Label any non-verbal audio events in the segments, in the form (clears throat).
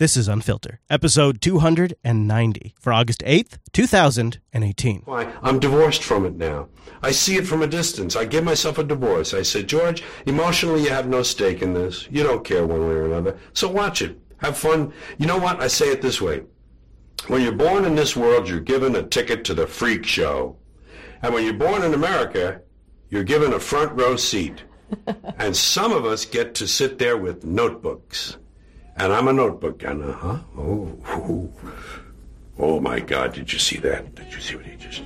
This is Unfiltered, episode 290 for August 8th, 2018. Why, I'm divorced from it now. I see it from a distance. I give myself a divorce. I said, George, emotionally you have no stake in this. You don't care one way or another. So watch it. Have fun. You know what? I say it this way. When you're born in this world, you're given a ticket to the freak show. And when you're born in America, you're given a front row seat. (laughs) and some of us get to sit there with notebooks. And I'm a notebook uh huh. Oh, oh, oh my God! Did you see that? Did you see what he just?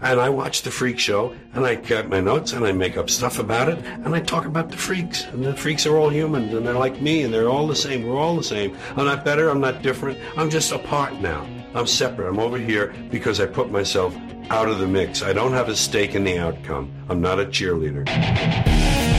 And I watch the freak show, and I get my notes, and I make up stuff about it, and I talk about the freaks. And the freaks are all humans, and they're like me, and they're all the same. We're all the same. I'm not better. I'm not different. I'm just apart now. I'm separate. I'm over here because I put myself out of the mix. I don't have a stake in the outcome. I'm not a cheerleader.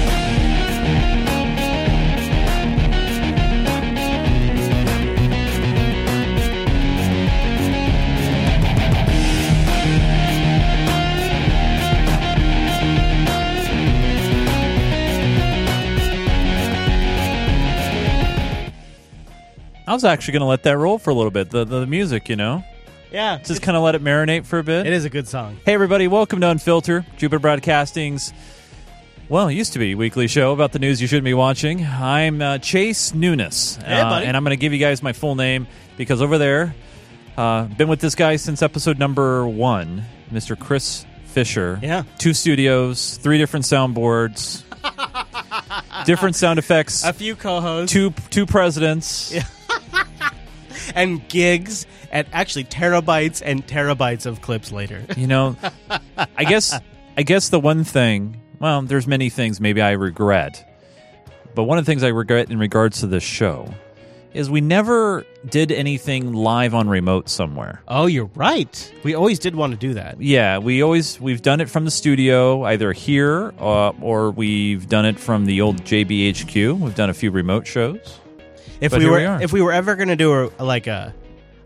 I was actually going to let that roll for a little bit. The the music, you know, Yeah, just kind of let it marinate for a bit. it is a good song. Hey, everybody, welcome to Unfilter, Jupiter Broadcasting's, well, it used to be weekly show about the news you shouldn't be watching. I'm uh, Chase Nunes, Hey, uh, buddy. and I'm going to give you guys my full name because over there, uh, been with this guy since episode number one, Mr. Chris Fisher. Yeah. Two studios, three different soundboards, (laughs) different sound effects, A few co-hosts two two presidents. And gigs, and actually terabytes and terabytes of clips later. (laughs) You know, I guess I guess the one thing, well, there's many things maybe I regret. But one of the things I regret in regards to this show is we never did anything live on remote somewhere. oh, you're right. We always did want to do that. Yeah, we always we've done it from the studio, either here uh, or we've done it from the old JBHQ. We've done a few remote shows. If But we here were we are. if we were ever going to do a like a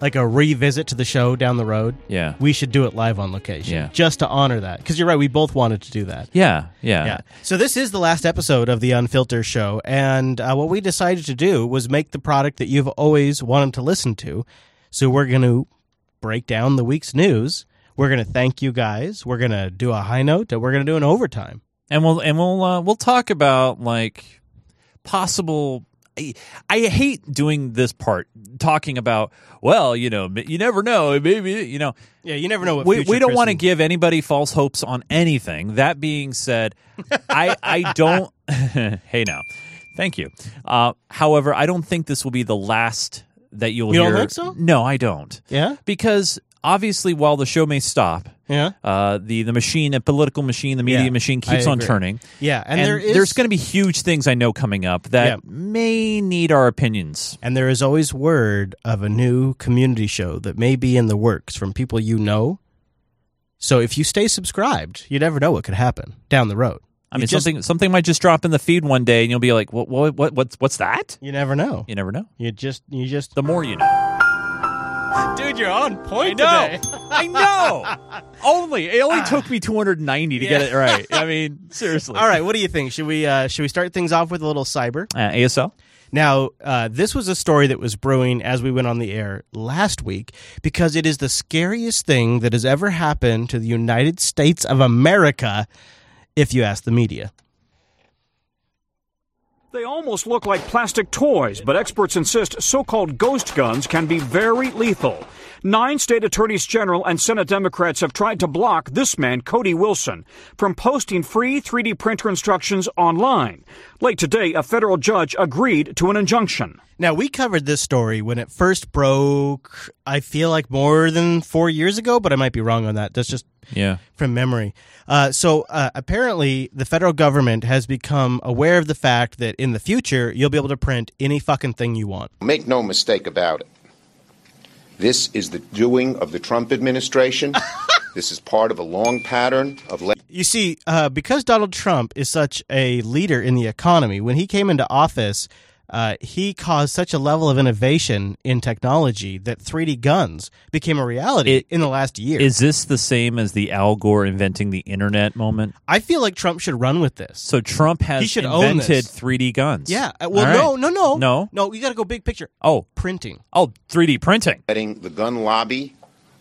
like a revisit to the show down the road, Yeah, we should do it live on location. Yeah. Just to honor that. Because you're right, we both wanted to do that. yeah, yeah. Yeah. So this is the last episode of the Unfiltered Show, and uh, what we decided to do was make the product that you've always wanted to listen to. So we're going to break down the week's news. We're going to thank you guys. We're going to do a high note, and we're going to do an overtime. and we'll and we'll uh, we'll talk about like possible. I, I hate doing this part, talking about well, you know, you never know, maybe you know. Yeah, you never know what We, future we don't want to give anybody false hopes on anything. That being said, I I (laughs) don't. (laughs) hey now, thank you. Uh, however, I don't think this will be the last that you'll You don't think so? No, I don't. Yeah? because obviously, while the show may stop, Yeah. uh, the the machine, the political machine, the media Yeah, machine keeps on turning. Yeah, and, And, there is there's going to be huge things I know coming up that Yeah. may need our opinions. and there is always word of a new community show that may be in the works from people you know. So if you stay subscribed, you never know what could happen down the road. I You mean, just- something something might just drop in the feed one day, and you'll be like, "What? What? What? What's what's that?" You never know. You never know. You just you just The more you know. Dude, you're on point I know. (laughs) I know. only it only took me 290 to get it right. I mean, (laughs) seriously. All right, what do you think? Should we uh, should we start things off with a little cyber? Uh, ASL. Now, uh, this was a story that was brewing as we went on the air last week because it is the scariest thing that has ever happened to the United States of America, if you ask the media. They almost look like plastic toys, but experts insist so called ghost guns can be very lethal. Nine state attorneys general and Senate Democrats have tried to block this man, Cody Wilson, from posting free 3D printer instructions online. Late today, a federal judge agreed to an injunction. Now, we covered this story when it first broke, I feel like more than four years ago, but I might be wrong on that. That's just Yeah. from memory. Uh, so uh, apparently, the federal government has become aware of the fact that in the future, you'll be able to print any fucking thing you want. Make no mistake about it. This is the doing of the Trump administration. (laughs) this is part of a long pattern of. Le- You see, uh, because Donald Trump is such a leader in the economy, when he came into office, uh, he caused such a level of innovation in technology that 3D guns became a reality It- in the last year. Is this the same as the Al Gore inventing the internet moment? I feel like Trump should run with this. So Trump has He should own invented this. 3D guns. yeah. uh, Well, All right. no, no, no, No? no. You got to go big picture. Oh, Printing. oh, 3D printing. Letting the gun lobby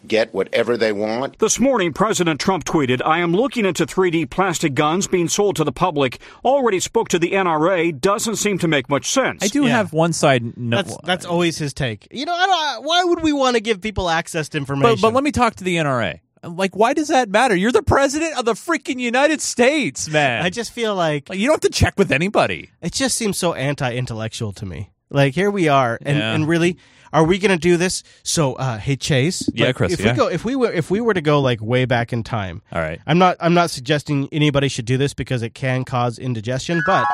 get whatever they want. This morning, President Trump tweeted, I am looking into 3D plastic guns being sold to the public. Already spoke to the NRA. Doesn't seem to make much sense. I do Yeah. have one side. No, That's that's always his take. You know, I don't, why would we want to give people access to information? but, but let me talk to the NRA. Like, why does that matter? You're the president of the freaking United States, man. I just feel like Like, you don't have to check with anybody. it just seems so anti-intellectual to me. Like here we are, and, Yeah. and really, are we going to do this? So, uh, hey Chase, Yeah, like, Chris, If yeah. we go, if we were, if we were to go like way back in time, All right. I'm not, I'm not suggesting anybody should do this because it can cause indigestion. But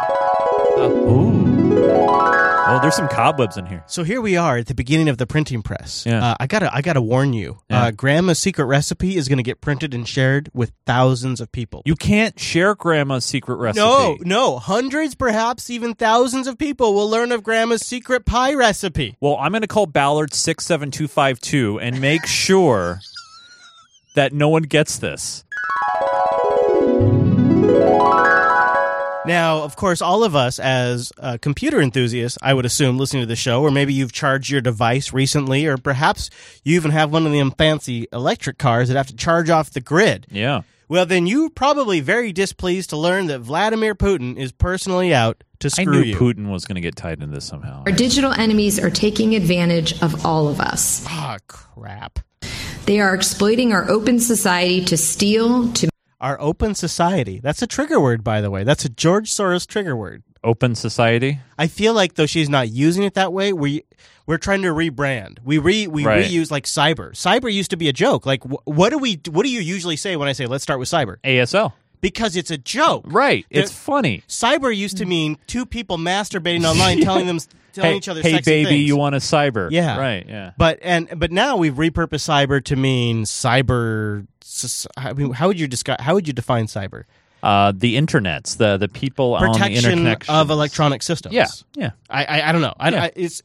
Oh, there's some cobwebs in here. so here we are at the beginning of the printing press. Yeah. Uh, I gotta, I gotta warn you, Yeah. uh, Grandma's secret recipe is going to get printed and shared with thousands of people. You can't share grandma's secret recipe. No, no, hundreds, perhaps even thousands of people will learn of Grandma's secret pie recipe. Well, I'm going to call Ballard 67252 and make (laughs) sure that no one gets this. Now, of course, all of us as uh, computer enthusiasts, I would assume, listening to the show, or maybe you've charged your device recently, or perhaps you even have one of them fancy electric cars that have to charge off the grid. Yeah. Well, then you're probably very displeased to learn that Vladimir Putin is personally out to I screw knew you. Putin was going to get tied into this somehow. Our digital enemies are taking advantage of all of us. Ah, crap. They are exploiting our open society to steal, to Our open society. That's a trigger word, by the way. That's a George Soros trigger word. Open society? I feel like though she's not using it that way, we we're trying to rebrand. We re we Right. reuse like cyber. Cyber used to be a joke. Like wh- what do we what do you usually say when I say let's start with cyber? ASL. Because it's a joke. Right. It's The- funny. Cyber used to mean two people masturbating (laughs) online, telling them telling Hey, each other hey baby, things. you want a cyber? Yeah. Right. Yeah. But and but now we've repurposed cyber to mean cyber. I mean, how would you describe? How would you define cyber? Uh, the internets, the the people on the Protection of electronic systems. Yeah. Yeah. I I, I don't know. I, Yeah. I, it's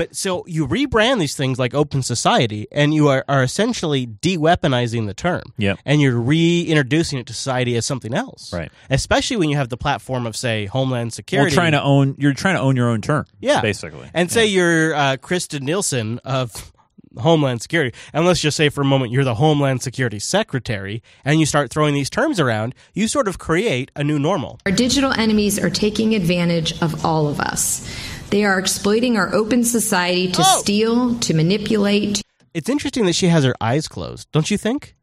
but so you rebrand these things like open society, and you are, are essentially de-weaponizing the term. Yep. And you're reintroducing it to society as something else. Right. Especially when you have the platform of say Homeland Well, Security. trying to own. You're trying to own your own term. yeah, Basically. and say you're uh, Kristen Nielsen of. Homeland Security, and let's just say for a moment you're the Homeland Security Secretary, and you start throwing these terms around, you sort of create a new normal. our digital enemies are taking advantage of all of us. They are exploiting our open society to Oh. steal, to manipulate, It's interesting that she has her eyes closed, don't you think?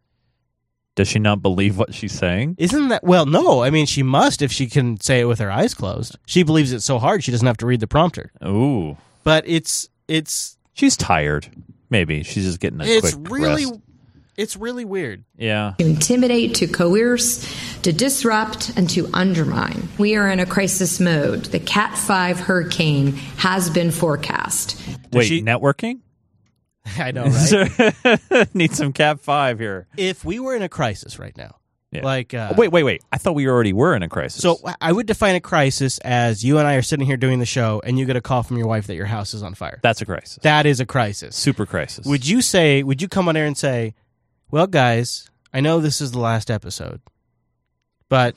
Does she not believe what she's saying? Isn't that well? No, I mean she must if she can say it with her eyes closed. She believes it so hard she doesn't have to read the prompter. Ooh. But it's it's She's tired. Maybe she's just getting a it's quick really rest. It's really weird. Yeah. to intimidate, to coerce, to disrupt, and to undermine. We are in a crisis mode. The Cat 5 hurricane has been forecast. Wait, she- networking? (laughs) I know, right? (laughs) Need some Cat Five here. if we were in a crisis right now, Yeah. like uh, wait, wait, wait. I thought we already were in a crisis. So I would define a crisis as you and I are sitting here doing the show, and you get a call from your wife that your house is on fire. that's a crisis. That is a crisis. Super crisis. Would you say? Would you come on air and say, "Well, guys, I know this is the last episode, but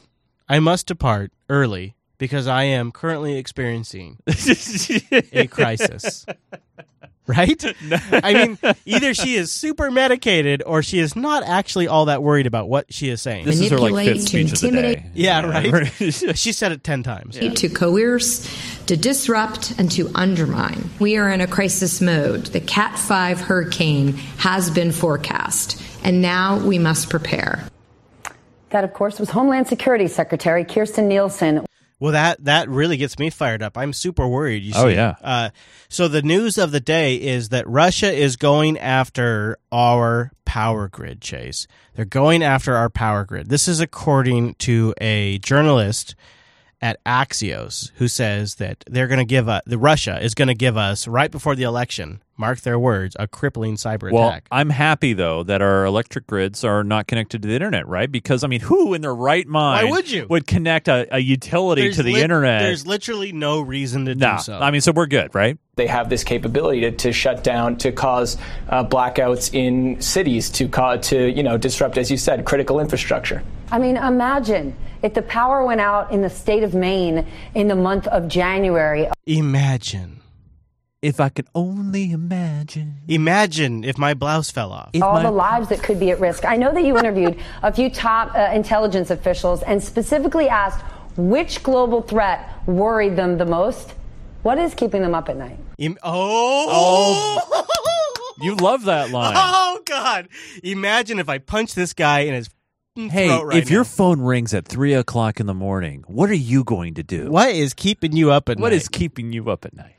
I must depart early because I am currently experiencing a crisis." (laughs) Right? I mean, either she is super medicated or she is not actually all that worried about what she is saying. this is her like manipulate, fifth to speech of the day. intimidate. yeah, right. (laughs) she said it 10 times. To coerce, to disrupt, and to undermine. We are in a crisis mode. The Cat 5 hurricane has been forecast, and now we must prepare. That, of course, was Homeland Security Secretary Kirstjen Nielsen. Well, that that really gets me fired up. I'm super worried. You see. Oh, yeah. Uh, so the news of the day is that Russia is going after our power grid. Chase, they're going after our power grid. This is according to a journalist at Axios who says that they're going to give us the Russia is going to give us right before the election, mark their words, a crippling cyber Well, attack. I'm happy though that our electric grids are not connected to the internet, right? Because I mean, who in their right mind would you? would connect a, a utility There's to the lit- internet? There's literally no reason to no, do so. I mean, so we're good, right? They have this capability to, to shut down, to cause uh, blackouts in cities, to cause, to you know disrupt, as you said, critical infrastructure. I mean, imagine if the power went out in the state of Maine in the month of January. imagine. If I could only imagine. Imagine if my blouse fell off. If all my- the lives that could be at risk. I know that you interviewed (laughs) a few top uh, intelligence officials and specifically asked which global threat worried them the most. What is keeping them up at night? Im- oh. (laughs) You love that line. Oh God! Imagine if I punch this guy in his f***ing hey, throat right if your phone rings at three o'clock in the morning, what are you going to do? what is keeping you up at What night? is keeping you up at night?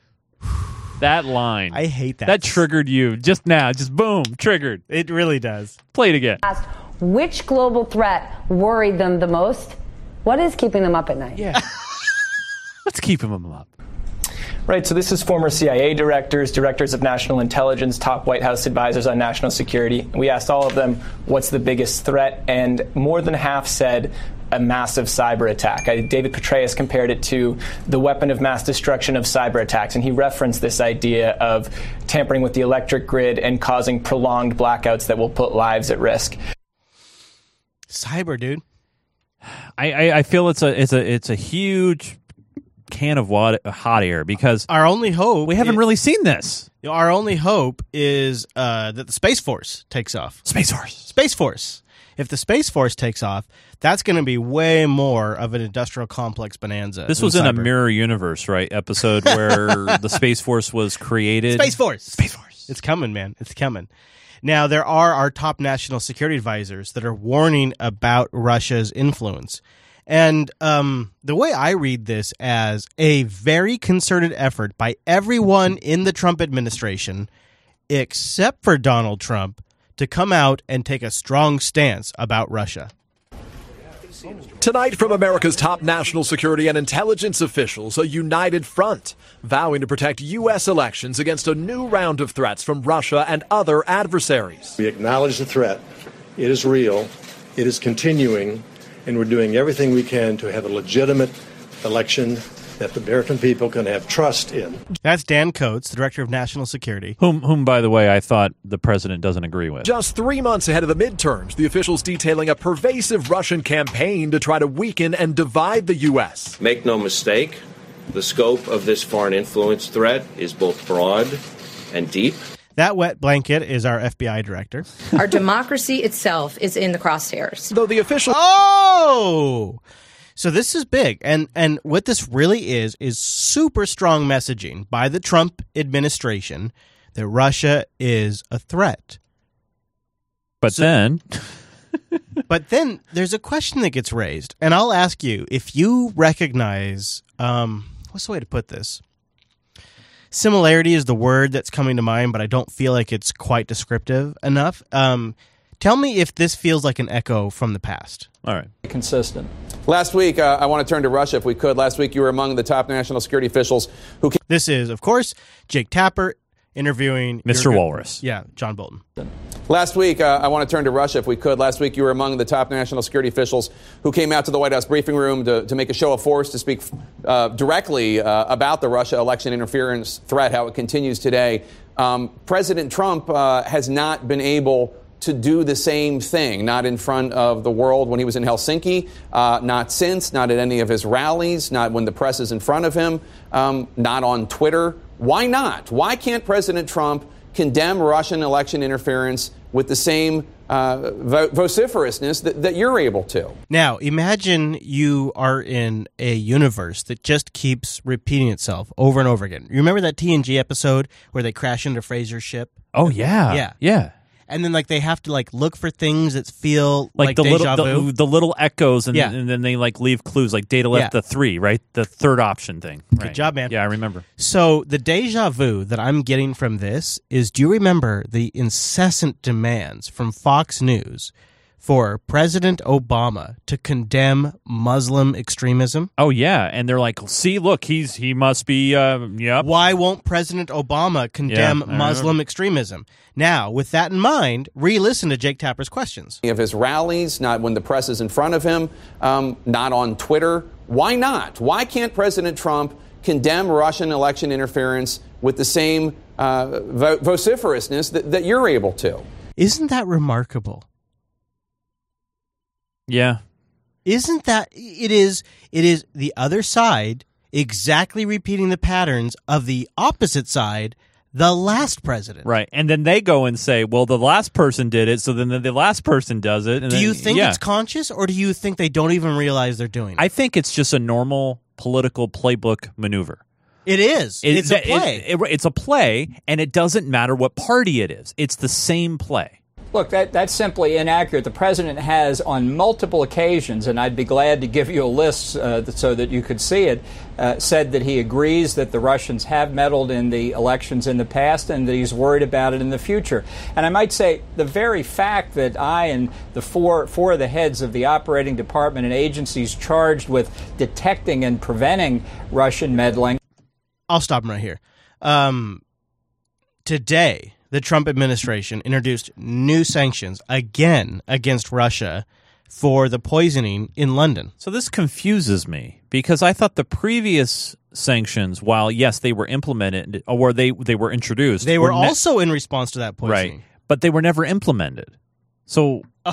That line. I hate that. That triggered you just now. Just boom, triggered. It really does. Play it again. Asked which global threat worried them the most. What is keeping them up at night? Yeah. (laughs) Let's keep him up. Right, so this is former CIA directors, directors of national intelligence, top White House advisors on national security. We asked all of them what's the biggest threat, and more than half said a massive cyber attack. I, David Petraeus compared it to the weapon of mass destruction of cyber attacks, and he referenced this idea of tampering with the electric grid and causing prolonged blackouts that will put lives at risk. Cyber, dude. I, I, I feel it's a it's a it's a huge can of water, hot air because Our only hope we haven't i- really seen this. Our only hope is uh, that the Space Force takes off. Space Force. Space Force. If the Space Force takes off, that's going to be way more of an industrial complex bonanza. This was in a mirror universe, right? Episode where (laughs) the Space Force was created. Space Force. Space Force. It's coming, man. It's coming. Now, there are our top national security advisors that are warning about Russia's influence. And um, the way I read this as a very concerted effort by everyone in the Trump administration, except for Donald Trump, to come out and take a strong stance about Russia. Tonight, from America's top national security and intelligence officials, a united front vowing to protect U.S. elections against a new round of threats from Russia and other adversaries. We acknowledge the threat. It is real. It is continuing. And we're doing everything we can to have a legitimate election that the American people can have trust in. That's Dan Coats, the Director of National Security. Whom, whom, by the way, I thought the president doesn't agree with. Just three months ahead of the midterms, the officials detailing a pervasive Russian campaign to try to weaken and divide the U.S. Make no mistake, the scope of this foreign influence threat is both broad and deep. That wet blanket is our FBI director. (laughs) Our democracy itself is in the crosshairs. Though the official Oh, so this is big, and and what this really is is super strong messaging by the Trump administration that Russia is a threat. But then, (laughs) But then there's a question that gets raised, and I'll ask you if you recognize um, what's the way to put this. Similarity is the word that's coming to mind, but I don't feel like it's quite descriptive enough. Um, tell me if this feels like an echo from the past. all right. Consistent. Last week, uh, I want to turn to Russia if we could. Last week, you were among the top national security officials who came This is, of course, Jake Tapper interviewing Mr. your- Walrus. Yeah, John Bolton. Last week, uh, I want to turn to Russia if we could. Last week, you were among the top national security officials who came out to the White House briefing room to, to make a show of force to speak uh, directly uh, about the Russia election interference threat, how it continues today. Um, President Trump uh, has not been able to do the same thing, not in front of the world when he was in Helsinki, uh, not since, not at any of his rallies, not when the press is in front of him, um, not on Twitter. Why not? Why can't President Trump condemn Russian election interference with the same uh, vo- vociferousness that, that you're able to? Now, imagine you are in a universe that just keeps repeating itself over and over again. You remember that TNG episode where they crash into Frasier's ship? Oh yeah, Yeah. yeah. And then like they have to like look for things that feel Like, like, the deja little the, the little echoes, and, Yeah. and then they like leave clues. Like data left Yeah. the three, right? The third option thing. Good job, man. Yeah, I remember. So the deja vu that I'm getting from this is do you remember the incessant demands from Fox News for President Obama to condemn Muslim extremism? Oh yeah, and they're like, "See, look, he's he must be uh, yep." Why won't President Obama condemn Yeah, I Muslim extremism? Now, with that in mind, re-listen to Jake Tapper's questions. of his rallies, not when the press is in front of him, um, not on Twitter. Why not? Why can't President Trump condemn Russian election interference with the same uh, vo- vociferousness that, that you're able to? Isn't that remarkable? Yeah. Isn't that it is it is the other side exactly repeating the patterns of the opposite side, the last president. Right. And then they go and say, well, the last person did it, so then the, last person does it. And Do then- you think yeah. it's conscious or do you think they don't even realize they're doing it? I think it's just a normal political playbook maneuver. It is. It- it's a it- play. it- it's a play, and it doesn't matter what party it is. It's the same play. Look, that, that's simply inaccurate. The president has, on multiple occasions, and I'd be glad to give you a list uh, so that you could see it, uh, said that he agrees that the Russians have meddled in the elections in the past and that he's worried about it in the future. And I might say the very fact that I and the four, four of the heads of the operating department and agencies charged with detecting and preventing Russian meddling I'll stop him right here. Um, today, the Trump administration introduced new sanctions again against Russia for the poisoning in London. So this confuses me because I thought the previous sanctions, while yes, they were implemented uh, or they they were introduced, They were ne- also in response to that poisoning. right, but they were never implemented. So, (laughs)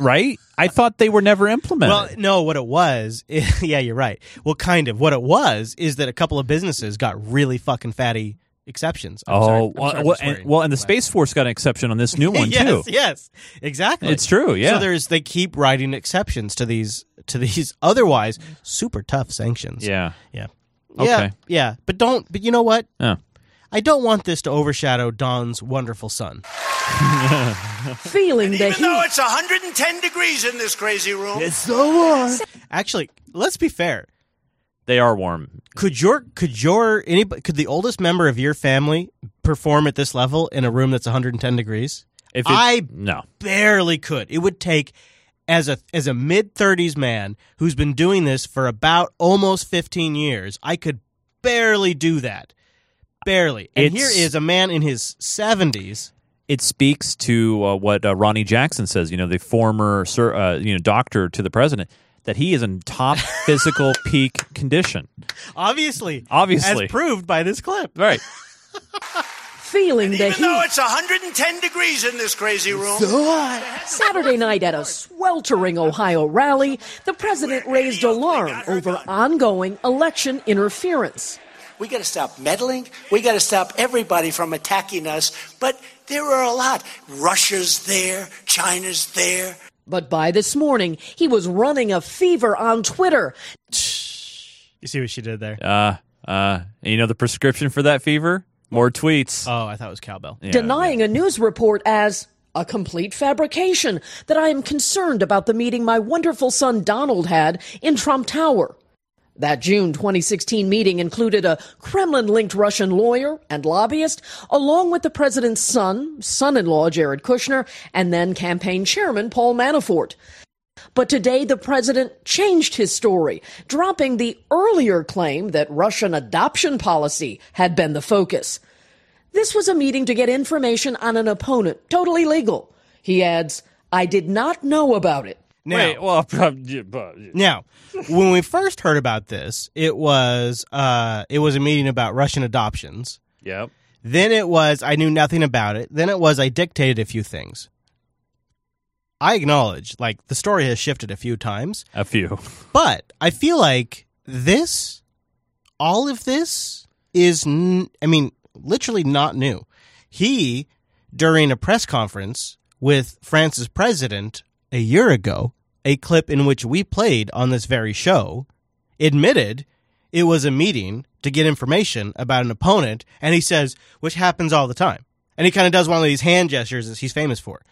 right? I thought they were never implemented. Well, no, what it was, (laughs) yeah, you're right. Well, kind of. What it was is that a couple of businesses got really fucking fatty exceptions. I'm oh, sorry. Well, sorry well, and, well, and the Space Force got an exception on this new (laughs) one yes, too. Yes, exactly. It's true, yeah. So there's they keep writing exceptions to these to these (laughs) otherwise super tough sanctions. Yeah. Yeah. Okay. Yeah. Yeah. But don't but you know what? Yeah. I don't want this to overshadow Don's wonderful son. (laughs) Feeling the Even though it's 110 degrees in this crazy room. It's so warm. Actually, let's be fair. They are warm. Could your could your anybody could the oldest member of your family perform at this level in a room that's 110 degrees? If it- I no. barely could. It would take as a as a mid 30s man who's been doing this for about almost 15 years. I could barely do that. Barely. And It's- here is a man in his 70s. It speaks to uh, what uh, Ronny Jackson says. You know, the former sir, uh, you know doctor to the president that he is in top (laughs) physical peak condition. Obviously. Obviously. As proved by this clip. Right. (laughs) Feeling the Even though it's 110 degrees in this crazy room. Saturday night at a sweltering Ohio rally, the president raised alarm over ongoing election interference. We got to stop meddling. We got to stop everybody from attacking us. But there are a lot. Russia's there. China's there. But by this morning, he was running a fever on Twitter. You see what she did there? Uh, uh, and you know the prescription for that fever? More tweets. Oh, I thought it was cowbell. Yeah. denying a news report as a complete fabrication, that I am concerned about the meeting my wonderful son Donald had in Trump Tower. That June 2016 meeting included a Kremlin linked Russian lawyer and lobbyist, along with the president's son, son in law Jared Kushner, and then campaign chairman Paul Manafort. But today, the president changed his story, dropping the earlier claim that Russian adoption policy had been the focus. This was a meeting to get information on an opponent, totally legal. He adds, I did not know about it. Now, Wait, well, (laughs) Now, when we first heard about this, it was uh, it was a meeting about Russian adoptions. Yep. Then it was I knew nothing about it. Then it was I dictated a few things. I acknowledge, like the story has shifted a few times, a few. but I feel like this, all of this is, n- I mean, literally not new. He, during a press conference with France's president a year ago, a clip in which we played on this very show, admitted it was a meeting to get information about an opponent, and he says, which happens all the time. And he kind of does one of these hand gestures that he's famous for.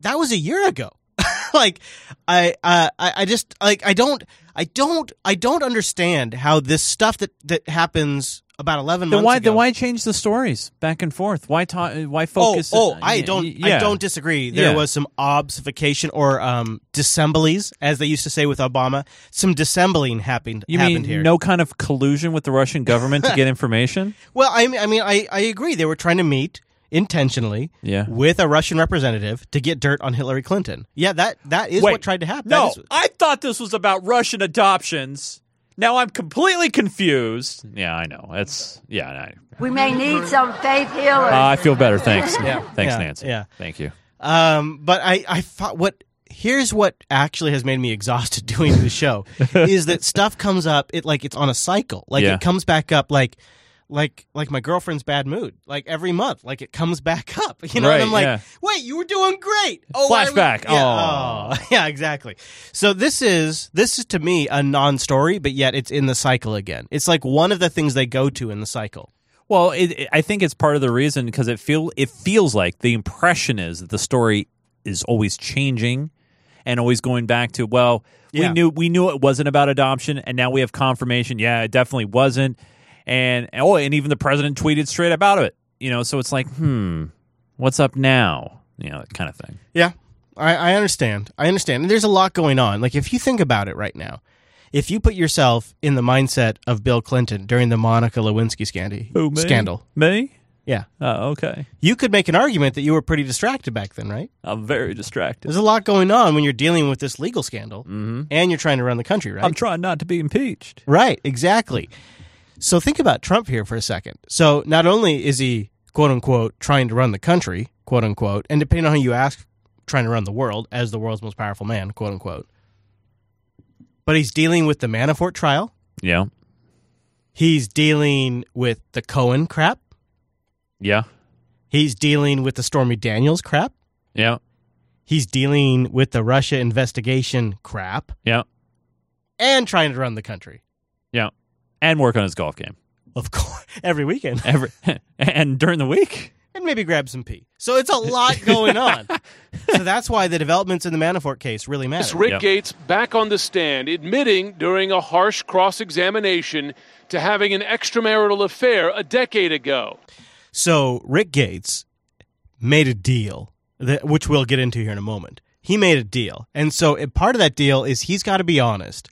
That was a year ago. (laughs) like, I, uh, I, I just like I don't, I don't, I don't understand how this stuff that that happens about 11 Then months why ago. then why change the stories back and forth? Why ta- why focus? Oh, oh I yeah, don't. yeah. I don't disagree. There Yeah. was some obfuscation or um, dissemblies, as they used to say with Obama. Some dissembling happened. You happened mean here. no kind of collusion with the Russian government to get (laughs) information? Well, I mean, I mean, I, I agree. They were trying to meet intentionally Yeah. with a Russian representative to get dirt on Hillary Clinton. Yeah, that that is Wait, what tried to happen. No, is- I thought this was about Russian adoptions. Now I'm completely confused. Yeah, I know. It's yeah. I, We may need some faith healers. uh, I feel better. Thanks. Yeah. Thanks, Yeah. Nancy. Yeah. Thank you. Um, but I, I thought what here's what actually has made me exhausted (laughs) doing the show is that stuff comes up. It like it's on a cycle. Like Yeah. it comes back up. Like like like my girlfriend's bad mood. Like every month, like it comes (laughs) back up. You know, Right, and I'm like, yeah. wait, you were doing great. Oh, why we-" Flashback. Yeah, oh. (laughs) yeah, exactly. So this is this is to me a non-story, but yet it's in the cycle again. It's like one of the things they go to in the cycle. Well, it, it- I think it's part of the reason because it feel it feels like the impression is that the story is always changing and always going back to well, Yeah. we knew we knew it wasn't about adoption, and now we have confirmation. Yeah, it definitely wasn't. And oh, and even the president tweeted straight about it. You know, so it's like, hmm, what's up now? You know, that kind of thing. Yeah, I, I understand. I understand. And there's a lot going on. Like if you think about it right now, if you put yourself in the mindset of Bill Clinton during the Monica Lewinsky scandal, Who, me? scandal, Me? yeah, Oh, okay. you could make an argument that you were pretty distracted back then, right? I'm very distracted. There's a lot going on when you're dealing with this legal scandal, and you're trying to run the country, right? I'm trying not to be impeached. Right, exactly. So think about Trump here for a second. So not only is he quote unquote trying to run the country, quote unquote, and depending on who you ask, trying to run the world as the world's most powerful man, quote unquote. But he's dealing with the Manafort trial. Yeah. He's dealing with the Cohen crap. Yeah. He's dealing with the Stormy Daniels crap. Yeah. He's dealing with the Russia investigation crap Yeah. and trying to run the country. Yeah. And work on his golf game. Of course, (laughs) every weekend. (laughs) Every (laughs) and during the week. and maybe grab some pee. So it's a lot going on. so that's why the developments in the Manafort case really matter. It's Rick Gates back on the stand, admitting during a harsh cross examination to having an extramarital affair a decade ago. So Rick Gates made a deal, that, which we'll get into here in a moment. He made a deal. And so part of that deal is he's got to be honest.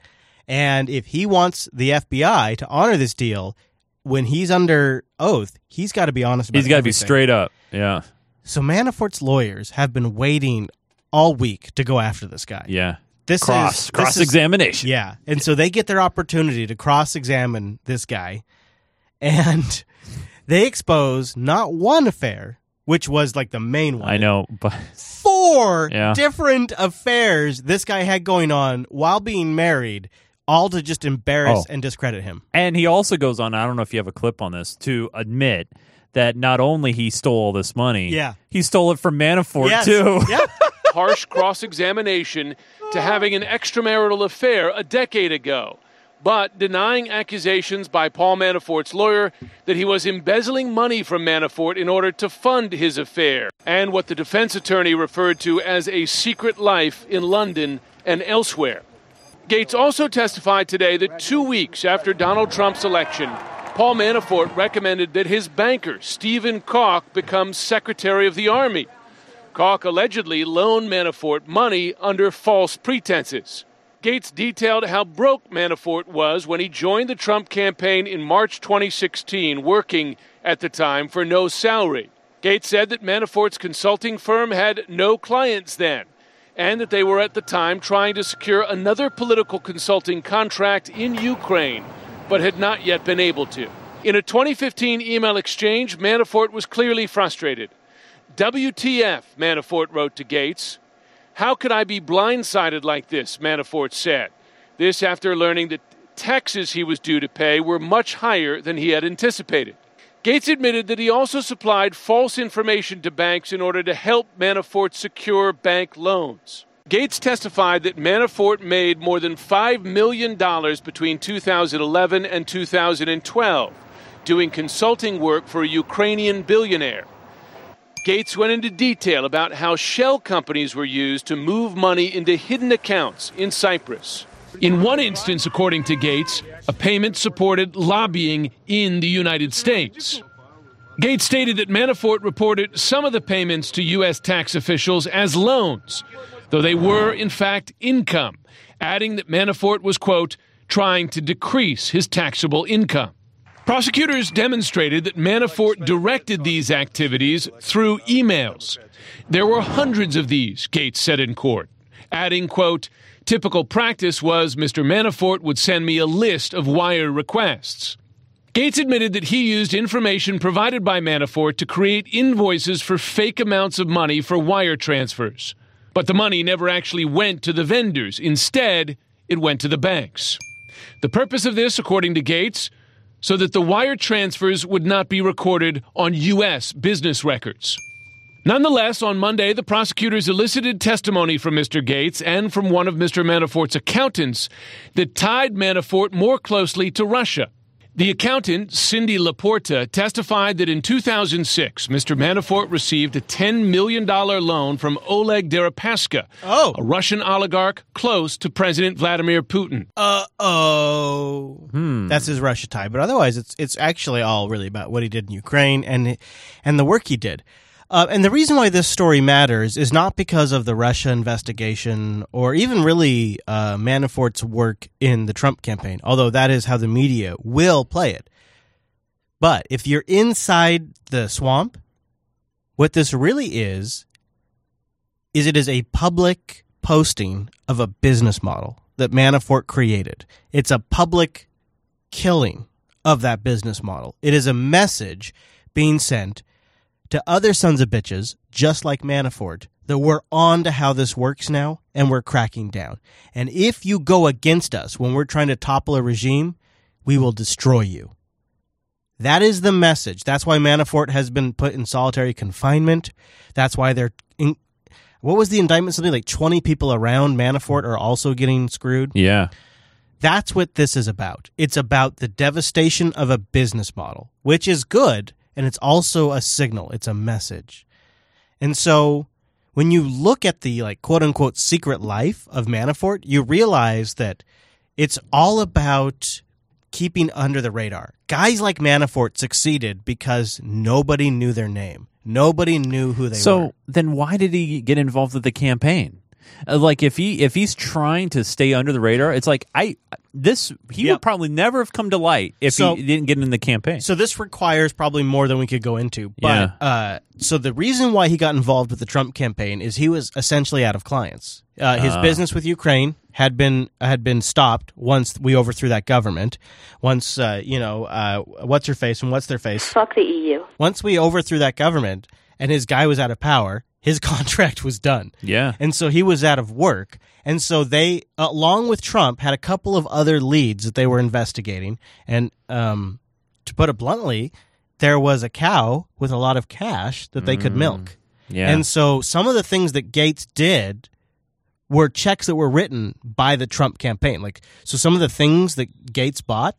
And if he wants the FBI to honor this deal, when he's under oath, he's got to be honest about He's got to be straight up. Yeah. So Manafort's lawyers have been waiting all week to go after this guy. Yeah. This Cross- is this cross-examination. is- Yeah, and so they get their opportunity to cross-examine this guy, and (laughs) they expose not one affair, which was like the main one. I know, but four Yeah. different affairs this guy had going on while being married, all to just embarrass Oh. and discredit him. And he also goes on, I don't know if you have a clip on this, to admit that not only he stole all this money, Yeah. he stole it from Manafort Yes. too. Yeah. (laughs) harsh cross examination to having an extramarital affair a decade ago, but denying accusations by Paul Manafort's lawyer that he was embezzling money from Manafort in order to fund his affair, and what the defense attorney referred to as a secret life in London and elsewhere. Gates also testified today that two weeks after Donald Trump's election, Paul Manafort recommended that his banker, Stephen Calk, become Secretary of the Army. Calk allegedly loaned Manafort money under false pretenses. Gates detailed how broke Manafort was when he joined the Trump campaign in March 2016, working at the time for no salary. Gates said that Manafort's consulting firm had no clients then, and that they were at the time trying to secure another political consulting contract in Ukraine, but had not yet been able to. In a 2015 email exchange, Manafort was clearly frustrated. WTF, Manafort wrote to Gates. How could I be blindsided like this? Manafort said. This after learning that taxes he was due to pay were much higher than he had anticipated. Gates admitted that he also supplied false information to banks in order to help Manafort secure bank loans. Gates testified that Manafort made more than $5 million between 2011 and 2012 doing consulting work for a Ukrainian billionaire. Gates went into detail about how shell companies were used to move money into hidden accounts in Cyprus. In one instance, according to Gates, a payment supported lobbying in the United States. Gates stated that Manafort reported some of the payments to U.S. tax officials as loans, though they were, in fact, income, adding that Manafort was, quote, trying to decrease his taxable income. Prosecutors demonstrated that Manafort directed these activities through emails. There were hundreds of these, Gates said in court, adding, quote, typical practice was Mr. Manafort would send me a list of wire requests. Gates admitted that he used information provided by Manafort to create invoices for fake amounts of money for wire transfers. But the money never actually went to the vendors. Instead, it went to the banks. The purpose of this, according to Gates, so that the wire transfers would not be recorded on U.S. business records. Nonetheless, on Monday, the prosecutors elicited testimony from Mr. Gates and from one of Mr. Manafort's accountants that tied Manafort more closely to Russia. The accountant, Cindy Laporta, testified that in 2006, Mr. Manafort received a $10 million loan from Oleg Deripaska, oh. a Russian oligarch close to President Vladimir Putin. Uh oh. Hmm. That's his Russia tie. But otherwise, it's it's actually all really about what he did in Ukraine and and the work he did. Uh, and the reason why this story matters is not because of the Russia investigation or even really uh, Manafort's work in the Trump campaign, although that is how the media will play it. But if you're inside the swamp, what this really is, is it is a public posting of a business model that Manafort created. It's a public killing of that business model. It is a message being sent to other sons of bitches, just like Manafort, that we're on to how this works now and we're cracking down. And if you go against us when we're trying to topple a regime, we will destroy you. That is the message. That's why Manafort has been put in solitary confinement. That's why they're in, what was the indictment? Something like 20 people around Manafort are also getting screwed. Yeah. That's what this is about. It's about the devastation of a business model, which is good, and it's also a signal, it's a message. And so when you look at the like quote unquote secret life of Manafort, you realize that it's all about keeping under the radar. Guys like Manafort succeeded because nobody knew their name. Nobody knew who they so were. So then why did he get involved with the campaign? Uh, Like if he if he's trying to stay under the radar, it's like I this he Yep. would probably never have come to light if So- he didn't get in the campaign. So this requires probably more than we could go into. But uh, so the reason why he got involved with the Trump campaign is he was essentially out of clients. Uh, his Ah. business with Ukraine had been had been stopped once we overthrew that government. Once uh, you know uh, what's her face and what's their face. Fuck the EU. Once we overthrew that government and his guy was out of power, his (laughs) contract was done. Yeah. And so he was out of work. And so they, along with Trump, had a couple of other leads that they were investigating. And um, to put it bluntly, there was a cow with a lot of cash that they could milk. Yeah. And so some of the things that Gates did were checks that were written by the Trump campaign. Like, so some of the things that Gates bought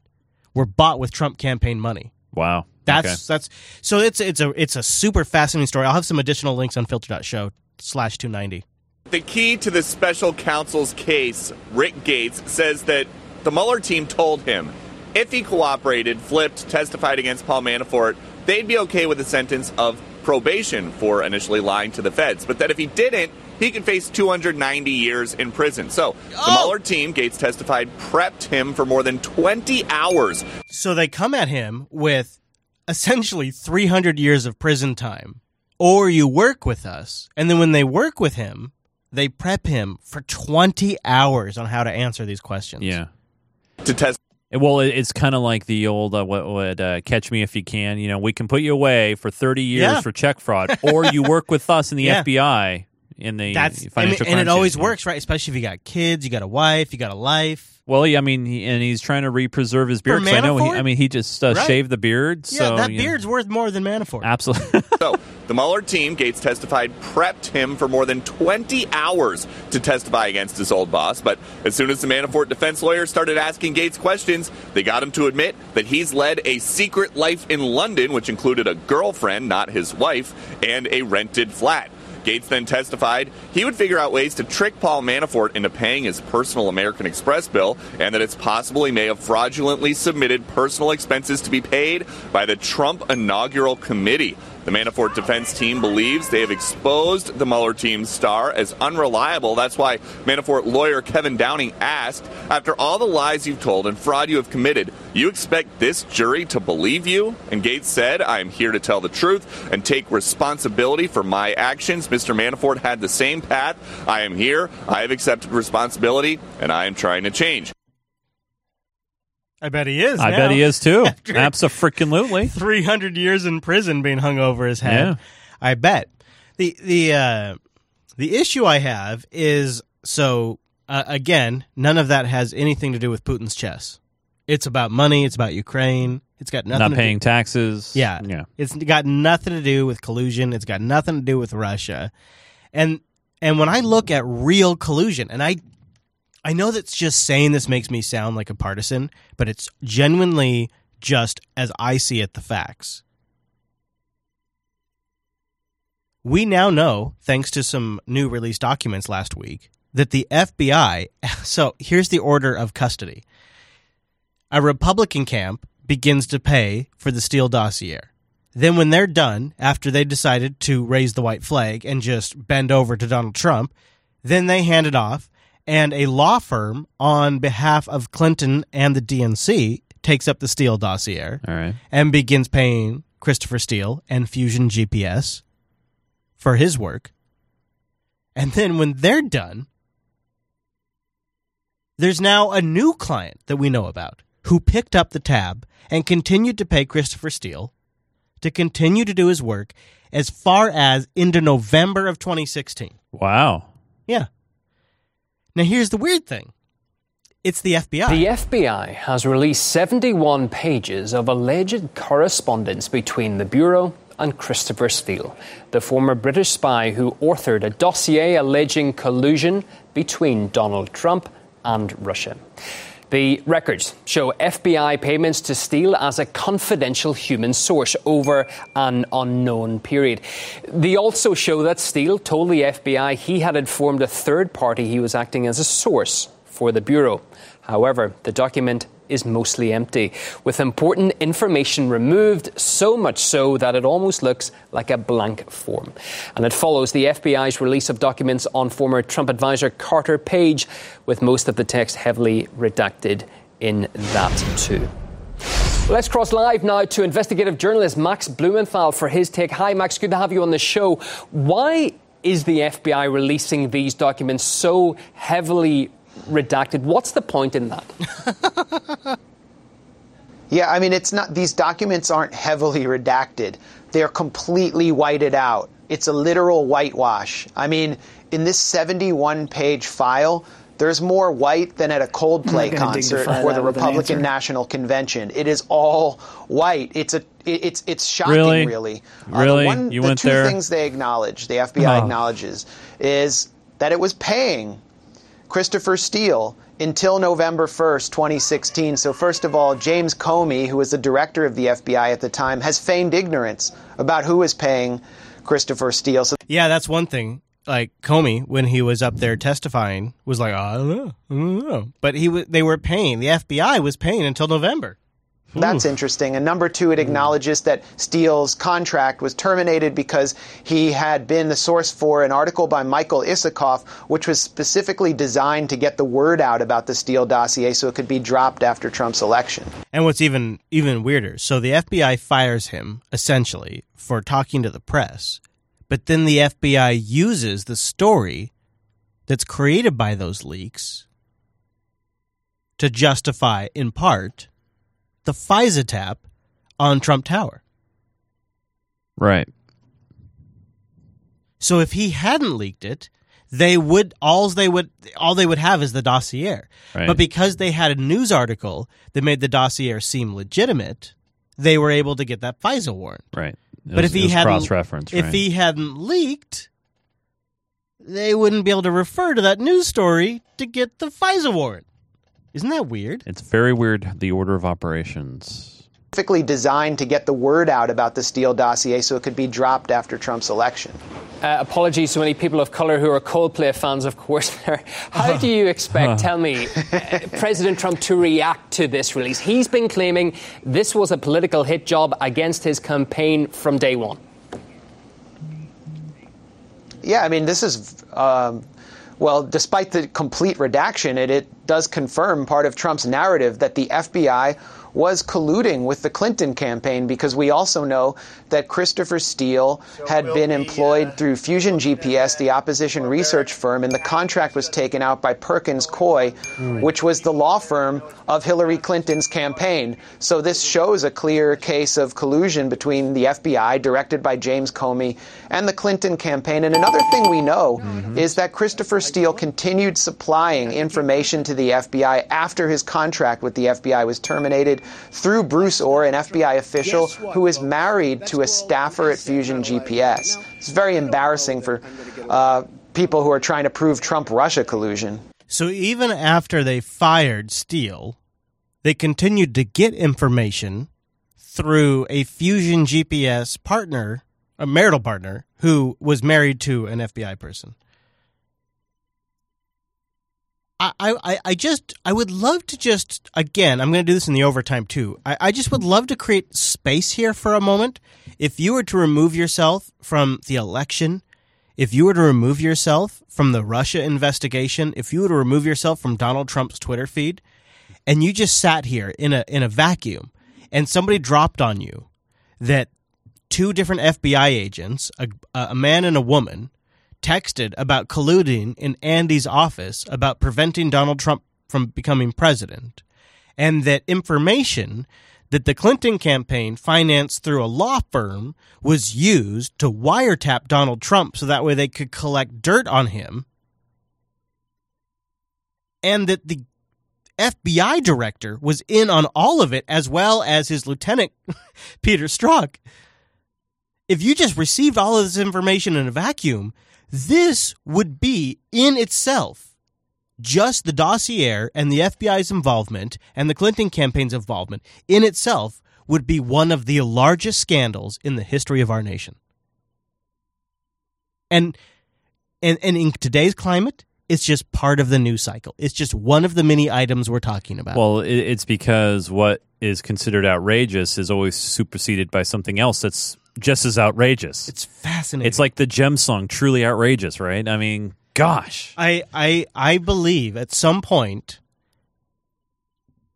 were bought with Trump campaign money. Wow. That's Okay. that's so it's it's a it's a super fascinating story. I'll have some additional links on filter.show slash two ninety. The key to the special counsel's case, Rick Gates, says that the Mueller team told him if he cooperated, flipped, testified against Paul Manafort, they'd be okay with a sentence of probation for initially lying to the feds. But that if he didn't, he could face 290 years in prison. So the oh! Mueller team, Gates testified, prepped him for more than 20 hours. So they come at him with essentially 300 years of prison time, or you work with us. And then when they work with him, they prep him for 20 hours on how to answer these questions. Yeah. To test. Well, it's kind of like the old uh, what, what uh, "Catch Me If You Can." You know, we can put you away for thirty years Yeah. for check fraud, or you work with us in the (laughs) Yeah. FBI in the That's and, financial and it always unit. works, right? Especially if you got kids, you got a wife, you got a life. Well, yeah, I mean, he, and he's trying to re-preserve his beard. 'cause I know. He, I mean, he just uh, Right. shaved the beard. Yeah, so that you know. beard's worth more than Manafort. Absolutely. (laughs) so the Mueller team, Gates testified, prepped him for more than 20 hours to testify against his old boss. But as soon as the Manafort defense lawyer started asking Gates questions, they got him to admit that he's led a secret life in London, which included a girlfriend, not his wife, and a rented flat. Gates then testified he would figure out ways to trick Paul Manafort into paying his personal American Express bill and that it's possible he may have fraudulently submitted personal expenses to be paid by the Trump inaugural committee. The Manafort defense team believes they have exposed the Mueller team's star as unreliable. That's why Manafort lawyer Kevin Downing asked, after all the lies you've told and fraud you have committed, you expect this jury to believe you? And Gates said, I am here to tell the truth and take responsibility for my actions. Mr. Manafort had the same path. I am here. I have accepted responsibility and I am trying to change. I bet he is. I now. bet he is too. (laughs) Absolutely. 300 years in prison being hung over his head. Yeah. I bet. The the uh the issue I have is so uh, again, none of that has anything to do with Putin's chess. It's about money, it's about Ukraine. It's got nothing Not to paying do, taxes. Yeah. Yeah. It's got nothing to do with collusion. It's got nothing to do with Russia. And and when I look at real collusion, and I I know that's just saying this makes me sound like a partisan, but it's genuinely just as I see it the facts. We now know, thanks to some new release documents last week, that the FBI. (laughs) So here's the order of custody. A Republican camp begins to pay for the Steele dossier. Then, when they're done, after they decided to raise the white flag and just bend over to Donald Trump, then they hand it off, and a law firm on behalf of Clinton and the DNC takes up the Steele dossier All right. and begins paying Christopher Steele and Fusion GPS for his work. And then when they're done, there's now a new client that we know about who picked up the tab and continued to pay Christopher Steele to continue to do his work as far as into November of 2016. Wow. Yeah. Now here's the weird thing. It's the FBI. The FBI has released 71 pages of alleged correspondence between the Bureau and Christopher Steele, the former British spy who authored a dossier alleging collusion between Donald Trump and Russia. The records show FBI payments to Steele as a confidential human source over an unknown period. They also show that Steele told the FBI he had informed a third party he was acting as a source for the Bureau. However, the document is mostly empty, with important information removed, so much so that it almost looks like a blank form. And it follows the FBI's release of documents on former Trump advisor Carter Page, with most of the text heavily redacted in that too. Let's cross live now to investigative journalist Max Blumenthal for his take. Hi, Max. Good to have you on the show. Why is the FBI releasing these documents so heavily redacted? What's the point in that? (laughs) Yeah, I mean, it's not, these documents aren't heavily redacted. They're completely whited out. It's a literal whitewash. I mean, in this 71 page file, there's more white than at a Coldplay concert or the Republican National Convention. It is all white. It's a it- it's it's shocking, Really? really. Uh, really? the one, You the went two there? things they acknowledge, the FBI Oh. acknowledges, is that it was paying Christopher Steele until November 1st, 2016. So, first of all, James Comey, who was the director of the FBI at the time, has feigned ignorance about who was paying Christopher Steele. So, Yeah, that's one thing. Like Comey, when he was up there testifying, was like, ah, I don't know, I don't know. But he was, they were paying. The FBI was paying until November. That's interesting. And number two, it hmm. acknowledges that Steele's contract was terminated because he had been the source for an article by Michael Isikoff, which was specifically designed to get the word out about the Steele dossier so it could be dropped after Trump's election. And what's even even weirder, so the FBI fires him essentially for talking to the press, but then the FBI uses the story that's created by those leaks to justify, in part, the FISA tap on Trump Tower. Right. So if he hadn't leaked it, they would all they would all they would have is the dossier. Right. But because they had a news article that made the dossier seem legitimate, they were able to get that FISA warrant. Right. It but was- if he hadn't cross-reference, if right. he hadn't leaked, they wouldn't be able to refer to that news story to get the FISA warrant. Isn't that weird? It's very weird, the order of operations. Specifically designed to get the word out about the Steele dossier so it could be dropped after Trump's election. Uh, apologies to any people of color who are Coldplay fans, of course. (laughs) How do you expect, tell me, uh, President Trump to react to this release? He's been claiming this was a political hit job against his campaign from day one. Yeah, I mean, this is, um, well, despite the complete redaction, it, it does confirm part of Trump's narrative that the FBI was colluding with the Clinton campaign because we also know that Christopher Steele had been employed through Fusion GPS, the opposition research firm, and the contract was taken out by Perkins Coie, which was the law firm of Hillary Clinton's campaign. So this shows a clear case of collusion between the FBI, directed by James Comey, and the Clinton campaign. And another thing we know is that Christopher Steele continued supplying information to the FBI after his contract with the FBI was terminated through Bruce Ohr, an FBI official who is married to a staffer at Fusion GPS. It's very embarrassing for uh, people who are trying to prove Trump Russia collusion. So even after they fired Steele, they continued to get information through a Fusion GPS partner, a marital partner, who was married to an FBI person. I, I, I just I would love to just again I'm going to do this in the overtime too. I, I just would love to create space here for a moment. If you were to remove yourself from the election, if you were to remove yourself from the Russia investigation, if you were to remove yourself from Donald Trump's Twitter feed, and you just sat here in a in a vacuum, and somebody dropped on you that two different FBI agents, a, a man and a woman, texted about colluding in Andy's office about preventing Donald Trump from becoming president, and that information that the Clinton campaign financed through a law firm was used to wiretap Donald Trump so that way they could collect dirt on him, and that the FBI director was in on all of it as well as his lieutenant, (laughs) Peter Strzok. If you just received all of this information in a vacuum, this would be in itself just the dossier and the FBI's involvement and the Clinton campaign's involvement in itself would be one of the largest scandals in the history of our nation. And and and in today's climate, it's just part of the news cycle. It's just one of the many items we're talking about. Well, it's because what is considered outrageous is always superseded by something else that's just as outrageous. It's fascinating. It's like the Jem song, truly outrageous, right? I mean, gosh. I I I believe at some point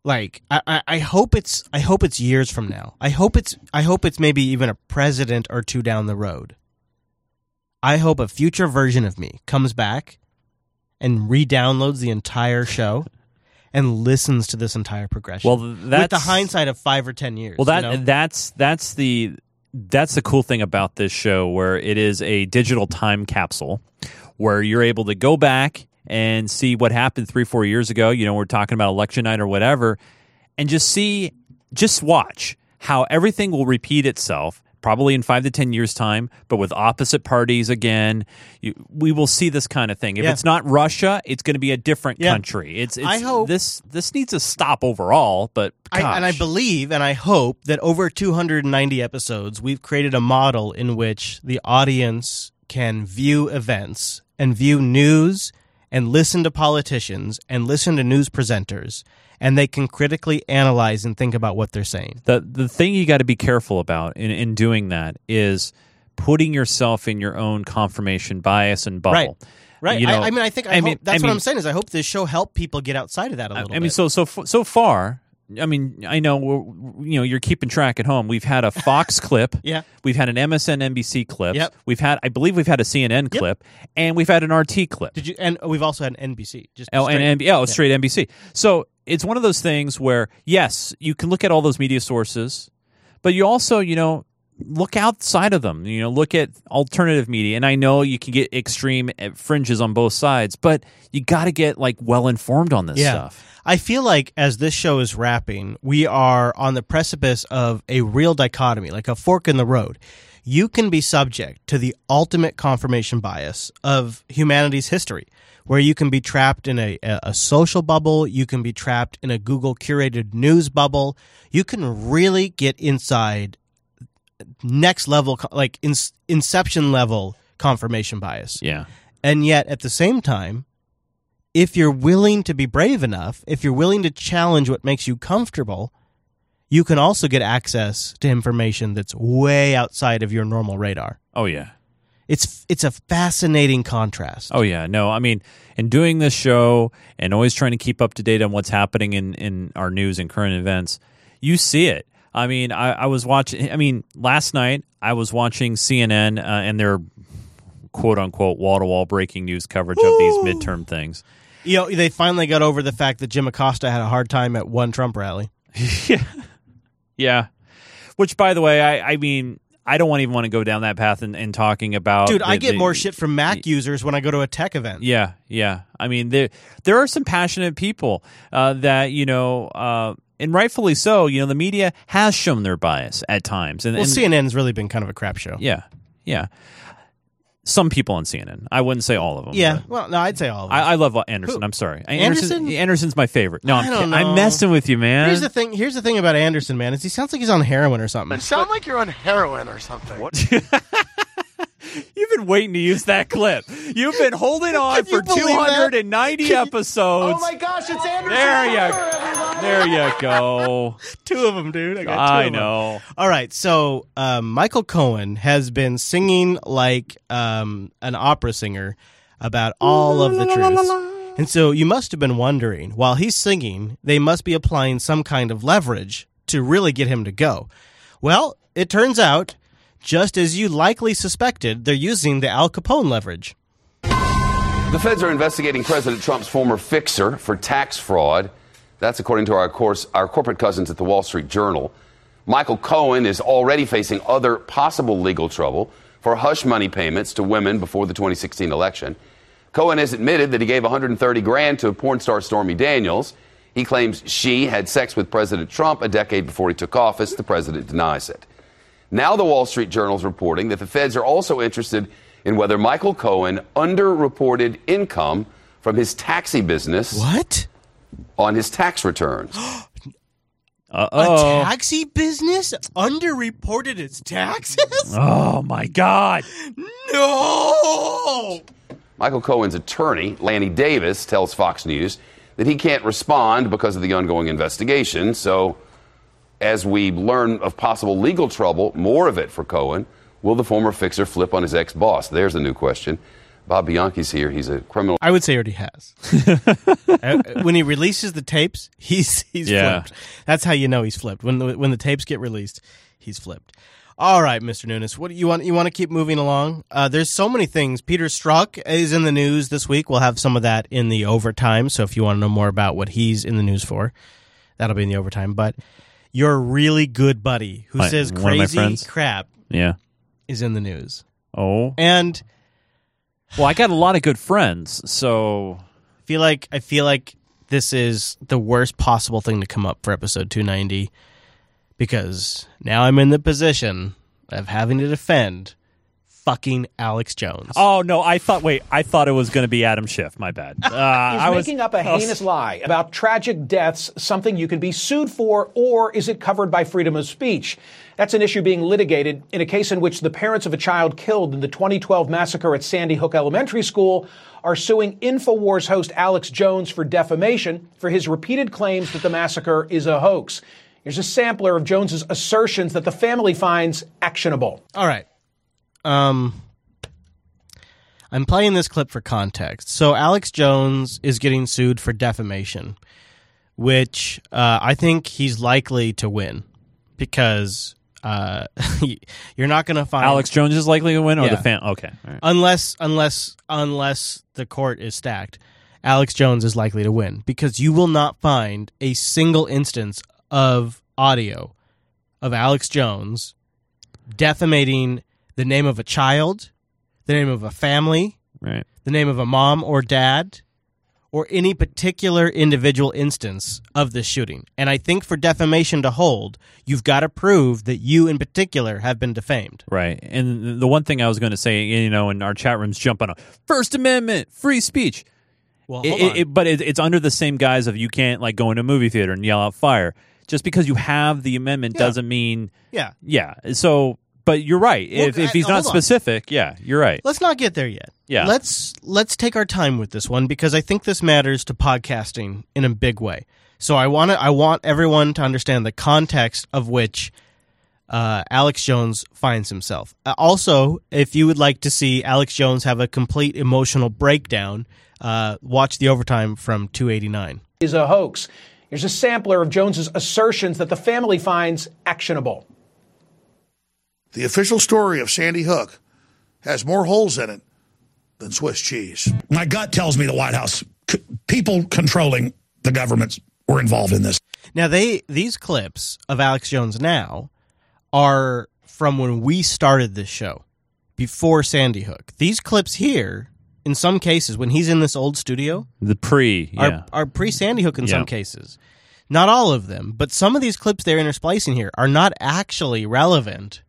like I, I- hope it's I hope it's years from now. I hope it's I hope it's maybe even a president or two down the road. I hope a future version of me comes back and re-downloads the entire show and listens to this entire progression. Well, that's with the hindsight of five or ten years. Well, that you know? that's that's the that's the cool thing about this show, where it is a digital time capsule, where you're able to go back and see what happened three, four years ago. You know, we're talking about election night or whatever, and just see, just watch how everything will repeat itself. Probably in five to ten years' time, but with opposite parties again, you, we will see this kind of thing. If Yeah. it's not Russia, it's going to be a different Yeah. country. It's, it's I hope- this this needs to stop overall. But I, and I believe and I hope that over 290 episodes, we've created a model in which the audience can view events and view news and listen to politicians and listen to news presenters, and they can critically analyze and think about what they're saying. The the thing you got to be careful about in, in doing that is putting yourself in your own confirmation bias and bubble. Right. Right. You know, I, I mean, I think I, hope, that's what I'm saying is I hope this show helped people get outside of that a little I mean, bit. so so so far. I mean, I know we're, you know you're keeping track at home. We've had a Fox (laughs) clip, Yeah. We've had an MSNBC clip, Yep. We've had, I believe, we've had a CNN clip, and we've had an RT clip. Did you? And we've also had an NBC. Just Oh, straight- and, yeah, oh, straight NBC. So it's one of those things where yes, you can look at all those media sources, but you also, you know, look outside of them. You know, look at alternative media. And I know you can get extreme eh, fringes on both sides, but you got to get like well informed on this yeah. stuff. I feel like as this show is wrapping, we are on the precipice of a real dichotomy, like a fork in the road. You can be subject to the ultimate confirmation bias of humanity's history, where you can be trapped in a, a, social bubble, you can be trapped in a Google curated news bubble. You can really get inside next level, like in, inception level confirmation bias. Yeah. And yet, at the same time, if you're willing to be brave enough, if you're willing to challenge what makes you comfortable, you can also get access to information that's way outside of your normal radar. Oh yeah. It's it's a fascinating contrast. Oh yeah, no, I mean, in doing this show and always trying to keep up to date on what's happening in in our news and current events, you see it. I mean, I, I was watching. I mean, last night I was watching CNN uh, and their quote unquote wall to wall breaking news coverage of these midterm things. You know, they finally got over the fact that Jim Acosta had a hard time at one Trump rally. (laughs) Yeah, Yeah. which by the way, I I mean. I don't want even want to go down that path and, and talking about Dude, I get the- more shit from Mac users when I go to a tech event. Yeah, yeah. I mean, there there are some passionate people uh, that you know, uh, and rightfully so. You know, the media has shown their bias at times, and, Well, and CNN's really been kind of a crap show. yeah, yeah. Some people on CNN. I wouldn't say all of them. Yeah, well, no, I'd say all of them. I, I love Anderson. Who? I'm sorry, Anderson? Anderson. Anderson's my favorite. No, I'm, I don't kid- I'm messing with you, man. Here's the thing. Here's the thing about Anderson, man. Is he sounds like he's on heroin or something. You sound like you're on heroin or something. What? (laughs) (laughs) (laughs) You've been waiting to use that clip. You've been holding on for believe that? 290 episodes. Oh my gosh, it's Anderson. There you, everyone. there you go. (laughs) Two of them, dude. I got two I know. All right, so um, Michael Cohen has been singing like um, an opera singer about all of the truths. And so you must have been wondering, while he's singing, they must be applying some kind of leverage to really get him to go. Well, it turns out, just as you likely suspected, they're using the Al Capone leverage. The feds are investigating President Trump's former fixer for tax fraud. That's according to our, course, our corporate cousins at the Wall Street Journal. Michael Cohen is already facing other possible legal trouble for hush money payments to women before the 2016 election. Cohen has admitted that he gave 130 grand to porn star Stormy Daniels. He claims she had sex with President Trump a decade before he took office. The president denies it. Now, the Wall Street Journal is reporting that the feds are also interested in whether Michael Cohen underreported income from his taxi business. What? On his tax returns. (gasps) Uh A taxi business underreported its taxes? Oh my God. No! Michael Cohen's attorney, Lanny Davis, tells Fox News that he can't respond because of the ongoing investigation. So, as we learn of possible legal trouble, more of it for Cohen, will the former fixer flip on his ex boss? There's a new question. Bob Bianchi's here. He's a criminal. I would say he already has. (laughs) Uh, when he releases the tapes, he's he's Yeah. flipped. That's how you know he's flipped. When the, when the tapes get released, he's flipped. All right, Mr. Nunes, what do you want? You want to keep moving along? Uh, there's so many things. Peter Strzok is in the news this week. We'll have some of that in the overtime. So if you want to know more about what he's in the news for, that'll be in the overtime. But your really good buddy who My- says one of my crazy friends? crap Yeah. is in the news. Oh. And well, I got a lot of good friends, so I feel like I feel like this is the worst possible thing to come up for episode 290 because now I'm in the position of having to defend fucking Alex Jones. Oh no! I thought. Wait, I thought it was going to be Adam Schiff. My bad. (laughs) Uh, He's I was making up a I was- heinous lie about tragic deaths, something you can be sued for, or is it covered by freedom of speech? That's an issue being litigated in a case in which the parents of a child killed in the 2012 massacre at Sandy Hook Elementary School are suing InfoWars host Alex Jones for defamation for his repeated claims that the massacre is a hoax. Here's a sampler of Jones's assertions that the family finds actionable. All right. Um I'm playing this clip for context. So Alex Jones is getting sued for defamation, which uh, I think he's likely to win because uh, (laughs) you're not going to find Alex Jones is likely to win, or the fan. Okay, right. unless unless unless the court is stacked. Alex Jones is likely to win because you will not find a single instance of audio of Alex Jones defamating the name of a child, the name of a family, right. the name of a mom or dad, or any particular individual instance of the shooting. And I think for defamation to hold, you've got to prove that you in particular have been defamed. Right. And the one thing I was going to say, you know, in our chat rooms jumping on a First Amendment, free speech. Well, It- it- but it, it's under the same guise of you can't like go into a movie theater and yell out fire. Just because you have the amendment Yeah. doesn't mean Yeah. yeah. So But you're right. Well, if if I- he's not hold on. specific, yeah, you're right. Let's not get there yet. Yeah. Let's let's take our time with this one because I think this matters to podcasting in a big way. So I want to I want everyone to understand the context of which uh, Alex Jones finds himself. Uh, also, if you would like to see Alex Jones have a complete emotional breakdown, uh, watch the overtime from 289. Is a hoax. Here's a sampler of Jones's assertions that the family finds actionable. The official story of Sandy Hook has more holes in it than Swiss cheese. My gut tells me the White House, c- people controlling the governments, were involved in this. Now they these clips of Alex Jones now are from when we started this show before Sandy Hook. These clips here, in some cases, when he's in this old studio, The pre, yeah. are, are pre Sandy Hook in Yeah. some cases. Not all of them, but some of these clips they're intersplicing here are not actually relevant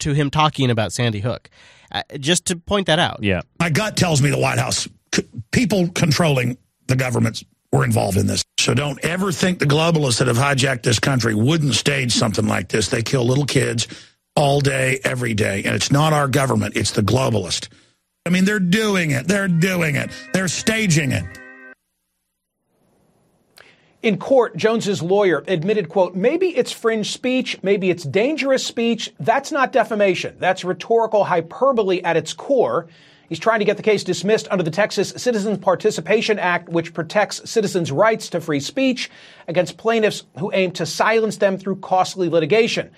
to him talking about Sandy Hook. Uh, just to point that out. Yeah. My gut tells me the White House, c- people controlling the governments, were involved in this. So don't ever think the globalists that have hijacked this country wouldn't stage something like this. They kill little kids all day, every day. And it's not our government, it's the globalist. I mean, they're doing it. They're doing it. They're staging it. In court, Jones's lawyer admitted, quote, maybe it's fringe speech, maybe it's dangerous speech. That's not defamation. That's rhetorical hyperbole at its core. He's trying to get the case dismissed under the Texas Citizens Participation Act, which protects citizens' rights to free speech against plaintiffs who aim to silence them through costly litigation.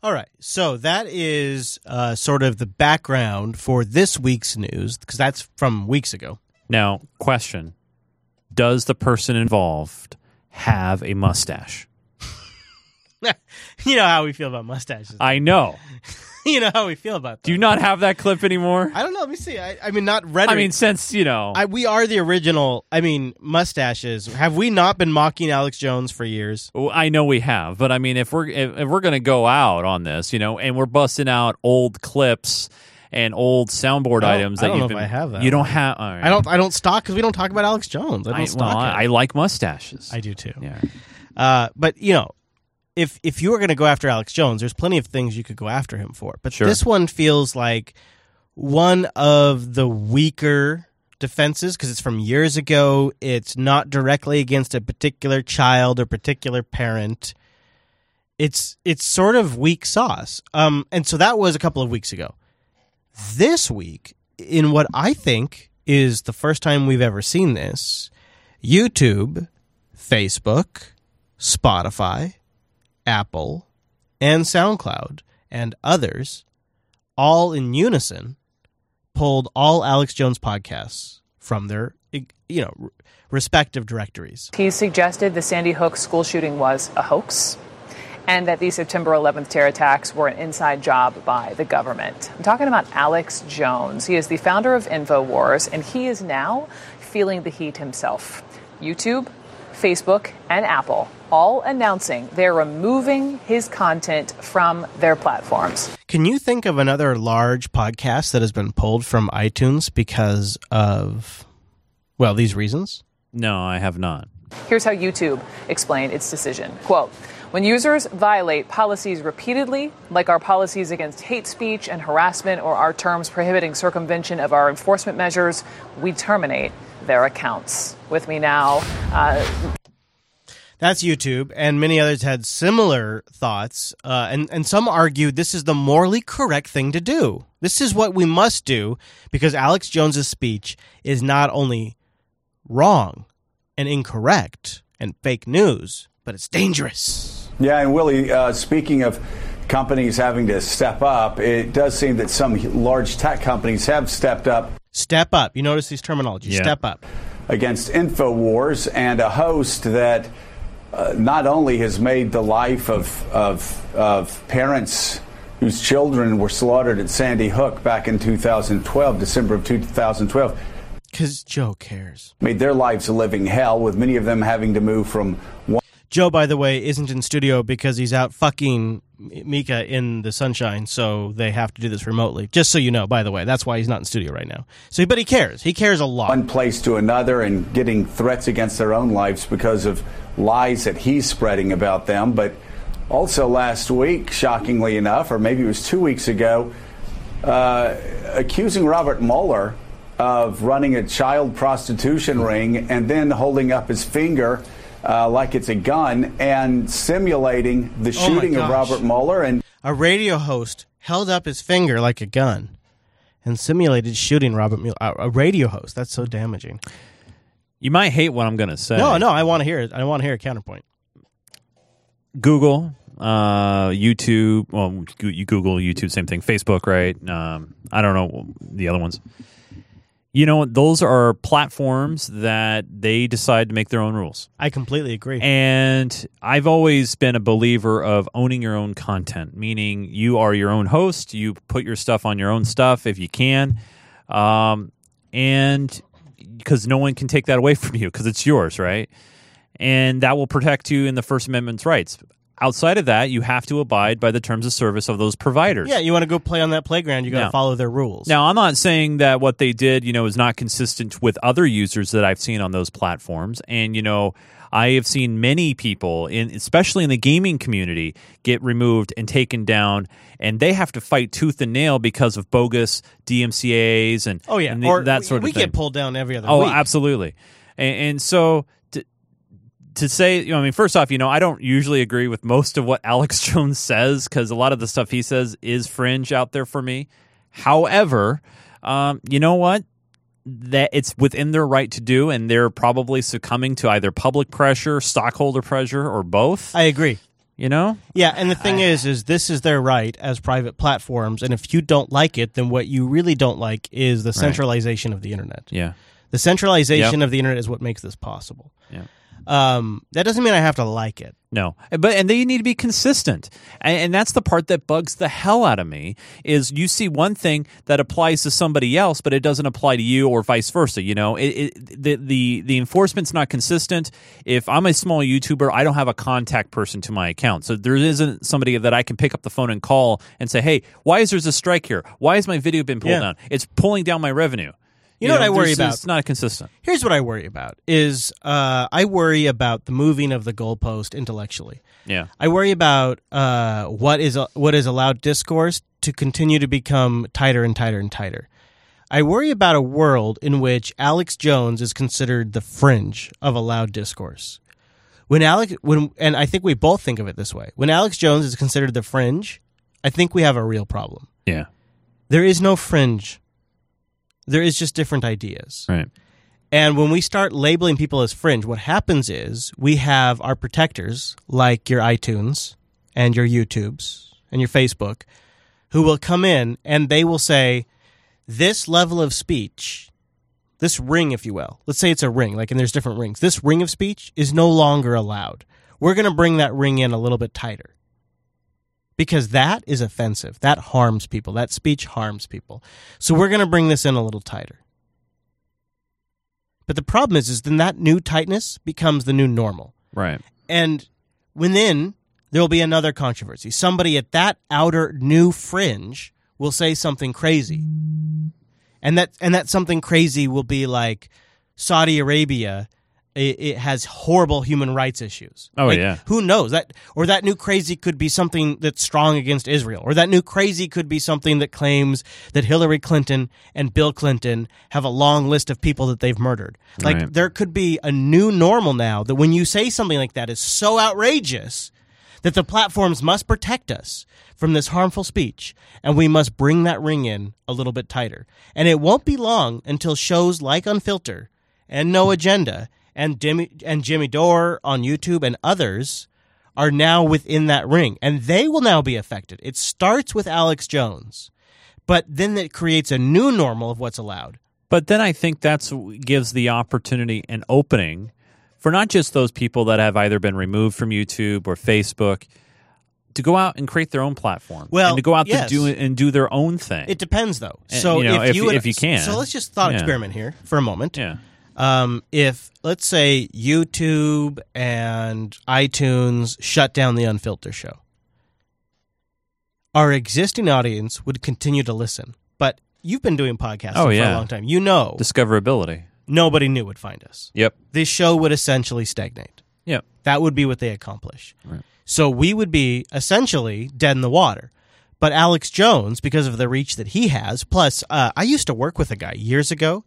All right. So that is uh, sort of the background for this week's news, because that's from weeks ago. Now, question: Does the person involved have a mustache? (laughs) you know how we feel about mustaches. I know. (laughs) you know how we feel about Do you not have that clip anymore? I don't know. Let me see. I, I mean, not rhetoric. I mean, since you know, I, we are the original. I mean, mustaches. Have we not been mocking Alex Jones for years? Well, I know we have, but I mean, if we're if, if we're going to go out on this, you know, and we're busting out old clips and old soundboard items that you've been, I have that you don't have. all right. I don't. I don't stock because we don't talk about Alex Jones. I don't I, stock well, it. I, I like mustaches. I do too. Yeah. Uh, but you know, if if you were going to go after Alex Jones, there's plenty of things you could go after him for. But Sure. this one feels like one of the weaker defenses because it's from years ago. It's not directly against a particular child or particular parent. It's it's sort of weak sauce. Um, and so that was a couple of weeks ago. This week, in what I think is the first time we've ever seen this, YouTube, Facebook, Spotify, Apple, and SoundCloud, and others, all in unison, pulled all Alex Jones podcasts from their, you know, respective directories. He suggested the Sandy Hook school shooting was a hoax and that the September 11th terror attacks were an inside job by the government. I'm talking about Alex Jones. He is the founder of InfoWars, and he is now feeling the heat himself. YouTube, Facebook, and Apple all announcing they're removing his content from their platforms. Can you think of another large podcast that has been pulled from iTunes because of, well, these reasons? No, I have not. Here's how YouTube explained its decision. Quote, when users violate policies repeatedly, like our policies against hate speech and harassment or our terms prohibiting circumvention of our enforcement measures, we terminate their accounts. With me now, uh, That's YouTube, and many others had similar thoughts. Uh, and and some argued this is the morally correct thing to do. This is what we must do because Alex Jones's speech is not only wrong and incorrect and fake news, but it's dangerous. Yeah, and Willie, uh, speaking of companies having to step up, it does seem that some large tech companies have stepped up. Step up. You notice these terminologies. Yeah. Step up. Against InfoWars and a host that uh, not only has made the life of, of, of parents whose children were slaughtered at Sandy Hook back in 2012, December of 2012. Because Joe cares. Made their lives a living hell, with many of them having to move from one. Joe, by the way, isn't in studio because he's out fucking Mika in the sunshine, so they have to do this remotely. Just so you know, by the way, that's why he's not in studio right now. So, but he cares. He cares a lot. one place to another and getting threats against their own lives because of lies that he's spreading about them. But also last week, shockingly enough, or maybe it was two weeks ago, uh, accusing Robert Mueller of running a child prostitution ring and then holding up his finger uh, like it's a gun and simulating the Oh shooting of. Robert Mueller. And A radio host held up his finger like a gun and simulated shooting Robert Mueller. A a radio host. That's so damaging. You might hate what I'm going to say. No, no, I want to hear it. I want to hear a counterpoint. Google, uh, YouTube. Well, you you Google YouTube, same thing. Facebook, right? Um, I don't know the other ones. You know, those are platforms that they decide to make their own rules. I completely agree. And I've always been a believer of owning your own content, meaning you are your own host. You put your stuff on your own stuff if you can. Um, and because no one can take that away (laughs) from you because it's yours, right? And that will protect you in the First Amendment's rights. Outside of that, you have to abide by the terms of service of those providers. Yeah, you want to go play on that playground, you got to follow their rules. Now, I'm not saying that what they did, you know, is not consistent with other users that I've seen on those platforms. And, you know, I have seen many people, in especially in the gaming community, get removed and taken down, and they have to fight tooth and nail because of bogus DMCA's and Oh yeah, and the- that we- sort of we thing. We get pulled down every other Oh, week. absolutely. And, and so to, say, you know, I mean, first off, you know, I don't usually agree with most of what (laughs) Alex Jones says because a lot of the stuff he says is fringe out there for me. However, um, you know what? That it's within their right to do, and they're probably succumbing to either public pressure, stockholder pressure, or both. I agree. You know, Yeah, and the thing is, is this is their right as private platforms, and if you don't like it, then what you really don't like is the centralization of the internet. Yeah. the centralization Yep. of the internet is what makes this possible. Yeah. Um, that doesn't mean I have to like it. No, but and they need to be consistent, and, and that's the part that bugs the hell out of me. Is you see one thing that applies to somebody else, but it doesn't apply to you, or vice versa. You know, it, it, the the the enforcement's not consistent. If I'm a small YouTuber, I don't have a contact person to my account, so there isn't somebody that I can pick up the phone and call and say, "Hey, why is there a strike here? Why has my video been pulled Yeah. down? It's pulling down my revenue." You know what I worry about? It's not consistent. Here's what I worry about: is uh, I worry about the moving of the goalpost intellectually. Yeah. I worry about uh, what is what is allowed discourse to continue to become tighter and tighter and tighter. I worry about a world in which Alex Jones is considered the fringe of allowed discourse. When Alex, when and I think we both think of it this way. When Alex Jones is considered the fringe, I think we have a real problem. Yeah. There is no fringe. There is just different ideas. Right. And when we start labeling people as fringe, what happens is we have our protectors, like your iTunes and your YouTubes and your Facebook, who will come in and they will say, this level of speech, this ring, if you will, let's say it's a ring, like, and there's different rings, this ring of speech is no longer allowed. We're going to bring that ring in a little bit tighter because that is offensive. That harms people. That speech harms people. So we're going to bring this in a little tighter. But the problem is, is then that new tightness becomes the new normal. Right. And within, there will be another controversy. Somebody at that outer new fringe will say something crazy. And that and that something crazy will be like Saudi Arabia it, it has horrible human rights issues. Oh, Like, yeah. Who knows? That or that new crazy could be something that's strong against Israel. Or that new crazy could be something that claims that Hillary Clinton and Bill Clinton have a long list of people that they've murdered. Like Right. there could be a new normal now that when you say something like that is so outrageous that the platforms must protect us from this harmful speech and we must bring that ring in a little bit tighter. And it won't be long until shows like Unfilter and No Agenda and Jimmy and Jimmy Dore on YouTube and others are now within that ring and they will now be affected. It starts with Alex Jones, but then it creates a new normal of what's allowed. But then I think that's gives the opportunity and opening for not just those people that have either been removed from YouTube or Facebook to go out and create their own platform. Well, and to go out yes. to do and do their own thing. It depends, though. And, So you know, if, if- you if you can. so let's just thought Yeah. experiment here for a moment. Yeah. Um, if let's say YouTube and iTunes shut down the Unfilter show, our existing audience would continue to listen. But you've been doing podcasts Oh, for yeah. a long time. You know, Discoverability. nobody knew would find us. Yep. This show would essentially stagnate. Yep. That would be what they accomplish. So we would be essentially dead in the water. But Alex Jones, because of the reach that he has, plus uh, I used to work with a guy years ago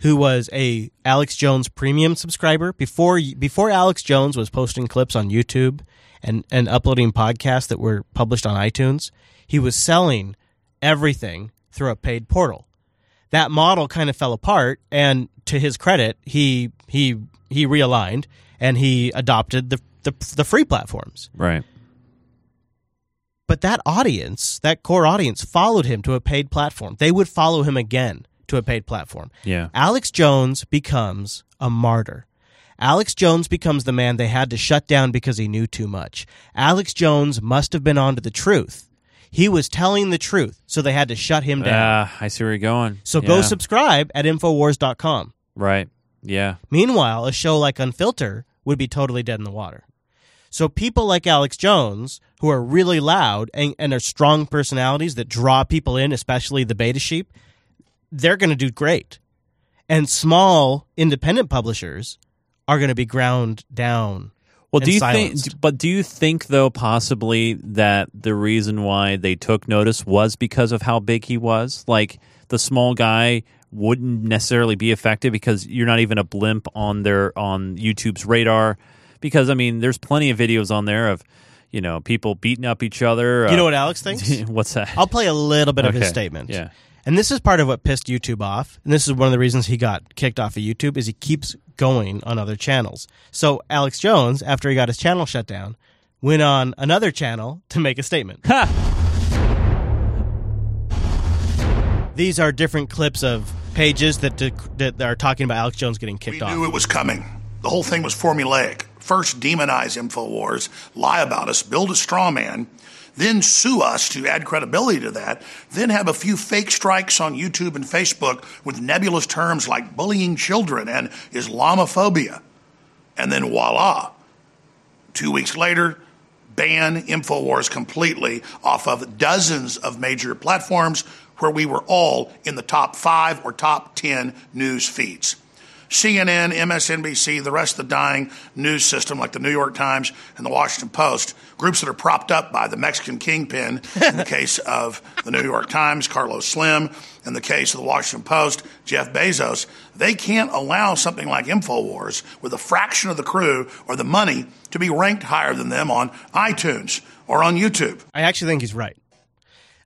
who was a Alex Jones premium subscriber before before Alex Jones was posting clips on YouTube and and uploading podcasts that were published on iTunes. He was selling everything through a paid portal. That model kind of fell apart, and to his credit, he he he realigned and he adopted the the, the free platforms. Right. But that audience, that core audience, followed him to a paid platform. They would follow him again to a paid platform. Yeah. Alex Jones becomes a martyr. Alex Jones becomes the man they had to shut down because he knew too much. Alex Jones must have been onto the truth. He was telling the truth, so they had to shut him down. Ah, I see where you're going. so go subscribe at Infowars.com. Right. Yeah. Meanwhile, a show like Unfilter would be totally dead in the water. So people like Alex Jones, who are really loud and, and are strong personalities that draw people in, especially the beta sheep, they're going to do great. And small independent publishers are going to be ground down. Well, do you silenced. think? But do you think though possibly that the reason why they took notice was because of how big he was? Like the small guy wouldn't necessarily be effective because you're not even a blimp on their on YouTube's radar. Because I mean, there's plenty of videos on there of you know people beating up each other. You know uh, what Alex thinks? (laughs) What's that? I'll play a little bit of his statement. Yeah. And this is part of what pissed YouTube off. And this is one of the reasons he got kicked off of YouTube is he keeps going on other channels. So Alex Jones, after he got his channel shut down, went on another channel to make a statement. Ha! These are different clips of pages that that are talking about Alex Jones getting kicked We off. knew it was coming. The whole thing was formulaic. First, demonize InfoWars, lie about us, build a straw man, then sue us to add credibility to that, then have a few fake strikes on YouTube and Facebook with nebulous terms like bullying children and Islamophobia. And then voila. Two weeks later, ban InfoWars completely off of dozens of major platforms where we were all in the top five or top 10 news feeds. CNN, MSNBC, the rest of the dying news system like the New York Times and the Washington Post, groups that are propped up by the Mexican kingpin in the (laughs) case of the New York Times, Carlos Slim, in the case of the Washington Post, Jeff Bezos, they can't allow something like InfoWars with a fraction of the crew or the money to be ranked higher than them on iTunes or on YouTube. I actually think he's right.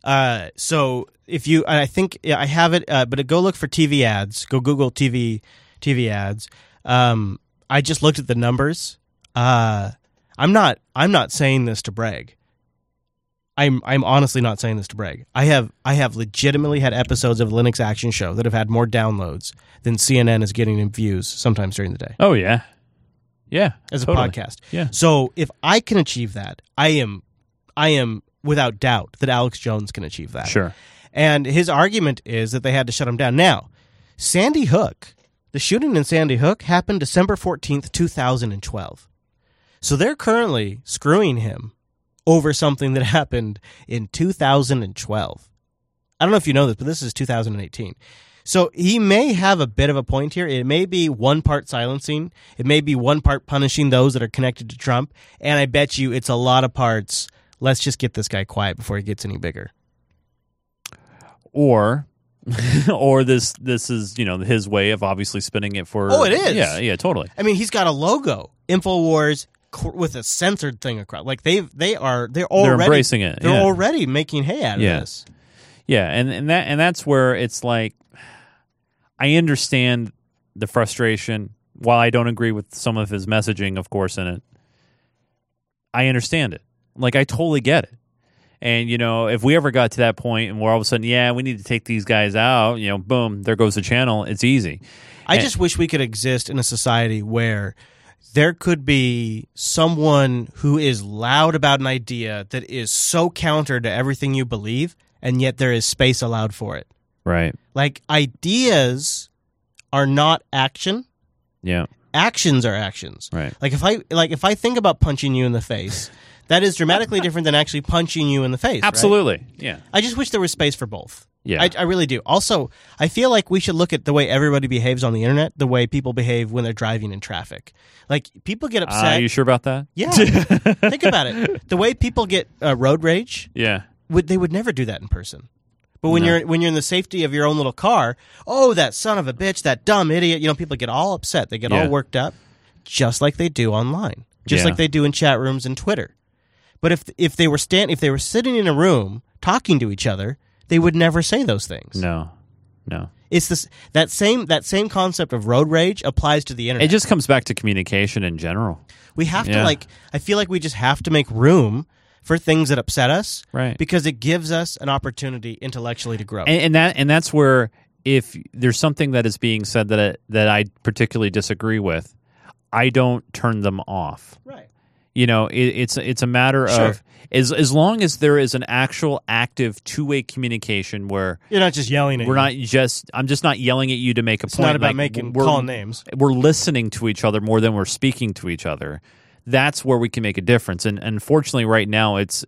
Uh, so if you, I think yeah, I have it, uh, but go look for TV ads. Go Google TV TV ads. Um, I just looked at the numbers. Uh, I'm not. I'm not saying this to brag. I'm. I'm honestly not saying this to brag. I have. I have legitimately had episodes of Linux Action Show that have had more downloads than CNN is getting in views sometimes during the day Oh yeah, yeah, as a podcast. Yeah. So if I can achieve that, I am, I am without doubt that Alex Jones can achieve that. Sure. And his argument is that they had to shut him down. Now, Sandy Hook, the shooting in Sandy Hook happened December fourteenth, two thousand and twelve. So they're currently screwing him over something that (laughs) happened in 2012. I don't know if you know this, but this is 2018. So he may have a bit of a point here. It may be one part silencing, it may be one part punishing those that are connected to Trump, and I bet you it's a lot of parts. Let's just get this guy quiet before he gets any bigger. Or, (laughs) or this this is you know his way of obviously spinning it for. Oh, it is. Yeah, yeah, totally. I mean, he's got a logo, Infowars, with a censored thing across. Like they they are they're already embracing it, They're yeah. already making hay out of Yeah. this. Yeah, and and that and that's where it's like I understand the frustration. While I don't agree with some of his messaging, of course, in it, I understand it. Like I totally get it. And you know, if we ever got to that point and we're all of a sudden, yeah, we need to take these guys out, you know, boom, there goes the channel. It's easy. I And- just wish we could exist in a society where there could be someone who is loud about an idea that is so counter to everything you believe, and yet there is space allowed for it. right. Like ideas are not action. Yeah. Actions are actions. Right. Like if I like if I think about punching you in the face, (laughs) that is dramatically different than actually punching you in the face. right? Absolutely. Yeah. I just wish there was space for both. Yeah. I, I really do. Also, I feel like we should look at the way everybody behaves on the internet, the way people behave when they're driving in traffic. Like people get Uh, are you sure about that? Yeah. (laughs) Think about it. The way people get uh, road rage, Yeah. would they would never do that in person. But when No. you're when you're in the safety of your own little car, oh that son of a bitch, that dumb idiot, you know, people get all upset. They get Yeah. all worked up just like they do online. Just Yeah. like they do in chat rooms and Twitter. But if if they were stand if they were sitting in a room talking to each other, they would never say those things. No. No. It's this that same that same concept of road rage applies to the internet. It just comes back to communication in general. We have to like I feel like we just have to make room for things that upset us. Right. Because it gives us an opportunity intellectually to grow. and, and that and that's where if there's something that is being said that I, that I particularly disagree with, I don't turn them off. Right. You know, it, it's it's a matter Sure. of as as long as there is an actual active two way communication where You're not just yelling at we're you. not just I'm just not yelling at you to make a It's point. not about like, making- we're- calling names. We're listening to each other more than we're speaking to each other. That's where we can make a difference. And unfortunately, right now, it's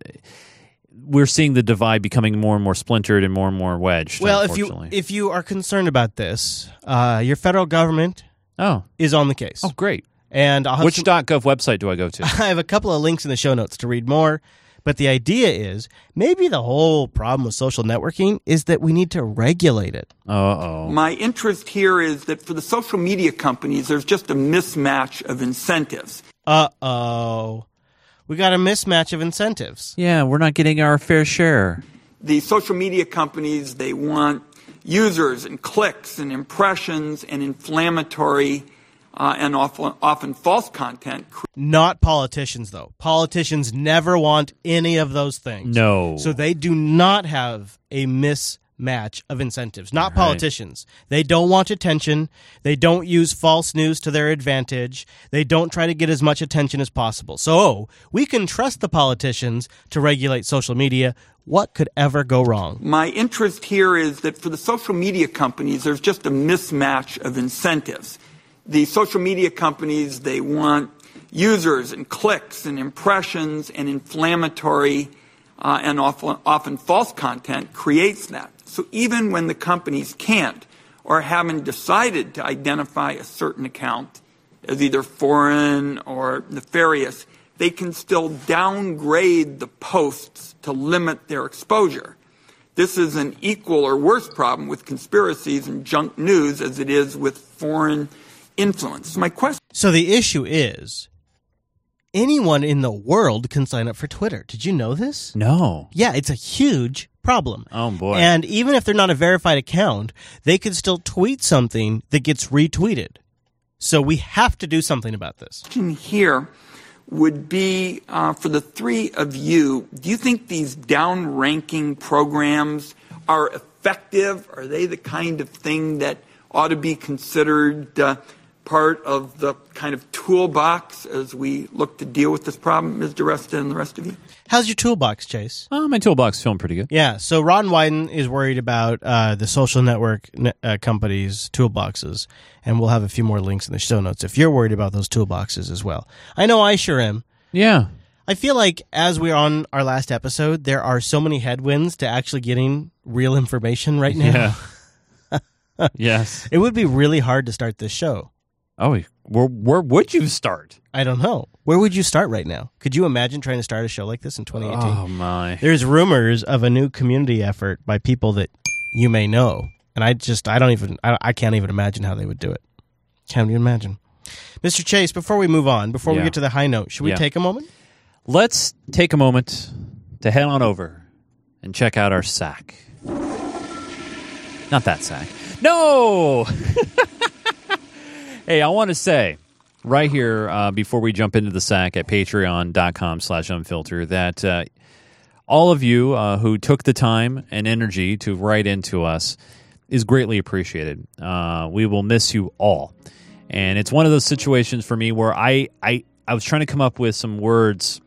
we're seeing the divide becoming more and more splintered and more and more wedged. Well, if you if you are concerned about this, uh, your federal government oh is on the case. Oh, great. And I'll which some- .gov website do I go to? (laughs) I have a couple of links in the show notes to read more. But the idea is maybe the whole problem with social networking is that we need to regulate it. Uh oh. My interest here is that for the social media companies, there's just a mismatch of incentives. Uh oh. We got a mismatch of incentives. Yeah, we're not getting our fair share. The social media companies, they want users and clicks and impressions and inflammatory uh, and often, often false content. Not politicians, though. Politicians never want any of those things. No. So they do not have a mismatch of incentives. Not Right. politicians. They don't want attention. They don't use false news to their advantage. They don't try to get as much attention as possible. So we can trust the politicians to regulate social media. What could ever go wrong? My interest here is that for the social media companies, there's just a mismatch of incentives. The social media companies, they want users and clicks and impressions and inflammatory uh, and often, often false content creates that. So even when the companies can't or haven't decided to identify a certain account as either foreign or nefarious, they can still downgrade the posts to limit their exposure. This is an equal or worse problem with conspiracies and junk news as it is with foreign influence. My question So the issue is anyone in the world can sign up for Twitter. Did you know this? No. Yeah, it's a huge problem. Oh boy. And even if they're not a verified account, they could still tweet something that gets retweeted. So we have to do something about this. question here would be uh, for the three of you do you think these downranking programs are effective? Are they the kind of thing that ought to be considered uh, part of the kind of toolbox as we look to deal with this problem, Ms. DiResta and the rest of you? How's your toolbox, Chase? Oh, my toolbox is feeling pretty good. Yeah, so Ron Wyden is worried about uh, the social network ne- uh, companies' toolboxes, and we'll have a few more links in the show notes if you're worried about those toolboxes as well. I know I sure am. Yeah. I feel like as we're on our last episode, there are so many headwinds to actually getting real information right now. Yeah. (laughs) yes. It would be really hard to start this show. Oh, where where would you start? I don't know. Where would you start right now? Could you imagine trying to start a show like this in 2018? Oh my. There's rumors of a new community effort by people that you may know, and I just I don't even I, I can't even imagine how they would do it. Can't even imagine. Mr. Chase, before we move on, before we Yeah. get to the high note, should we Yeah. take a moment? Let's take a moment to head on over and check out our sack. Not that sack. No. (laughs) hey, I want to say right here uh, before we jump into the sack at patreon.com slash unfilter that uh, all of you uh, who took the time and energy to write into us is greatly appreciated. Uh, we will miss you all. And it's one of those situations for me where I, I, I was trying to come up with some words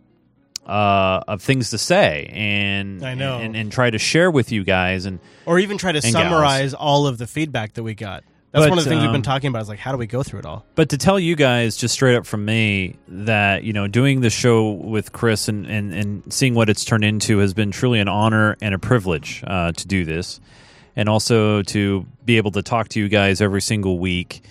uh, of things to say and I know. and, and try to share with you guys and Or even try to and gals. summarize all of the feedback that we got. That's But, one of the things we've um, been talking about is like how do we go through it all? But to tell you guys just straight up from me that, you know, doing the show with Chris and, and, and seeing what it's turned into has been truly an honor and a privilege uh, to do this. and also to be able to talk to you guys every single week.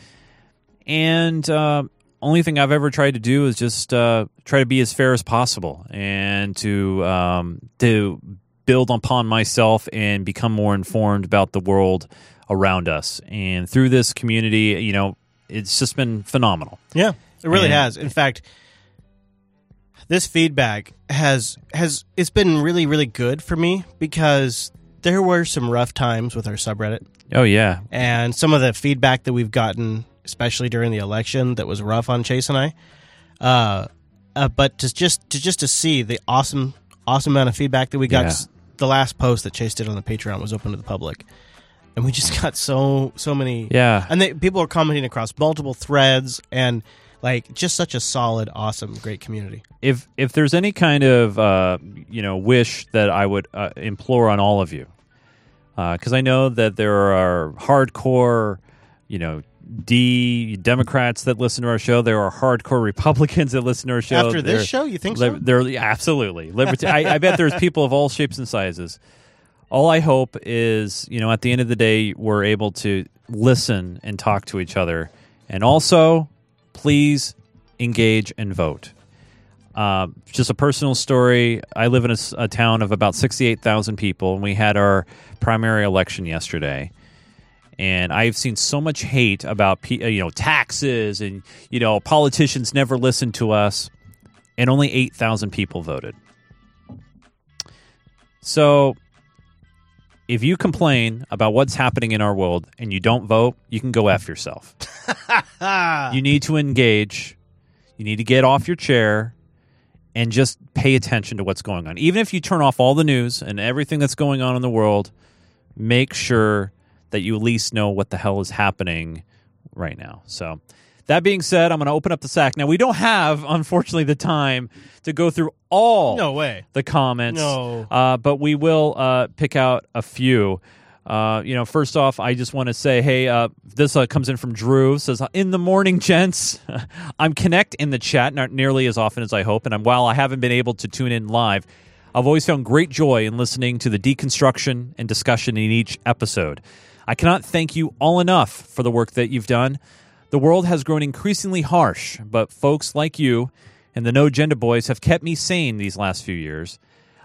And uh, only thing I've ever tried to do is just uh, try to be as fair as possible and to um, to build upon myself and become more informed about the world around us. And through this community, you know, it's just been phenomenal. Yeah, it really And- has. In fact, this feedback has has it's been really really good for me because there were some rough times with our subreddit. Oh yeah, and some of the feedback that we've gotten, especially during the election, that was rough on Chase and I. Uh, uh, but to just to just to see the awesome awesome amount of feedback that we got. Yeah. The last post that Chase did on the Patreon was open to the public, and we just (laughs) got so so many. Yeah. and they, people are commenting across multiple threads and like just such a solid, awesome, great community. if if there's any kind of uh, you know wish that I would uh, implore on all of you, because I know that there are hardcore, you know, D Democrats that listen to our show. There are hardcore Republicans that listen to our show. After this There- show, you think li- so? Yeah, absolutely. Liberty. I, I bet there's people of all shapes and sizes. All I hope is, you know, at the end of the day, we're able to listen and talk to each other, and also, please engage and vote. Uh, just a personal story. I live in a town of about 68,000 people, and we had our primary election yesterday. And I've seen so much hate about uh, you know taxes and you know politicians never listen to us, and only 8,000 people voted. So, if you complain about what's happening in our world and you don't vote, you can go f yourself. (laughs) you need to engage. You need to get off your chair and just pay attention to what's going on. Even if you turn off all the news and everything that's going on in the world, make sure that you at least know what the hell is happening right now. So, that being said, I'm going to open up the sack. Now, we don't have, unfortunately, the time to go through all No way. the comments. No. Uh, but we will uh, pick out a few. Uh, you know, first off, I just want to say, hey, uh, this uh, comes in from Drew. Says, "In the morning, gents, (laughs) I'm connect in the chat, not nearly as often as I hope, and I'm, while I haven't been able to tune in live, I've always found great joy in listening to the deconstruction and discussion in each episode. I cannot thank you all enough for the work that you've done. The world has grown increasingly harsh, but folks like you and the No Agenda Boys have kept me sane these last few years.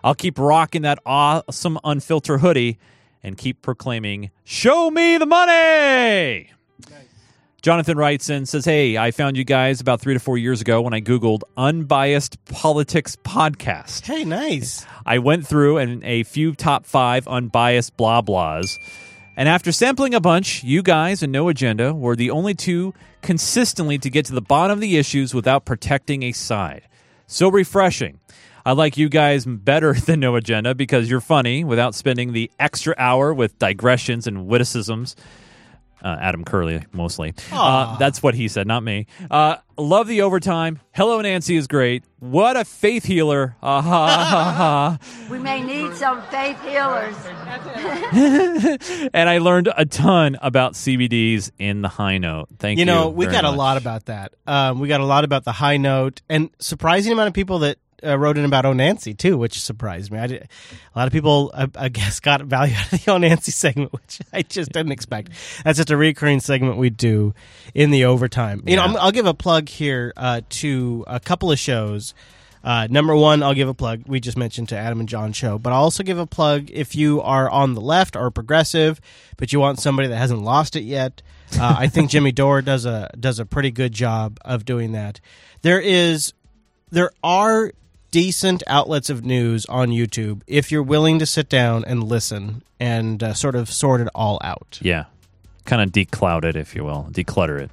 I'll keep rocking that awesome unfiltered hoodie and keep proclaiming, Show me the money! Jonathan writes in says, Hey, I found you guys about three to four years ago when I Googled unbiased politics podcast. Hey, nice. I went through and a few top five unbiased blah blahs. And after sampling a bunch, you guys and No Agenda were the only two consistently to get to the bottom of the issues without protecting a side. So refreshing. I like you guys better (laughs) than No Agenda because you're funny without spending the extra hour with digressions and witticisms. Uh, Adam Curry, mostly. Uh, that's what he said, not me. Uh, love the overtime. Hello, Nancy is great. What a faith healer. Ha, ha, ha. We may need some faith healers. (laughs) and I learned a ton about CBDs in the high note. Thank you. you know, we very got a much. lot about that. Um, we got a lot about the high note, and surprising amount of people that uh, wrote in about Onancy too, which surprised me. I did, a lot of people, I, I guess, (laughs) got value out of the Onancy (laughs) segment, which I just didn't expect. That's just a recurring segment we do in the overtime. You know, Yeah. I'm, I'll give a plug here uh, to a couple of shows. Uh, number one, I'll give a plug. We just mentioned to Adam and John show, but I'll also give a plug if you are on the left or progressive, but you want somebody that hasn't lost it yet. Uh, I think (laughs) Jimmy Dore does a does a pretty good job of doing that. There is, there are decent outlets of news on YouTube if you're willing to sit down and listen and uh, sort of sort it all out. Yeah. Kind of decloud it, if you will, declutter it.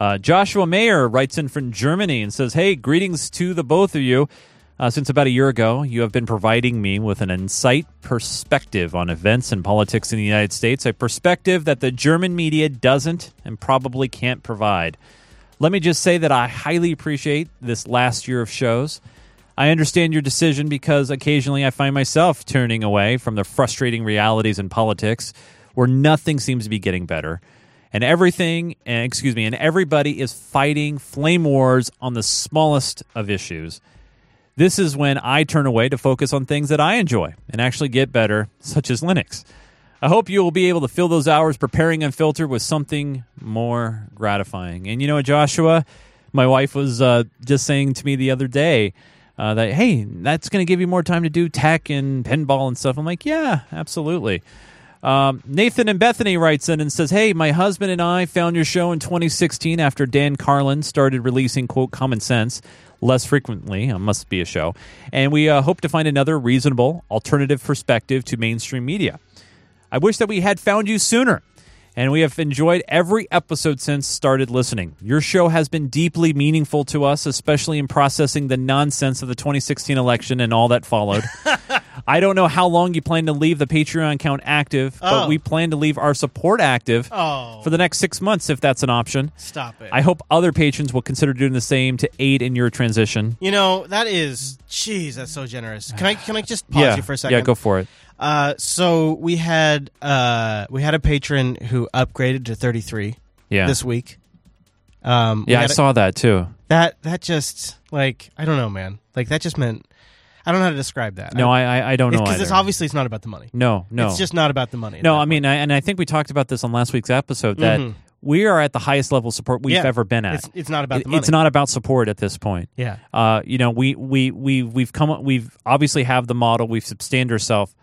Uh, Joshua Mayer writes in from Germany and says, Hey, greetings to the both of you. Uh, since about a year ago, you have been providing me with an insight perspective on events and politics in the United States, a perspective that the German media doesn't and probably can't provide. Let me just say that I highly appreciate this last year of shows. I understand your decision because occasionally I find myself turning away from the frustrating realities in politics where nothing seems to be getting better. And everything, eh, excuse me, and everybody is fighting flame wars on the smallest of issues. This is when I turn away to focus on things that I enjoy and actually get better, such as Linux. I hope you will be able to fill those hours preparing Unfiltered with something more gratifying. And you know, Joshua, my wife was uh, just saying to me the other day uh, that, hey, that's going to give you more time to do tech and pinball and stuff. I'm like, yeah, absolutely. Um, Nathan and Bethany writes in and says, Hey, my husband and I found your show in 2016 after Dan Carlin started releasing, quote, common sense less frequently. It must be a show. And we uh, hope to find another reasonable alternative perspective to mainstream media. I wish that we had found you sooner. And we have enjoyed every episode since started listening. Your show has been deeply meaningful to us, especially in processing the nonsense of the 2016 election and all that followed. (laughs) I don't know how long you plan to leave the Patreon account active, but Oh. we plan to leave our support active Oh. for the next six months if that's an option. Stop it. I hope other patrons will consider doing the same to aid in your transition. You know that is, jeez, that's so generous. Can I can I just pause yeah, you for a second? yeah, go for it. Uh, so we had uh we had a patron who upgraded to 33. Yeah. This week. Um, we Yeah, I had saw that too. that. That just like I don't know, man. Like that just meant I don't know how to describe that. No, I I, I don't know because it's obviously it's not about the money. No, no, it's just not about the money. No, I mean, I, and I think we talked about this on last week's episode that Mhm. we are at the highest level of support we've Yeah. ever been at. It's- it's not about It- It's not about support at this point. Yeah. Uh, you know, we we we we've come up- we've obviously have the model. We've sustained ourselves.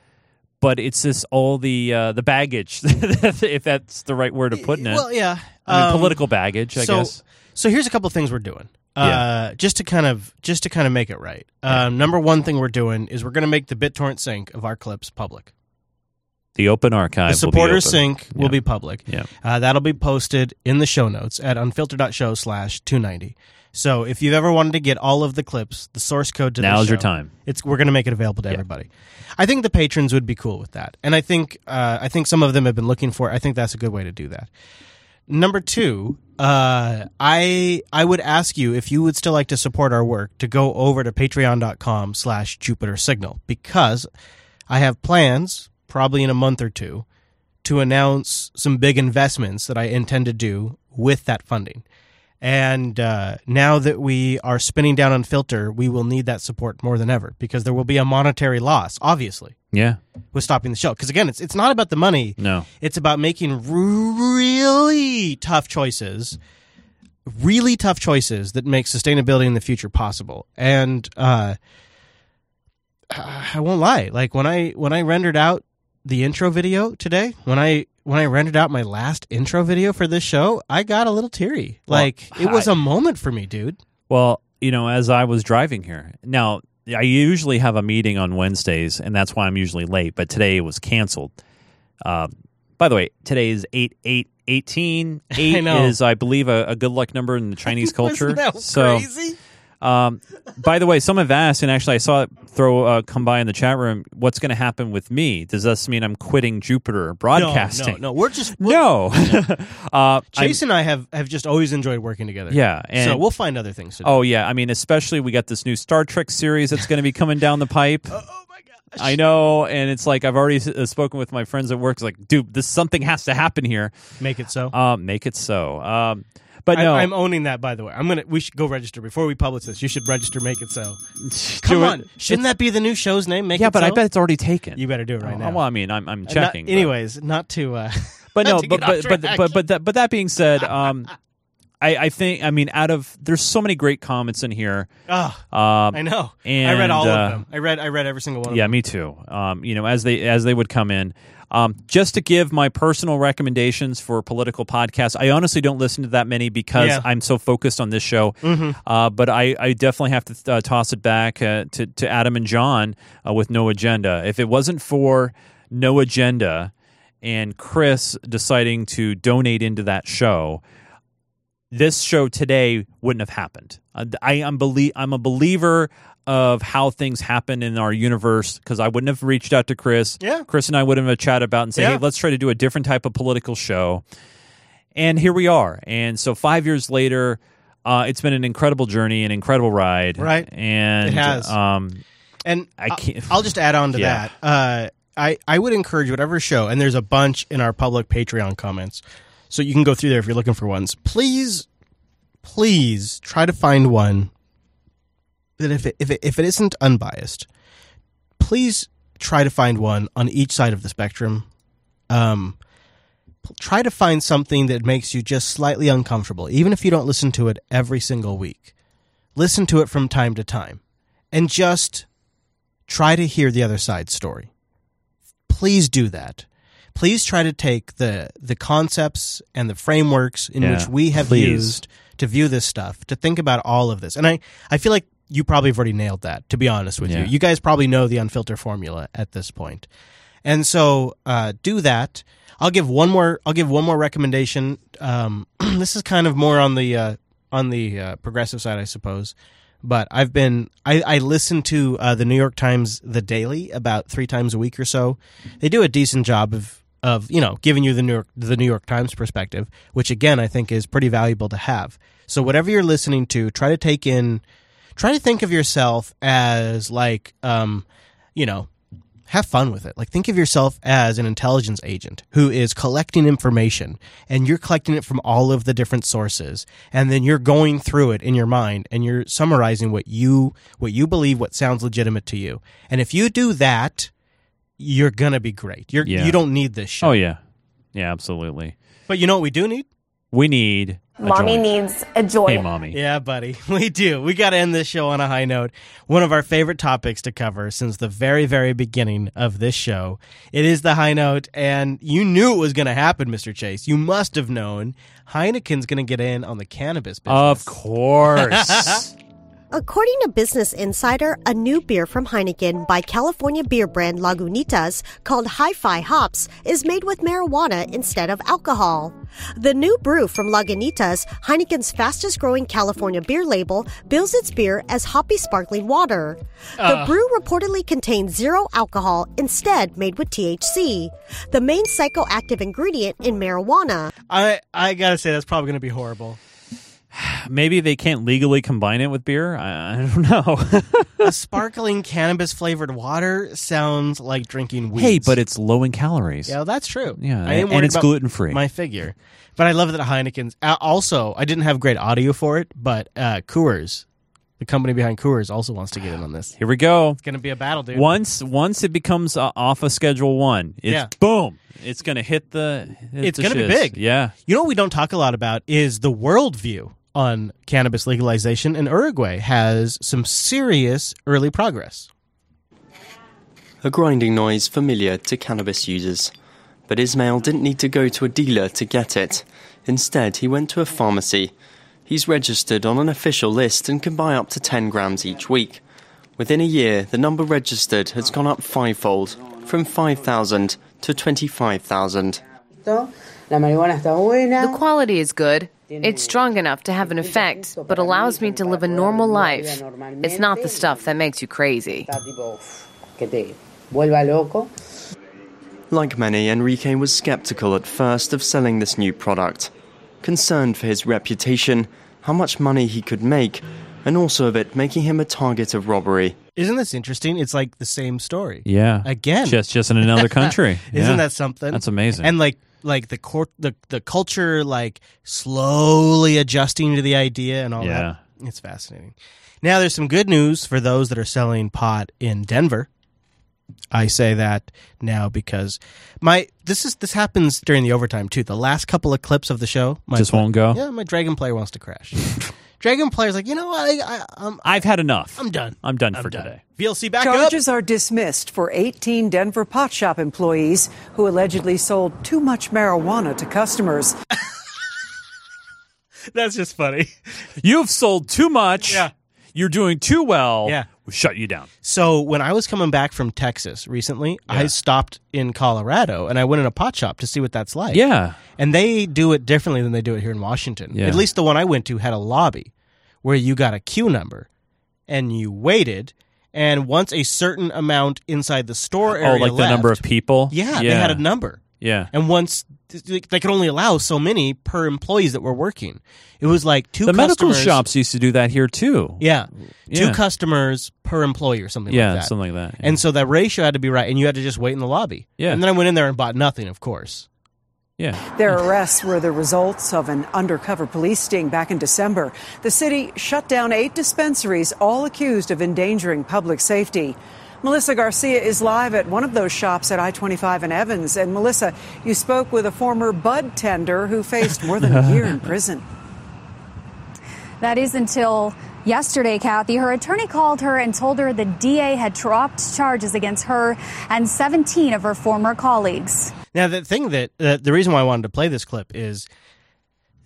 But it's just all the uh, the baggage, (laughs) if that's the right word of putting it. Well, yeah. I mean, Um, political baggage, I so, guess. So here's a couple of things we're doing. Yeah. Uh, just to kind of just to kind of make it right. Um, number one thing we're doing is we're going to make the BitTorrent sync of our clips public. The open archive. the supporter sync will be public. Yeah. Uh, that'll be posted in the show notes at unfiltered.show slash 290. So if you've ever wanted to get all of the clips, the source code to the Now's your time. It's we're going to make it available to everybody. I think the patrons would be cool with that, and I think uh, I think some of them have been looking for. it. I think that's a good way to do that. Number two, uh, I I would ask you if you would still like to support our work to go over to patreon.com slash Jupiter Signal because I have plans, probably in a month or two, to announce some big investments that I intend to do with that funding. And uh, now that we are spinning down Unfilter, we will need that support more than ever because there will be a monetary loss, obviously, Yeah. with stopping the show. Because again, it's it's not about the money. No. It's about making really tough choices, really tough choices that make sustainability in the future possible. And uh, (sighs) I won't lie, like when I when I rendered out the intro video today, when I when I rendered out my last intro video for this show, I got a little teary. Well, Like it was I- a moment for me, dude. Well, you know, as I was driving here, now I usually have a meeting on Wednesdays, and that's why I'm usually late. But today it was canceled. Um, by the way, today is eight eight eighteen. (laughs) Eight I is, I believe, a, a good luck number in the Chinese (laughs) culture. So, crazy? Um, by the way, some have asked, and actually, I saw it throw uh, come by in the chat room. What's going to happen with me? Does this mean I'm quitting Jupiter Broadcasting? No, no, no. We're just no. (laughs) (laughs) uh, Chase and I have have just always enjoyed working together. Yeah, and- so we'll find other things to do. Oh yeah, I mean, especially we got this new Star Trek series that's going to be coming down the pipe. (laughs) oh my gosh! I know, and it's like I've already uh, spoken with my friends at work. It's like, dude, this something has to happen here. Make it so. Um, make it so. Um, but I, no, I'm owning that. By the way, I'm gonna. We should go register before we publish this. You should register. Make it so. Come on, shouldn't that be the new show's name? Make it. yeah, it but I bet it's already taken. You better do it right Oh, now. Well, I mean, I'm I'm Uh, not- checking. but- anyways, not to. Uh, (laughs) but no, but but but but but that, but that being said, um, (laughs) I I think I mean out of there's so many great comments in here. Ah, um, I know. And, I read all uh, of them. I read. I read every single one. Yeah, of them. me too. Um, you know, as they as they would come in. Um, just to give my personal recommendations for political podcasts, I honestly don't listen to that many because Yeah. I'm so focused on this show. Mhm. Uh, but I, I definitely have to uh, toss it back uh, to to Adam and John uh, with No Agenda. If it wasn't for No Agenda and Chris deciding to donate into that show, this show today wouldn't have happened. Uh, I am belie- I'm a believer of how things happen in our universe because I wouldn't have reached out to Chris. Yeah. Chris and I wouldn't have chatted about and say, Yeah. hey, let's try to do a different type of political show. And here we are. And so five years later, uh, it's been an incredible journey, an incredible ride. Right. And It has. Um, And I can't. I'll just add on to (laughs) Yeah. that. Uh, I I would encourage whatever show, and there's a bunch in our public Patreon comments, so you can go through there if you're looking for ones. Please, please try to find one that if it, if it, if it isn't unbiased, please try to find one on each side of the spectrum um, try to find something that makes you just slightly uncomfortable, even if you don't listen to it every single week. Listen to it from time to time, and just try to hear the other side's story. Please do that. Please try to take the the concepts and the frameworks in Yeah, which we have please. used to view this stuff, to think about all of this. And I, I feel like you probably have already nailed that, to be honest with Yeah. you. You guys probably know the unfiltered formula at this point. And so uh, do that. I'll give one more I'll give one more recommendation. Um, (clears throat) this is kind of more on the uh, on the uh, progressive side, I suppose. But I've been I, I listen to uh, the New York Times The Daily about three times a week or so. They do a decent job of of you know giving you the New York the New York Times perspective, which again I think is pretty valuable to have. So whatever you're listening to, try to take in, try to think of yourself as like um, you know have fun with it. Like think of yourself as an intelligence agent who is collecting information and you're collecting it from all of the different sources and then you're going through it in your mind and you're summarizing what you what you believe what sounds legitimate to you. And if you do that, you're going to be great. You're Yeah. you don't need this shit. Oh yeah, yeah, absolutely. But you know what we do need? We need a Mommy joint. needs a joy. Hey, mommy. Yeah, buddy. (laughs) We do. We got to end this show on a high note. One of our favorite topics to cover since the very, very beginning of this show. It is the high note, and you knew it was going to happen, Mr. Chase. You must have known Heineken's going to get in on the cannabis business. Of course. (laughs) According to Business Insider, a new beer from Heineken by California beer brand Lagunitas called Hi-Fi Hops is made with marijuana instead of alcohol. The new brew from Lagunitas, Heineken's fastest growing California beer label, bills its beer as hoppy sparkling water. The brew reportedly contains zero alcohol, instead made with THC, the main psychoactive ingredient in marijuana. I, I got to say, that's probably to be horrible. Maybe they can't legally combine it with beer. I, I don't (laughs) know. a sparkling cannabis flavored water sounds like drinking weed. hey, but it's low in calories. Yeah, that's true. Yeah, I am and it's gluten-free. My figure, but I love that Heineken's. Uh, also, I didn't have great audio for it, but uh, Coors, the company behind Coors, also wants to get in on this. Here we go. It's going to be a battle, dude. Once once it becomes uh, off of Schedule One, it's Yeah. boom. It's gonna hit the. hit it's going to be big. Yeah. You know what we don't talk a lot about is the worldview on cannabis legalization, and Uruguay has some serious early progress. A grinding noise familiar to cannabis users. But Ismail didn't need to go to a dealer to get it. Instead, he went to a pharmacy. He's registered on an official list and can buy up to 10 grams each week. Within a year, the number registered has gone up fivefold, from 5,000 to 25,000. La marihuana está buena. The quality is good. It's strong enough to have an effect, but allows me to live a normal life. It's not the stuff that makes you crazy. Que te vuelva loco. Like many, Enrique was skeptical at first of selling this new product, concerned for his reputation, how much money he could make, and also of it making him a target of robbery. Isn't this interesting? It's like the same story. Yeah. Again. Just just in another country. (laughs) Isn't Yeah. that something? That's amazing. And like like the court the the culture like slowly adjusting to the idea and all Yeah. that. It's fascinating. Now there's some good news for those that are selling pot in Denver. I say that now because my this is this happens during the overtime too. The last couple of clips of the show my Just won't go? Yeah, my dragon player wants to crash. (laughs) dragon player's like, you know what? I, I, I'm I've had enough. I'm done. I'm done I'm for done. today. VLC back up. Charges are dismissed for 18 Denver pot shop employees who allegedly sold too much marijuana to customers. (laughs) That's just funny. You've sold too much. Yeah. You're doing too well. Yeah. Shut you down. So when I was coming back from Texas recently, I stopped in Colorado and I went in a pot shop to see what that's like. Yeah. And they do it differently than they do it here in Washington. Yeah. At least the one I went to had a lobby where you got a queue number and you waited and once a certain amount inside the store oh, area Oh, like the number of people? Yeah, they had a number. Yeah. And once they could only allow so many per employees that were working. It was like two the medical shops used to do that here too. yeah. Two customers per employee or something Yeah, like that. something like that, And so that ratio had to be right, and you had to just wait in the lobby. Yeah. And then I went in there and bought nothing, of course. Yeah. Their arrests were the results of an undercover police sting back in December. The city shut down eight dispensaries, all accused of endangering public safety. Melissa Garcia is live at one of those shops at I 25 and Evans. And Melissa, you spoke with a former bud tender who faced more than a year in (laughs) prison. That is until yesterday, Kathy. Her attorney called her and told her the DA had dropped charges against her and 17 of her former colleagues. Now, the thing that uh, the reason why I wanted to play this clip is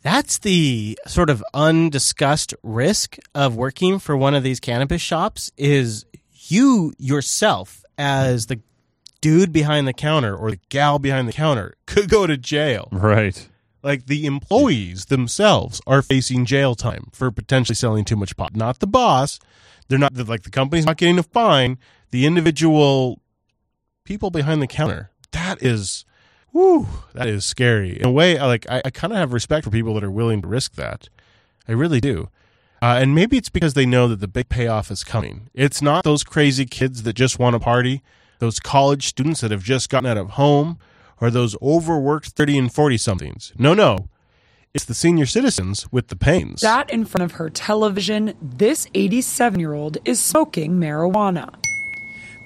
that's the sort of undiscussed risk of working for one of these cannabis shops is you yourself as the dude behind the counter or the gal behind the counter could go to jail. Right. Like the employees themselves are facing jail time for potentially selling too much pot. Not the boss. They're not like the company's not getting a fine. The individual people behind the counter. That is whew, that is scary. In a way, I like I, I kind of have respect for people that are willing to risk that. I really do. Uh, and maybe it's because they know that the big payoff is coming. It's not those crazy kids that just want to party, those college students that have just gotten out of home, or those overworked 30 and 40 somethings. No, no. It's the senior citizens with the pains. Sat in front of her television, this 87 year old is smoking marijuana.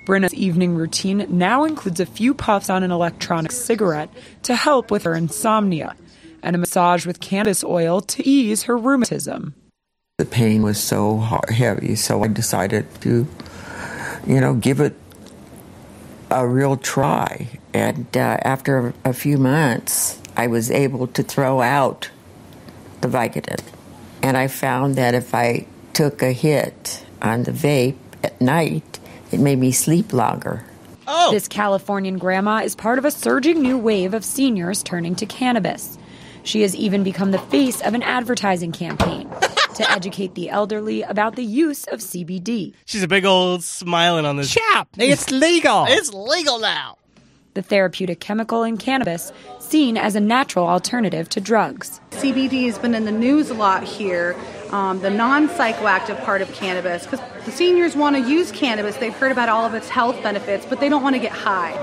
Brenna's evening routine now includes a few puffs on an electronic cigarette to help with her insomnia and a massage with cannabis oil to ease her rheumatism. The pain was so hard, heavy, so I decided to, you know, give it a real try. And uh, after a few months, I was able to throw out the Vicodin. And I found that if I took a hit on the vape at night, it made me sleep longer. Oh. This Californian grandma is part of a surging new wave of seniors turning to cannabis. She has even become the face of an advertising campaign (laughs) to educate the elderly about the use of CBD. She's a big old smiling on this. Chap, it's (laughs) legal. It's legal now. The therapeutic chemical in cannabis seen as a natural alternative to drugs. CBD has been in the news a lot here, um, the non psychoactive part of cannabis, because the seniors want to use cannabis. They've heard about all of its health benefits, but they don't want to get high.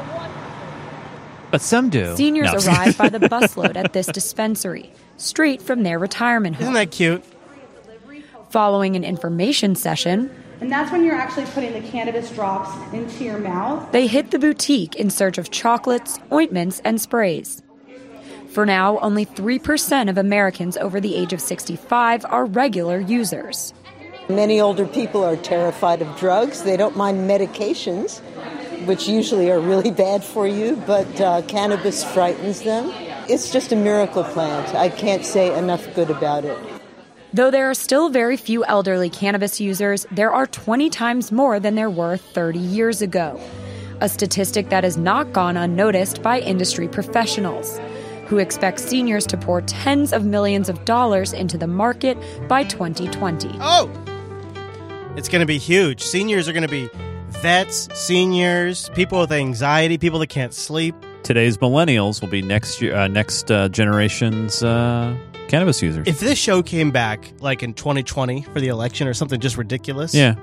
But some do. Seniors No. arrive by the (laughs) busload at this dispensary, straight from their retirement home. Isn't that cute? Following an information session, And that's when you're actually putting the cannabis drops into your mouth. they hit the boutique in search of chocolates, ointments, and sprays. For now, only 3% of Americans over the age of 65 are regular users. Many older people are terrified of drugs. They don't mind medications, which usually are really (laughs) bad for you, but uh, cannabis frightens them. It's just a miracle plant. I can't say enough good about it. Though there are still very few elderly cannabis users, there are 20 times more than there were 30 years ago. A statistic that has not gone unnoticed by industry professionals, who expect seniors to pour tens of millions of dollars into the market by 2020. Oh! It's going to be huge. Seniors are going to be vets, seniors, people with anxiety, people that can't sleep. Today's millennials will be next year, uh, next uh, generation's uh, cannabis users. If this show came back like in 2020 for the election or something just ridiculous, yeah.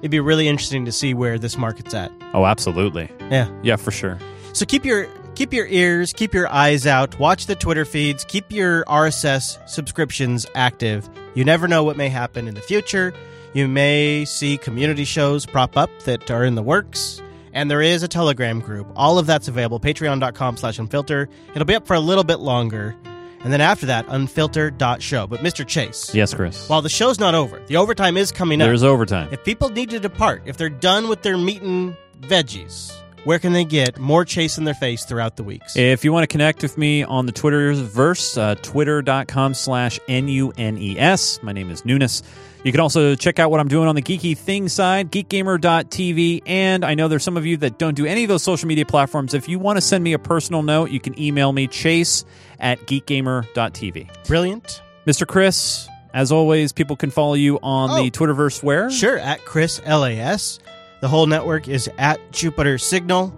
it'd be really interesting to see where this market's at. Oh, absolutely. Yeah. Yeah, for sure. So keep your keep your ears, keep your eyes out, watch the Twitter feeds, keep your RSS subscriptions active. You never know what may happen in the future. You may see community shows prop up that are in the works. And there is a Telegram group. All of that's available. Patreon.com slash unfilter. It'll be up for a little bit longer. And then after that, unfilter.show. But Mr. Chase. Yes, Chris. While the show's not over, the overtime is coming up. There's overtime. If people need to depart, if they're done with their meat and veggies, where can they get more chase in their face throughout the weeks? If you want to connect with me on the Twitterverse, uh, twitter.com slash N-U-N-E-S. My name is Nunes. You can also check out what I'm doing on the Geeky Thing side, geekgamer.tv. And I know there's some of you that don't do any of those social media platforms. If you want to send me a personal note, you can email me, chase at geekgamer.tv. Brilliant. Mr. Chris, as always, people can follow you on Oh. the Twitterverse where? Sure, at Chris LAS. The whole network is at Jupiter Signal.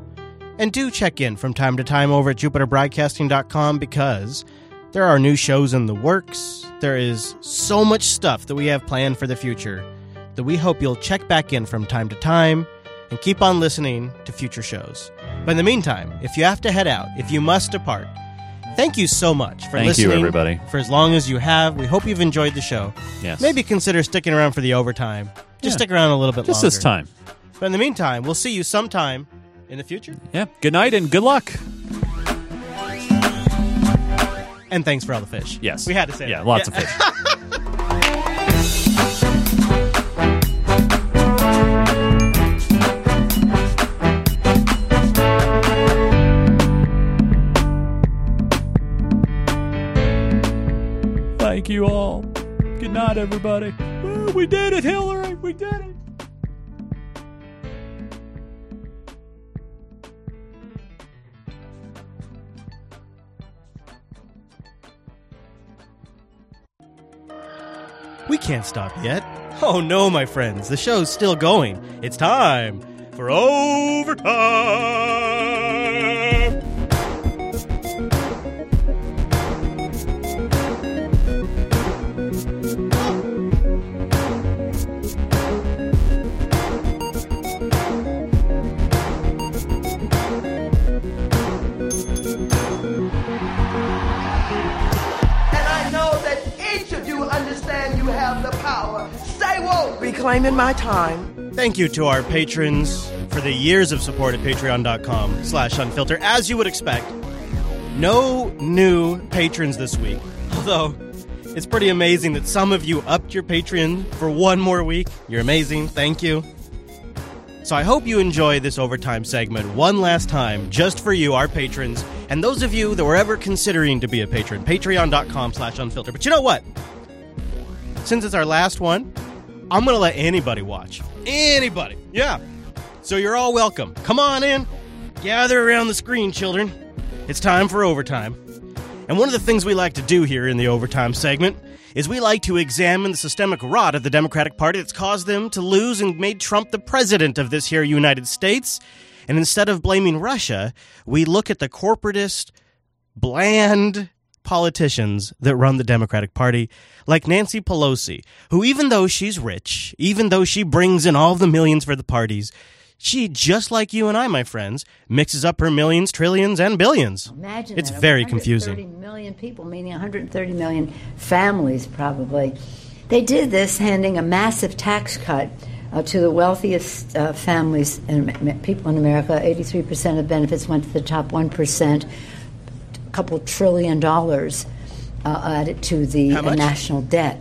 And do check in from time to time over at jupiterbroadcasting.com because there are new shows in the works. There is so much stuff that we have planned for the future that we hope you'll check back in from time to time and keep on listening to future shows. But in the meantime, if you have to head out, if you must depart, thank you so much for Thank you, listening. everybody. For as long as you have, we hope you've enjoyed the show. Yes. Maybe consider sticking around for the overtime. Just Yeah. stick around a little bit Just longer. this time. But in the meantime, we'll see you sometime in the future. Yeah. Good night and good luck. And thanks for all the fish. Yes. We had to say Yeah, that. lots of fish. (laughs) Thank you all. Good night, everybody. Woo, we did it, Hillary. We did it. We can't stop yet. Oh no, my friends, the show's still going. It's time for overtime. Woke. Reclaiming my time. Thank you to our patrons for the years of support at patreon.com slash unfilter. As you would expect, no new patrons this week. (laughs) Although, it's pretty amazing that some of you upped your Patreon for one more week. You're amazing. Thank you. So I hope you enjoy this overtime segment one last time, just for you, our patrons, and those of you that were ever considering to be a patron. Patreon.com slash unfilter. But you know what? Since it's our last one, I'm going to let anybody watch. Anybody. Yeah. So you're all welcome. Come on in. Gather around the screen, children. It's time for overtime. And one of the things we like to do here in the overtime segment is we like to examine the systemic rot of the Democratic Party that's caused them to lose and made Trump the president of this here United States. And instead of blaming Russia, we look at the corporatist, bland politicians that run the Democratic Party, like Nancy Pelosi, who, even though she's rich, even though she brings in all the millions for the parties, she, just like you and I, my friends, mixes up her millions, trillions, and billions. Imagine it's that, very confusing. million people, meaning 130 million families, probably. They did this handing a massive tax cut uh, to the wealthiest uh, families and people in America. 83% of benefits went to the top 1%, a couple trillion dollars uh, added to the national debt.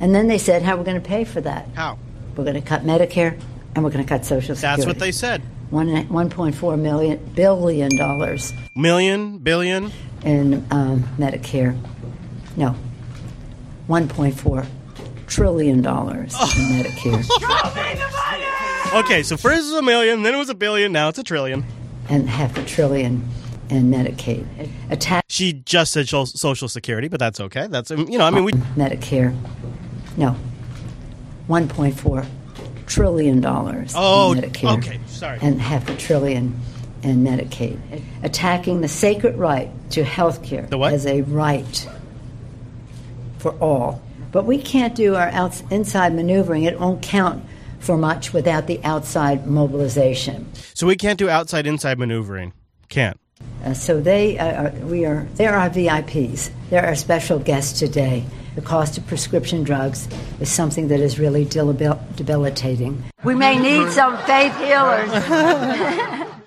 And then they said, how are we going to pay for that? How? We're going to cut Medicare and we're going to cut Social Security. That's what they said. One, 1.4 million billion dollars Million, billion. in um, Medicare. No, 1.4 trillion dollars in (laughs) Medicare, Okay, so first it was a million, then it was a billion, now it's a trillion. and half a trillion in Medicaid. Attack She just said Social Security, but that's okay. That's you know, I mean, we Medicare. No, 1.4 trillion dollars Oh, in Medicare. okay, sorry. And half a trillion in Medicaid. Attacking the sacred right to health care as a right for all. But we can't do our outs- inside maneuvering. It won't count for much without the outside mobilization. so we can't do outside inside maneuvering. Can't. Uh, so they, uh, are, we are, they're our VIPs. They're our special guests today. The cost of prescription drugs is something that is really debil- debilitating. We may need some faith healers. (laughs)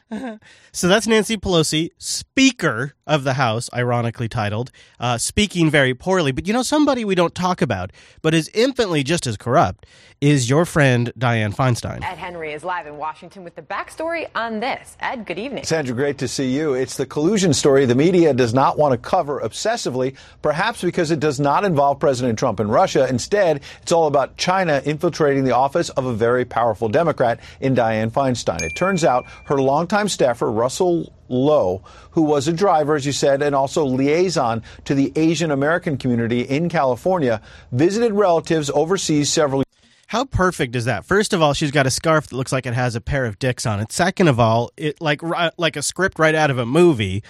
So that's Nancy Pelosi, Speaker of the House, ironically titled, uh, speaking very poorly. But you know, somebody we don't talk about, but is infinitely just as corrupt, is your friend Dianne Feinstein. Ed Henry is live in Washington with the backstory on this. Ed, good evening. Sandra, great to see you. It's the collusion story the media does not want to cover obsessively, perhaps because it does not involve President Trump and Russia. Instead, it's all about China infiltrating the office of a very powerful Democrat in Dianne Feinstein. It turns out her longtime staffer, Russell Lowe, who was a driver, as you said, and also liaison to the Asian American community in California, visited relatives overseas several How perfect is that? First of all, she's got a scarf that looks like it has a pair of dicks on it. Second of all, it like uh, like a script right out of a movie.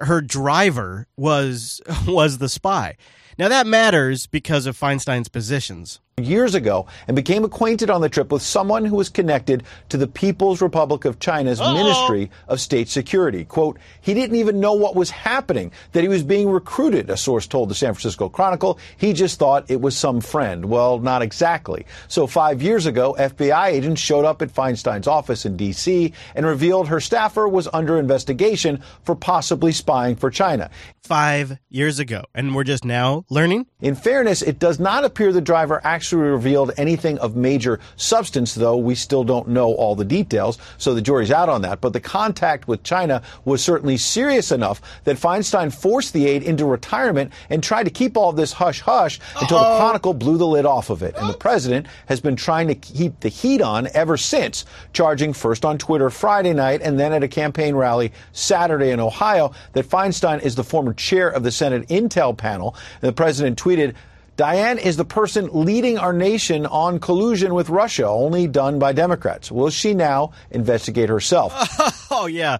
Her driver was (laughs) was the spy. Now that matters because of Feinstein's positions. Years ago and became acquainted on the trip with someone who was connected to the People's Republic of China's Uh-oh. Ministry of State Security. Quote, he didn't even know what was happening, that he was being recruited, a source told the San Francisco Chronicle. He just thought it was some friend. Well, not exactly. So five years ago, FBI agents showed up at Feinstein's office in D.C. and revealed her staffer was under investigation for possibly spying for China. Five years ago. And we're just now learning? In fairness, it does not appear the driver actually revealed anything of major substance, though we still don't know all the details, so the jury's out on that. But the contact with China was certainly serious enough that Feinstein forced the aide into retirement and tried to keep all of this hush hush until the Chronicle blew the lid off of it. And the president has been trying to keep the heat on ever since, charging first on Twitter Friday night and then at a campaign rally Saturday in Ohio that Feinstein is the former chair of the Senate Intel panel. And the president tweeted, Dianne is the person leading our nation on collusion with Russia, only done by Democrats. Will she now investigate herself? (laughs) Oh yeah,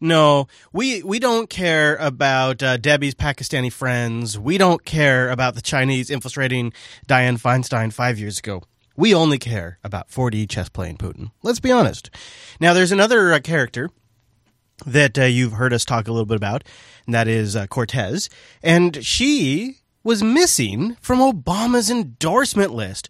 no, we we don't care about uh, Debbie's Pakistani friends. We don't care about the Chinese infiltrating Dianne Feinstein five years ago. We only care about 4D chess playing Putin. Let's be honest. Now, there's another uh, character that uh, you've heard us talk a little bit about, and that is uh, Cortez, and she was missing from Obama's endorsement list.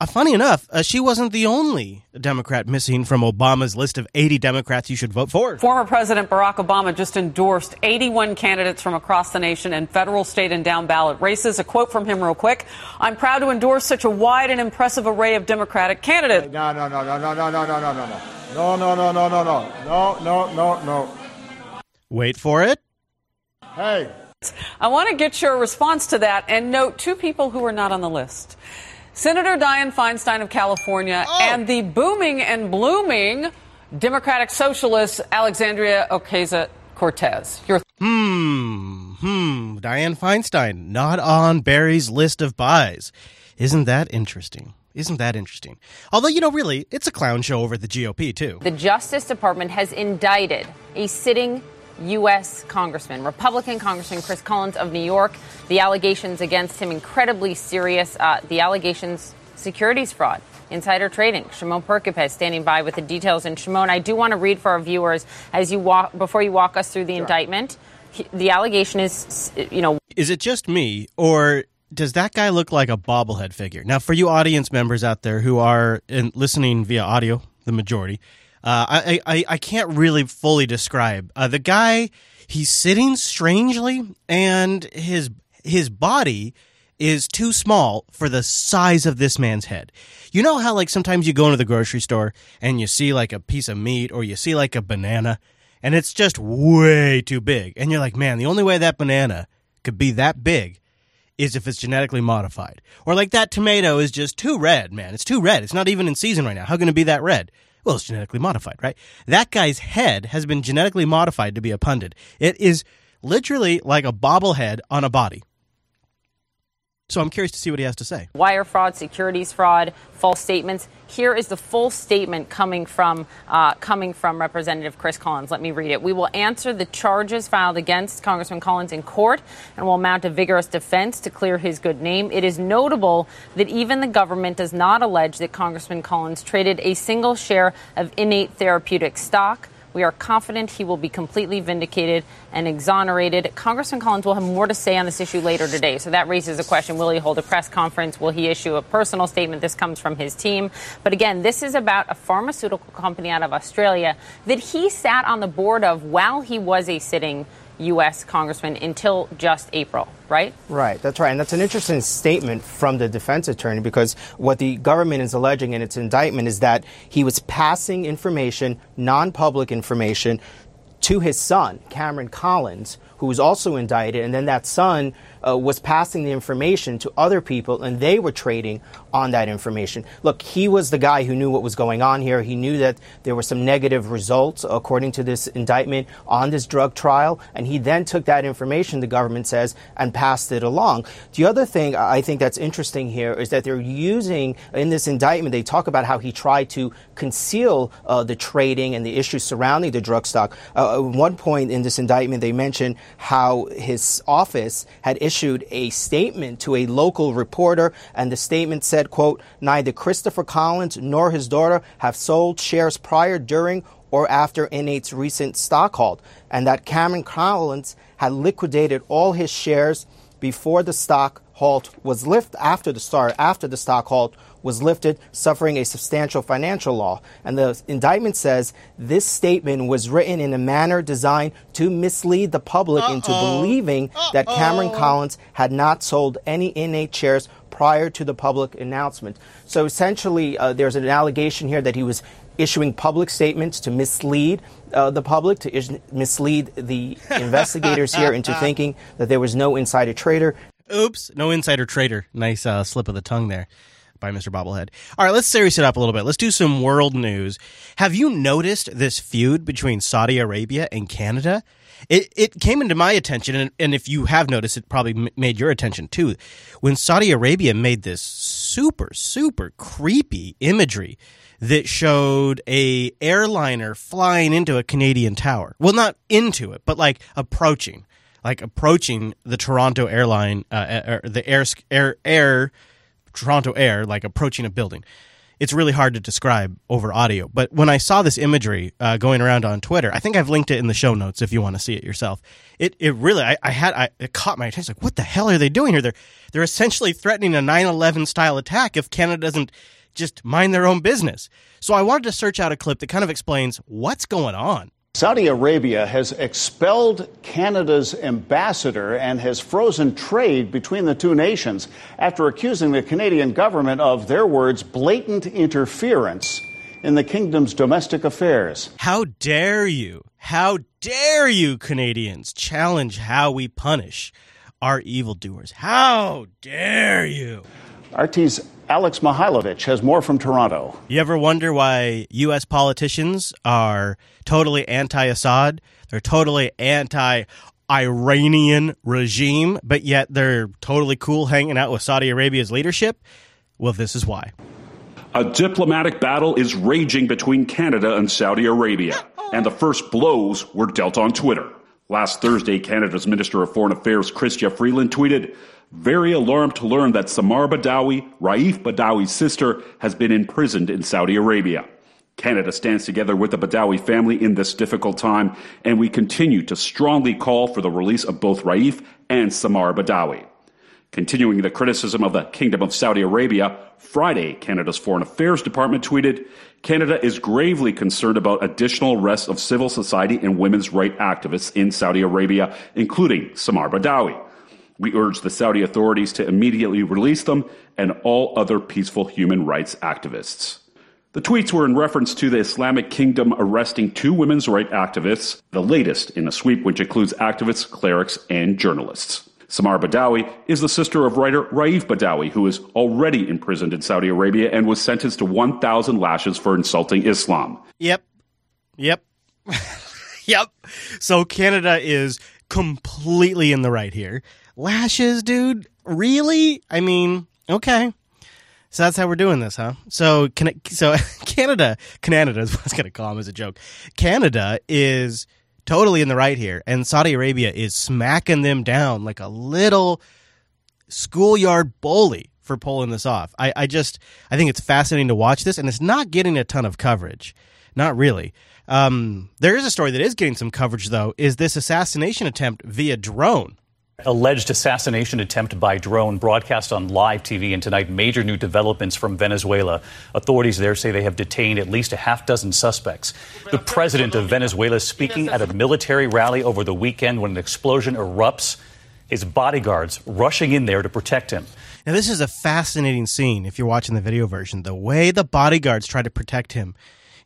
Uh, funny enough, uh, she wasn't the only Democrat missing from Obama's list of 80 Democrats you should vote for. Former President Barack Obama just endorsed 81 candidates from across the nation in federal, state, and down ballot races. A quote from him, real quick I'm proud to endorse such a wide and impressive array of Democratic candidates. No, no, no, no, no, no, no, no, no, no, no. No, no, no, no, no, no. No, no, no, no. Wait for it. Hey. I want to get your response to that and note two people who are not on the list. Senator Dianne Feinstein of California and the booming and blooming Democratic Socialist Alexandria Ocasio Cortez. Your Hmm, hmm. Dianne Feinstein, not on Barry's list of buys. Isn't that interesting? Isn't that interesting? Although, you know, really, it's a clown show over at the GOP, too. The Justice Department has indicted a sitting U.S. Congressman, Republican Congressman Chris Collins of New York. The allegations against him incredibly serious. Uh, the allegations securities fraud, insider trading. Shimon Prokupecz standing by with the details. And Shimon, I do want to read for our viewers as you walk before you walk us through the indictment. He, the allegation is, you know, Is it just me, or does that guy look like a bobblehead figure? Now, for you audience members out there who are in, listening via audio, the majority, uh, I, I I can't really fully describe uh, the guy. He's sitting strangely, and his his body is too small for the size of this man's head. You know how like sometimes you go into the grocery store and you see like a piece of meat or you see like a banana and it's just way too big and you're like, "Man, the only way that banana could be that big is if it's genetically modified." Or like that tomato is just too red, man. It's too red. It's not even in season right now. How can it be that red? Well, it's genetically modified, right? That guy's head has been genetically modified to be a pundit. It is literally like a bobblehead on a body. So I'm curious to see what he has to say. wire fraud, securities fraud, false statements. Here is the full statement coming from uh, coming from Representative Chris Collins. Let me read it. We will answer the charges filed against Congressman Collins in court and will mount a vigorous defense to clear his good name. It is notable that even the government does not allege that Congressman Collins traded a single share of innate therapeutic stock. We are confident he will be completely vindicated and exonerated. Congressman Collins will have more to say on this issue later today. So that raises a question will he hold a press conference? Will he issue a personal statement? This comes from his team. But again, this is about a pharmaceutical company out of Australia that he sat on the board of while he was a sitting U.S. congressman until just April, right? Right, that's right. And that's an interesting statement from the defense attorney because what the government is alleging in its indictment is that he was passing information, non public information, to his son, Cameron Collins, who was also indicted. And then that son uh, was passing the information to other people, and they were trading on that information. Look, he was the guy who knew what was going on here. He knew that there were some negative results, according to this indictment, on this drug trial, and he then took that information, the government says, and passed it along. The other thing I think that's interesting here is that they're using, in this indictment, they talk about how he tried to conceal uh, the trading and the issues surrounding the drug stock. Uh, at one point in this indictment, they mentioned how his office had issued a statement to a local reporter, and the statement said, quote, neither Christopher Collins nor his daughter have sold shares prior, during, or after Innate's recent stock halt, and that Cameron Collins had liquidated all his shares before the stock halt was lifted after the start after the stock halt was lifted, suffering a substantial financial loss. And the indictment says this statement was written in a manner designed to mislead the public Uh-oh. into believing Uh-oh. that Cameron Collins had not sold any Innate shares prior to the public announcement. So essentially, uh, there's an allegation here that he was issuing public statements to mislead uh, the public, to is- mislead the (laughs) investigators here into thinking that there was no insider trader. Oops, no insider trader. Nice uh, slip of the tongue there by Mr. Bobblehead. All right, let's serious it up a little bit. Let's do some world news. Have you noticed this feud between Saudi Arabia and Canada? It, it came into my attention, and, and if you have noticed, it probably made your attention too. When Saudi Arabia made this super, super creepy imagery that showed a airliner flying into a Canadian tower. Well, not into it, but like approaching, like approaching the Toronto airline, uh, the air, air, air, Toronto air, like approaching a building. It's really hard to describe over audio. But when I saw this imagery uh, going around on Twitter, I think I've linked it in the show notes if you want to see it yourself. It it really I, I had I, it caught my attention. Like, what the hell are they doing here? They're they're essentially threatening a 9/11 style attack if Canada doesn't just mind their own business. So I wanted to search out a clip that kind of explains what's going on. Saudi Arabia has expelled Canada's ambassador and has frozen trade between the two nations after accusing the Canadian government of their words blatant interference in the kingdom's domestic affairs. How dare you? How dare you, Canadians, challenge how we punish our evildoers? How dare you? RT's Alex Mihailovich has more from Toronto. You ever wonder why U.S. politicians are totally anti Assad? They're totally anti Iranian regime, but yet they're totally cool hanging out with Saudi Arabia's leadership? Well, this is why. A diplomatic battle is raging between Canada and Saudi Arabia, and the first blows were dealt on Twitter. Last Thursday, Canada's Minister of Foreign Affairs, Chrystia Freeland, tweeted, very alarmed to learn that Samar Badawi, Raif Badawi's sister, has been imprisoned in Saudi Arabia. Canada stands together with the Badawi family in this difficult time, and we continue to strongly call for the release of both Raif and Samar Badawi. Continuing the criticism of the Kingdom of Saudi Arabia, Friday, Canada's Foreign Affairs Department tweeted Canada is gravely concerned about additional arrests of civil society and women's rights activists in Saudi Arabia, including Samar Badawi. We urge the Saudi authorities to immediately release them and all other peaceful human rights activists. The tweets were in reference to the Islamic Kingdom arresting two women's rights activists, the latest in a sweep which includes activists, clerics, and journalists. Samar Badawi is the sister of writer Raif Badawi, who is already imprisoned in Saudi Arabia and was sentenced to 1,000 lashes for insulting Islam. Yep. Yep. (laughs) yep. So Canada is completely in the right here lashes, dude. Really? I mean, okay. So that's how we're doing this, huh? So, can, so (laughs) Canada, Canada is (laughs) what I was going to call him as a joke. Canada is totally in the right here, and Saudi Arabia is smacking them down like a little schoolyard bully for pulling this off. I, I just, I think it's fascinating to watch this, and it's not getting a ton of coverage. Not really. Um, there is a story that is getting some coverage, though, is this assassination attempt via drone Alleged assassination attempt by drone broadcast on live TV. And tonight, major new developments from Venezuela. Authorities there say they have detained at least a half dozen suspects. The president of Venezuela speaking at a military rally over the weekend when an explosion erupts. His bodyguards rushing in there to protect him. Now, this is a fascinating scene if you're watching the video version. The way the bodyguards try to protect him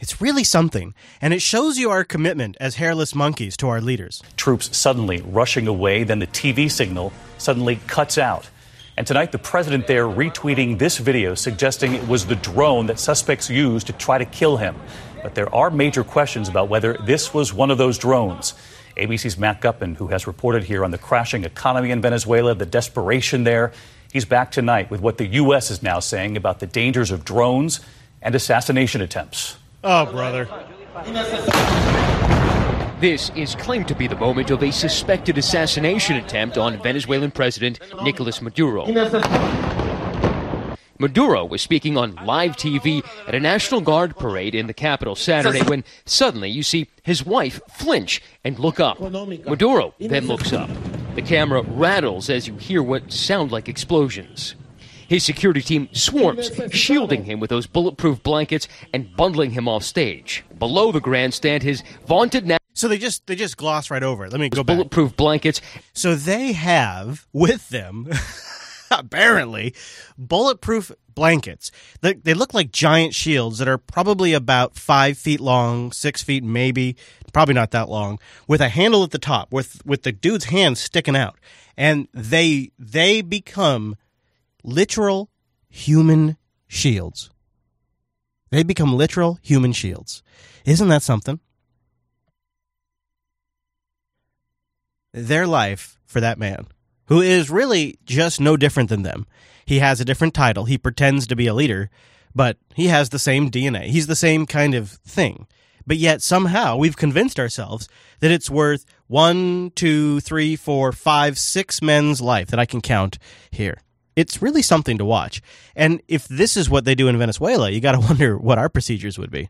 it's really something, and it shows you our commitment as hairless monkeys to our leaders. Troops suddenly rushing away, then the TV signal suddenly cuts out. And tonight, the president there retweeting this video suggesting it was the drone that suspects used to try to kill him. But there are major questions about whether this was one of those drones. ABC's Matt Gutman, who has reported here on the crashing economy in Venezuela, the desperation there, he's back tonight with what the U.S. is now saying about the dangers of drones and assassination attempts. Oh, brother. This is claimed to be the moment of a suspected assassination attempt on Venezuelan President Nicolas Maduro. Maduro was speaking on live TV at a National Guard parade in the capital Saturday when suddenly you see his wife flinch and look up. Maduro then looks up. The camera rattles as you hear what sound like explosions. His security team swarms, shielding him with those bulletproof blankets and bundling him off stage. Below the grandstand, his vaunted na- So they just they just gloss right over it. Let me go back. bulletproof blankets. So they have with them (laughs) apparently bulletproof blankets. They, they look like giant shields that are probably about five feet long, six feet maybe, probably not that long, with a handle at the top, with with the dude's hand sticking out, and they they become literal human shields. They become literal human shields. Isn't that something? Their life for that man, who is really just no different than them. He has a different title. He pretends to be a leader, but he has the same DNA. He's the same kind of thing. But yet somehow we've convinced ourselves that it's worth one, two, three, four, five, six men's life that I can count here. It's really something to watch. And if this is what they do in Venezuela, you got to (laughs) wonder what our procedures would be.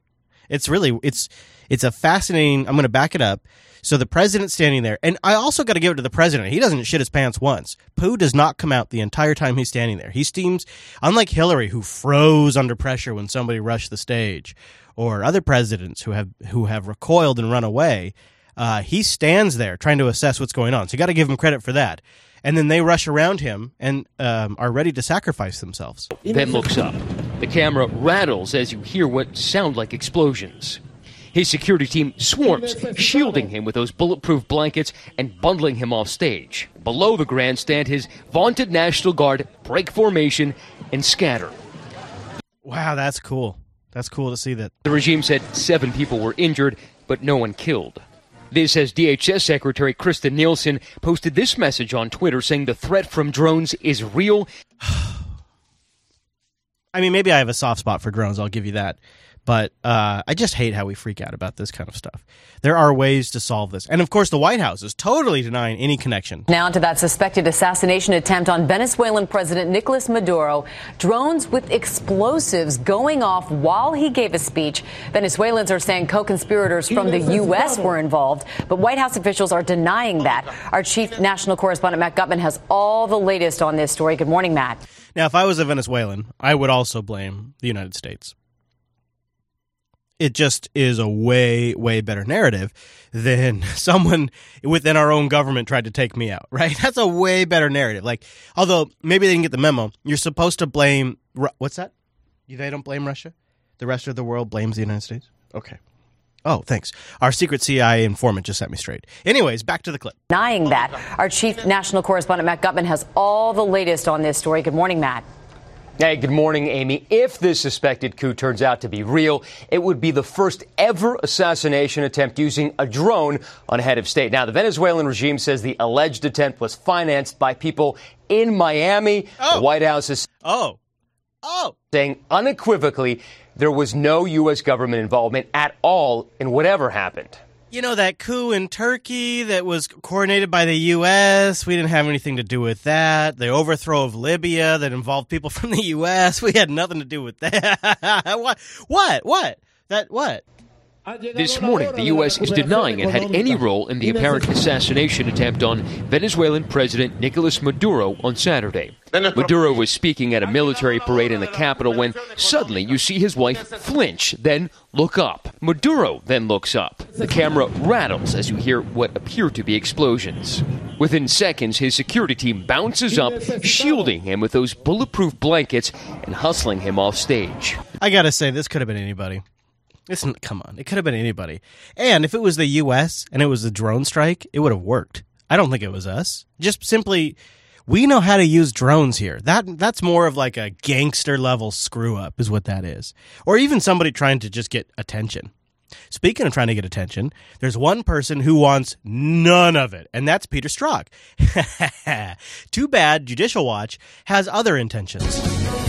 It's really it's it's a fascinating. I'm going to back it up. So the president's standing there, and I also got to give it to the president. He doesn't shit his pants once. Pooh does not come out the entire time he's standing there. He steams, unlike Hillary, who froze under pressure when somebody rushed the stage, or other presidents who have who have recoiled and run away. Uh, he stands there trying to assess what's going on. So you got to give him credit for that. And then they rush around him and um, are ready to sacrifice themselves. Then looks up. The camera rattles as you hear what sound like explosions. His security team swarms, shielding him with those bulletproof blankets and bundling him off stage. Below the grandstand, his vaunted National Guard break formation and scatter. Wow, that's cool. That's cool to see that. The regime said seven people were injured, but no one killed. This as DHS Secretary Kirstjen Nielsen posted this message on Twitter saying the threat from drones is real. (sighs) I mean, maybe I have a soft spot for drones. I'll give you that. But uh, I just hate how we freak out about this kind of stuff. There are ways to solve this. And of course, the White House is totally denying any connection. Now to that suspected assassination attempt on Venezuelan President Nicolas Maduro. Drones with explosives going off while he gave a speech. Venezuelans are saying co conspirators from the U.S. were involved, but White House officials are denying that. Our chief national correspondent, Matt Gutman, has all the latest on this story. Good morning, Matt. Now, if I was a Venezuelan, I would also blame the United States. It just is a way, way better narrative than (laughs) someone within our own government tried to take me out, (laughs) right? That's a way better narrative. Like, although maybe they didn't get the memo, you're supposed to blame, what's that? They don't blame Russia? The rest of the world blames the United States? Okay. Oh, thanks. Our secret CIA informant just set me straight. Anyways, back to the clip. Denying that. Our chief national correspondent, Matt Gutman, has all the latest on this story. Good morning, Matt. Hey, good morning, Amy. If this suspected coup turns out to be real, it would be the first ever assassination attempt using a drone on a head of state. Now, the Venezuelan regime says the alleged attempt was financed by people in Miami. The oh. White House is oh. Oh. saying unequivocally there was no U.S. government involvement at all in whatever happened. You know, that coup in Turkey that was coordinated by the U.S., we didn't have anything to do with that. The overthrow of Libya that involved people (laughs) from the U.S., we had nothing to do with that. (laughs) what? What? What? That what? This morning, the U.S. is denying it had any role in the apparent assassination attempt on Venezuelan President Nicolas Maduro on Saturday. Maduro was speaking at a military parade in the capital when suddenly you see his wife flinch, then look up. Maduro then looks up. The camera rattles as you hear what appear to be explosions. Within seconds, his security team bounces up, shielding him with those bulletproof blankets and hustling him off stage. I gotta say, this could have been anybody. It's, come on, it could have been anybody. And if it was the U.S. and it was a drone strike, it would have worked. I don't think it was us. Just simply, we know how to use drones here. That that's more of like a gangster level screw up, is what that is, or even somebody trying to just get attention. Speaking of trying to get attention, there's one person who wants none of it, and that's Peter Strzok. (laughs) Too bad Judicial Watch has other intentions.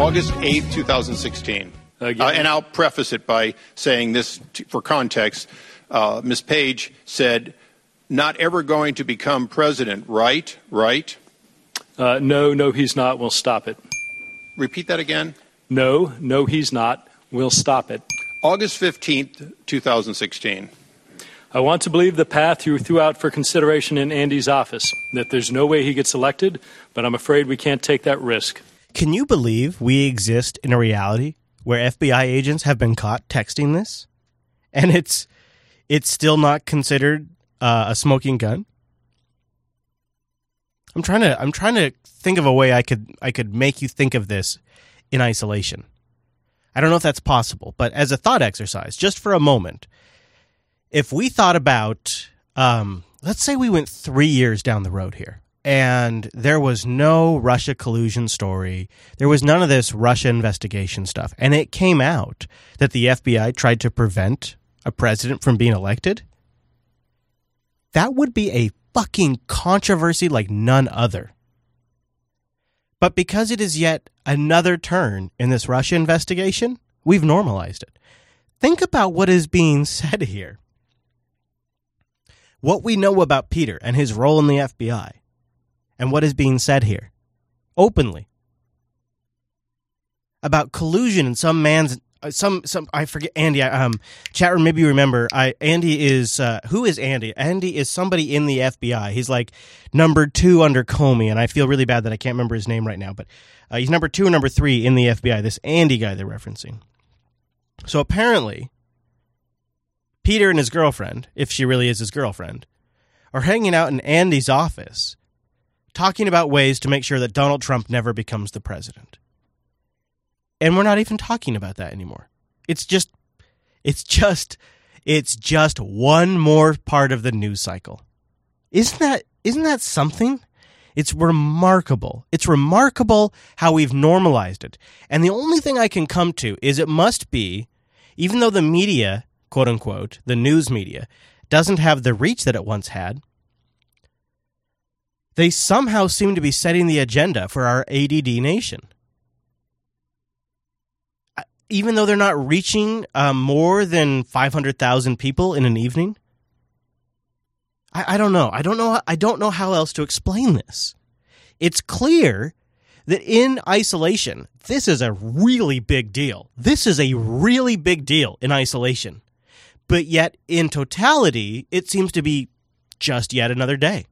August 8th, 2016. Uh, and I'll preface it by saying this t- for context. Uh, Ms. Page said, not ever going to become president, right? Right? Uh, no, no, he's not. We'll stop it. Repeat that again. No, no, he's not. We'll stop it. August 15th, 2016. I want to believe the path you threw out for consideration in Andy's office, that there's no way he gets elected, but I'm afraid we can't take that risk. Can you believe we exist in a reality where FBI agents have been caught texting this, and it's it's still not considered uh, a smoking gun? I'm trying to I'm trying to think of a way I could I could make you think of this in isolation. I don't know if that's possible, but as a thought exercise, just for a moment, if we thought about, um, let's say we went three years down the road here, and there was no Russia collusion story. There was none of this Russia investigation stuff. And it came out that the FBI tried to prevent a president from being elected. That would be a fucking controversy like none other. But because it is yet another turn in this Russia investigation, we've normalized it. Think about what is being (laughs) said here. What we know about Peter and his role in the FBI and what is being said here openly about collusion and some man's uh, some some I forget Andy um chat room maybe you remember I Andy is uh, who is Andy? Andy is somebody in the FBI he's like number 2 under Comey and I feel really bad that I can't remember his name right now but uh, he's number 2 and number 3 in the FBI this Andy guy they're referencing. So apparently Peter and his girlfriend if she really is his girlfriend are hanging out in Andy's office talking about ways to make sure that Donald Trump never becomes the president. And we're not even talking about that anymore. It's just it's just it's just one more part of the news cycle. Isn't that isn't that something? It's remarkable. It's remarkable how we've normalized it. And the only thing I can come to is it must be even though the media, quote unquote, the news media doesn't have the reach that it once had, they somehow seem to be setting the agenda for our ADD nation. Even though they're not reaching um, more than 500,000 people in an evening, I, I don't know. I don't know. I don't know how else to explain this. It's clear that in isolation, this is a really big deal. This is a really big deal in isolation. But yet, in totality, it seems to be just yet another day.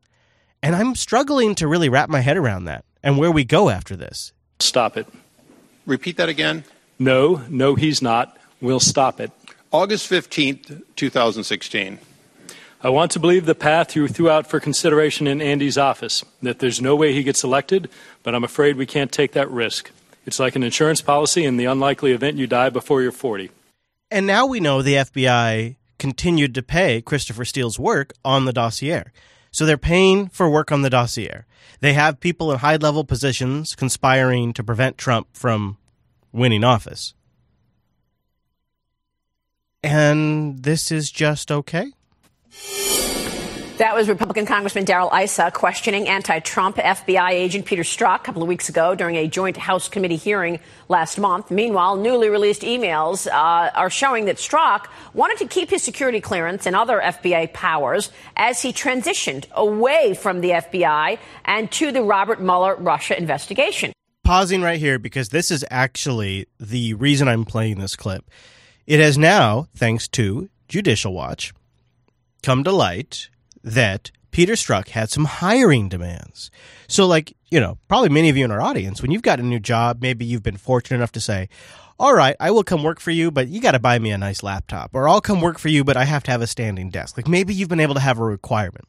And I'm struggling to really wrap my head around that and where we go after this. Stop it. Repeat that again. No, no, he's not. We'll stop it. August 15th, 2016. I want to believe the path you threw out for consideration in Andy's office, that there's no way he gets elected, but I'm afraid we can't take that risk. It's like an insurance policy in the unlikely event you die before you're 40. And now we know the FBI continued to pay Christopher Steele's work on the dossier. So they're paying for work on the dossier. They have people in high level positions conspiring to prevent Trump from winning office. And this is just okay? That was Republican Congressman Darrell Issa questioning anti-Trump FBI agent Peter Strzok a couple of weeks ago during a joint House committee hearing last month. Meanwhile, newly released emails uh, are showing that Strzok wanted to keep his security clearance and other FBI powers as he transitioned away from the FBI and to the Robert Mueller Russia investigation. Pausing right here because this is actually the reason I'm playing this clip. It has now, thanks to Judicial Watch, come to light that Peter Strzok had some hiring demands. So, like, you know, probably many of you in our audience, when you've got a new job, maybe you've been fortunate enough to say, all right, I will come work for you, but you got to buy me a nice laptop. Or I'll come work for you, but I have to have a standing desk. Like maybe you've been able to have a requirement.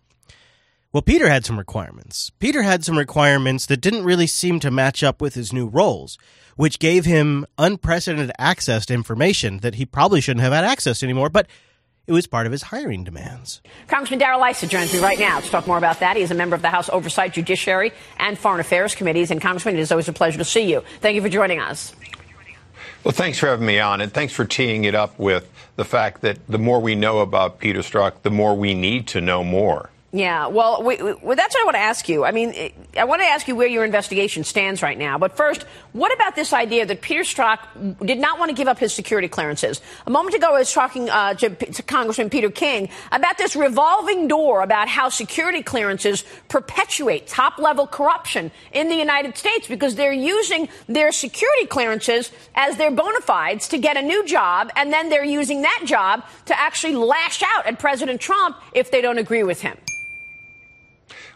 Well, Peter had some requirements. Peter had some requirements that didn't really seem to match up with his new roles, which gave him unprecedented access to information that he probably shouldn't have had access to anymore. But it was part of his hiring demands. Congressman Darrell Issa joins me right now to talk more about that. He is a member of the House Oversight, Judiciary, and Foreign Affairs Committees. And Congressman, it is always a pleasure to see you. Thank you for joining us. Well, thanks for having me on, and thanks for teeing it up with the fact that the more we know about Peter Strzok, the more we need to know more. Yeah, well, we, we, that's what I want to ask you. I mean, I want to ask you where your investigation stands right now. But first, what about this idea that Peter Strzok did not want to give up his security clearances? A moment ago, I was talking uh, to, to Congressman Peter King about this revolving door about how security clearances perpetuate top level corruption in the United States because they're using their security clearances as their bona fides to get a new job, and then they're using that job to actually lash out at President Trump if they don't agree with him.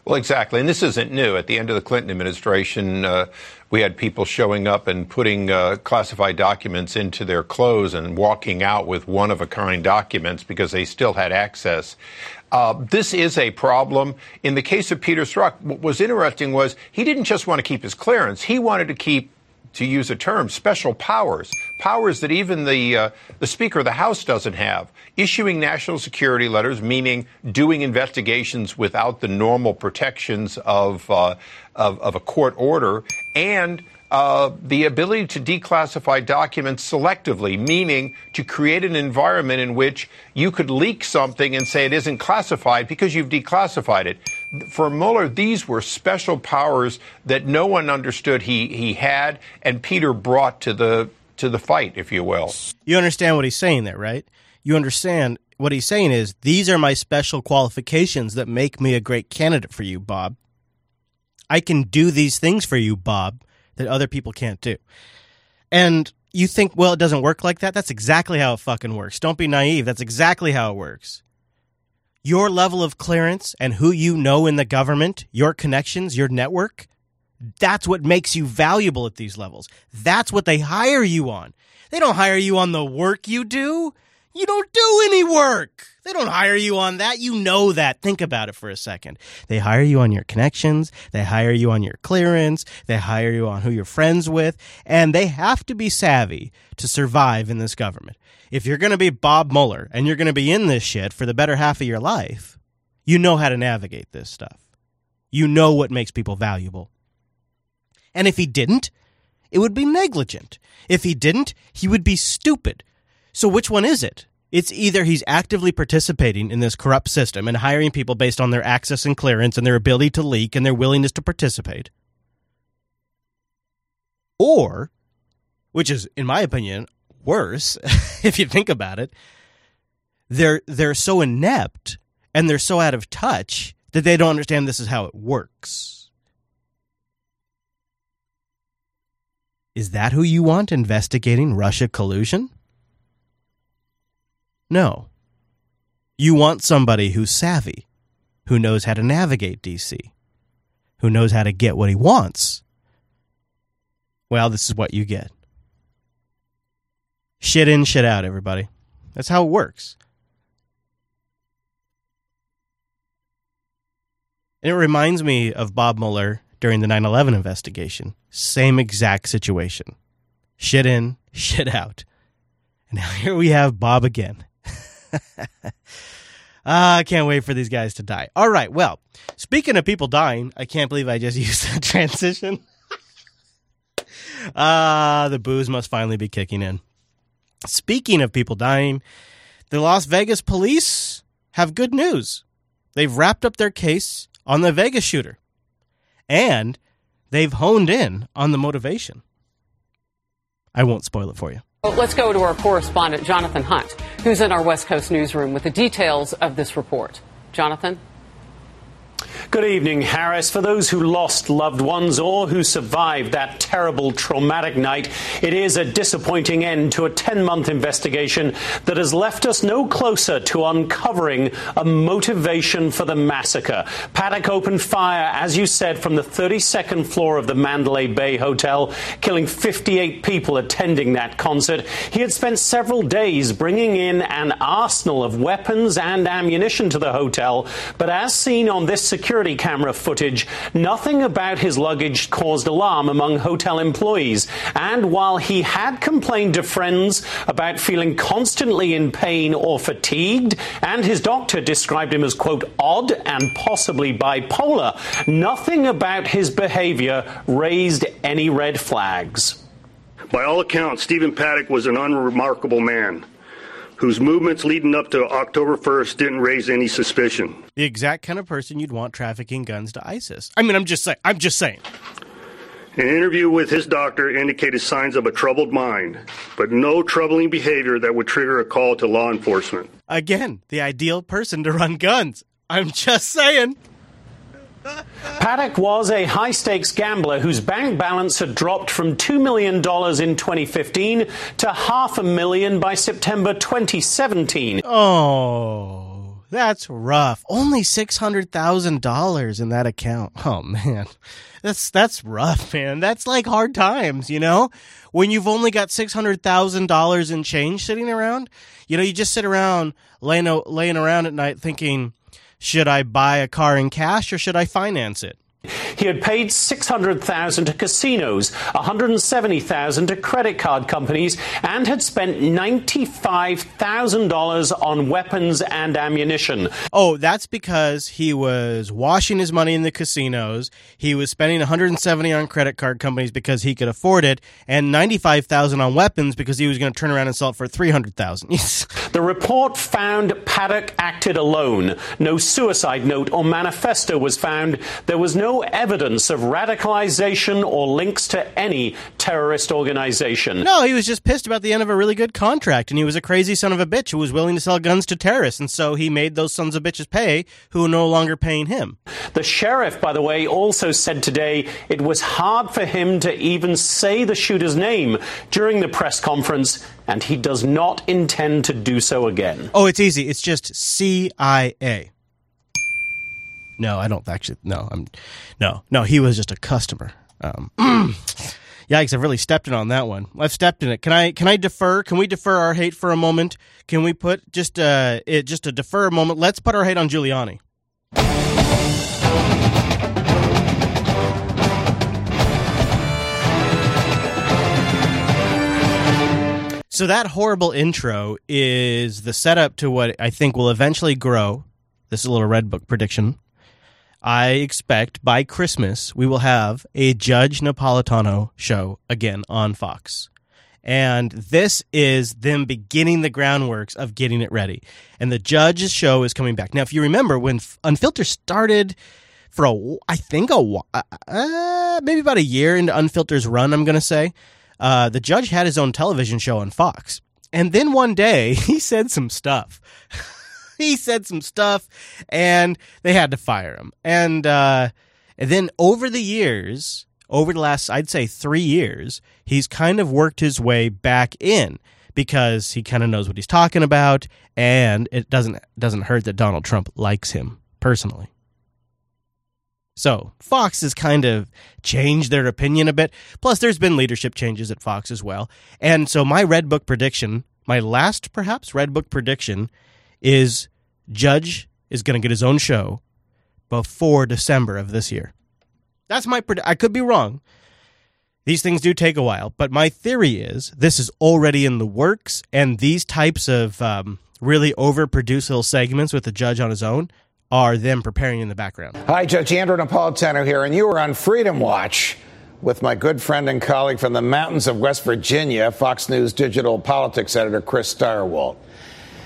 Well, exactly. And this isn't new. At the end of the Clinton administration, uh, we had people showing up and putting uh, classified documents into their clothes and walking out with one of a kind documents because they still had access. Uh, this is a problem. In the case of Peter Strzok, what was interesting was he didn't just want to keep his clearance, he wanted to keep to use a term, special powers, powers that even the uh, the Speaker of the House doesn't have. Issuing national security letters, meaning doing investigations without the normal protections of uh, of, of, a court order, and uh, the ability to declassify documents selectively, meaning to create an environment in which you could leak something and say it isn't classified because you've declassified it. For Mueller, these were special powers that no one understood he, he had, and Peter brought to the to the fight, if you will. You understand what he's saying there, right? You understand what he's saying is these are my special qualifications that make me a great candidate for you, Bob. I can do these things for you, Bob, that other people can't do. And you think, well, it doesn't work like that? That's exactly how it fucking works. Don't be naive. That's exactly how it works. Your level of clearance and who you know in the government, your connections, your network, that's what makes you valuable at these levels. That's what they hire you on. They don't hire you on the work you do. You don't do any work. They don't hire you on that. You know that. Think about it for a second. They hire you on your connections. They hire you on your clearance. They hire you on who you're friends with. And they have to be savvy to survive in this government. If you're going to be Bob Mueller and you're going to be in this shit for the better half of your life, you know how to navigate this stuff. You know what makes people valuable. And if he didn't, it would be negligent. If he didn't, he would be stupid so which one is it? It's either he's actively participating in this corrupt system and hiring people based on their access and clearance and their ability to leak and their willingness to participate. Or, which is, in my opinion, worse, (laughs) if you think about it, they're, they're so inept and they're so out of touch that they don't understand this is how it works. Is that who you want investigating Russia collusion? No. You want somebody who's savvy, who knows how to navigate DC, who knows how to get what he wants. Well, this is what you get. Shit in, shit out, everybody. That's how it works. And it reminds me of Bob Mueller during the 9 11 investigation. Same exact situation. Shit in, (laughs) shit out. And now here we have Bob again. (laughs) Ah, I can't wait for these guys to die. All right. Well, speaking of people dying, I can't believe I just (laughs) used that transition. (laughs) Ah, uh, the booze must finally be kicking in. Speaking of people dying, the Las Vegas police have good news. They've wrapped up their case on the Vegas shooter, and they've honed in on the motivation. I won't spoil it for you. Let's go to our correspondent, Jonathan Hunt, who's in our West Coast newsroom with the details of this report. Jonathan? Good evening, Harris. For those who lost loved ones or who survived that terrible traumatic night, it is a disappointing end to a 10 month investigation that has left us no closer to uncovering a motivation for the massacre. Paddock opened fire, as you said, from the 32nd floor of the Mandalay Bay Hotel, killing 58 people attending that concert. He had spent several days bringing in an arsenal of weapons and ammunition to the hotel, but as seen on this security camera footage, nothing about his luggage caused alarm among hotel employees. And while he had complained to friends about feeling constantly in pain or fatigued, and his doctor described him as, quote, odd and possibly bipolar, nothing about his behavior raised any red flags. By all accounts, Stephen Paddock was an unremarkable man. Whose movements leading up to October 1st didn't raise any suspicion. The exact kind of person you'd want trafficking guns to ISIS. I mean, I'm just saying. I'm just saying. An interview with his doctor indicated signs of a troubled mind, but no troubling behavior that would trigger a call to law enforcement. Again, the ideal person to run guns. I'm just saying. Paddock was a high stakes gambler whose bank balance had dropped from $2 million in 2015 to half a million by September 2017. Oh, that's rough. Only $600,000 in that account. Oh, man. That's that's rough, man. That's like hard times, you know? When you've only got $600,000 in change sitting around, you know, you just sit around laying laying around at night thinking, should I buy a car in cash or should I finance it? He had paid 600,000 to casinos, 170,000 to credit card companies, and had spent $95,000 on weapons and ammunition. Oh, that's because he was washing his money in the casinos. He was spending 170 on credit card companies because he could afford it, and 95,000 on weapons because he was going to turn around and sell it for 300,000. (laughs) the report found Paddock acted alone. No suicide note or manifesto was found. There was no evidence of radicalization or links to any terrorist organization. No, he was just pissed about the end of a really good contract, and he was a crazy son of a bitch who was willing to sell guns to terrorists, and so he made those sons of bitches pay who are no longer paying him. The sheriff, by the way, also said today it was hard for him to even say the shooter's name during the press conference, and he does not intend to do so again. Oh, it's easy. It's just CIA. No, I don't actually. No, I'm. No, no, he was just a customer. Um, (clears throat) yikes! I've really stepped in on that one. I've stepped in it. Can I? Can I defer? Can we defer our hate for a moment? Can we put just uh, it just to defer a moment? Let's put our hate on Giuliani. So that horrible intro is the setup to what I think will eventually grow. This is a little red book prediction I expect by Christmas we will have a Judge Napolitano show again on Fox. And this is them beginning the groundworks of getting it ready. And the Judge's show is coming back. Now, if you remember, when Unfilter started for a, I think a, uh, maybe about a year into Unfilter's run, I'm going to say, uh, the Judge had his own television show on Fox. And then one day (laughs) he said some stuff. (laughs) (laughs) he said some stuff and they had to fire him. And, uh, and then over the years, over the last, I'd say three years, he's kind of worked his way back in because he kind of knows what he's talking about and it doesn't, doesn't hurt that Donald Trump likes him personally. So Fox has kind of changed their opinion a bit. Plus, there's been leadership changes at Fox as well. And so my Red Book prediction, my last perhaps Red Book prediction, is Judge is going to get his own show before December of this year. That's my prediction. I could be wrong. These things do take a while, but my theory is this is already in the works, and these types of um, really overproduced little segments with the judge on his own are them preparing in the background. Hi, Judge Andrew Napolitano here, and you are on Freedom Watch with my good friend and colleague from the mountains of West Virginia, Fox News digital politics editor Chris Stirewalt.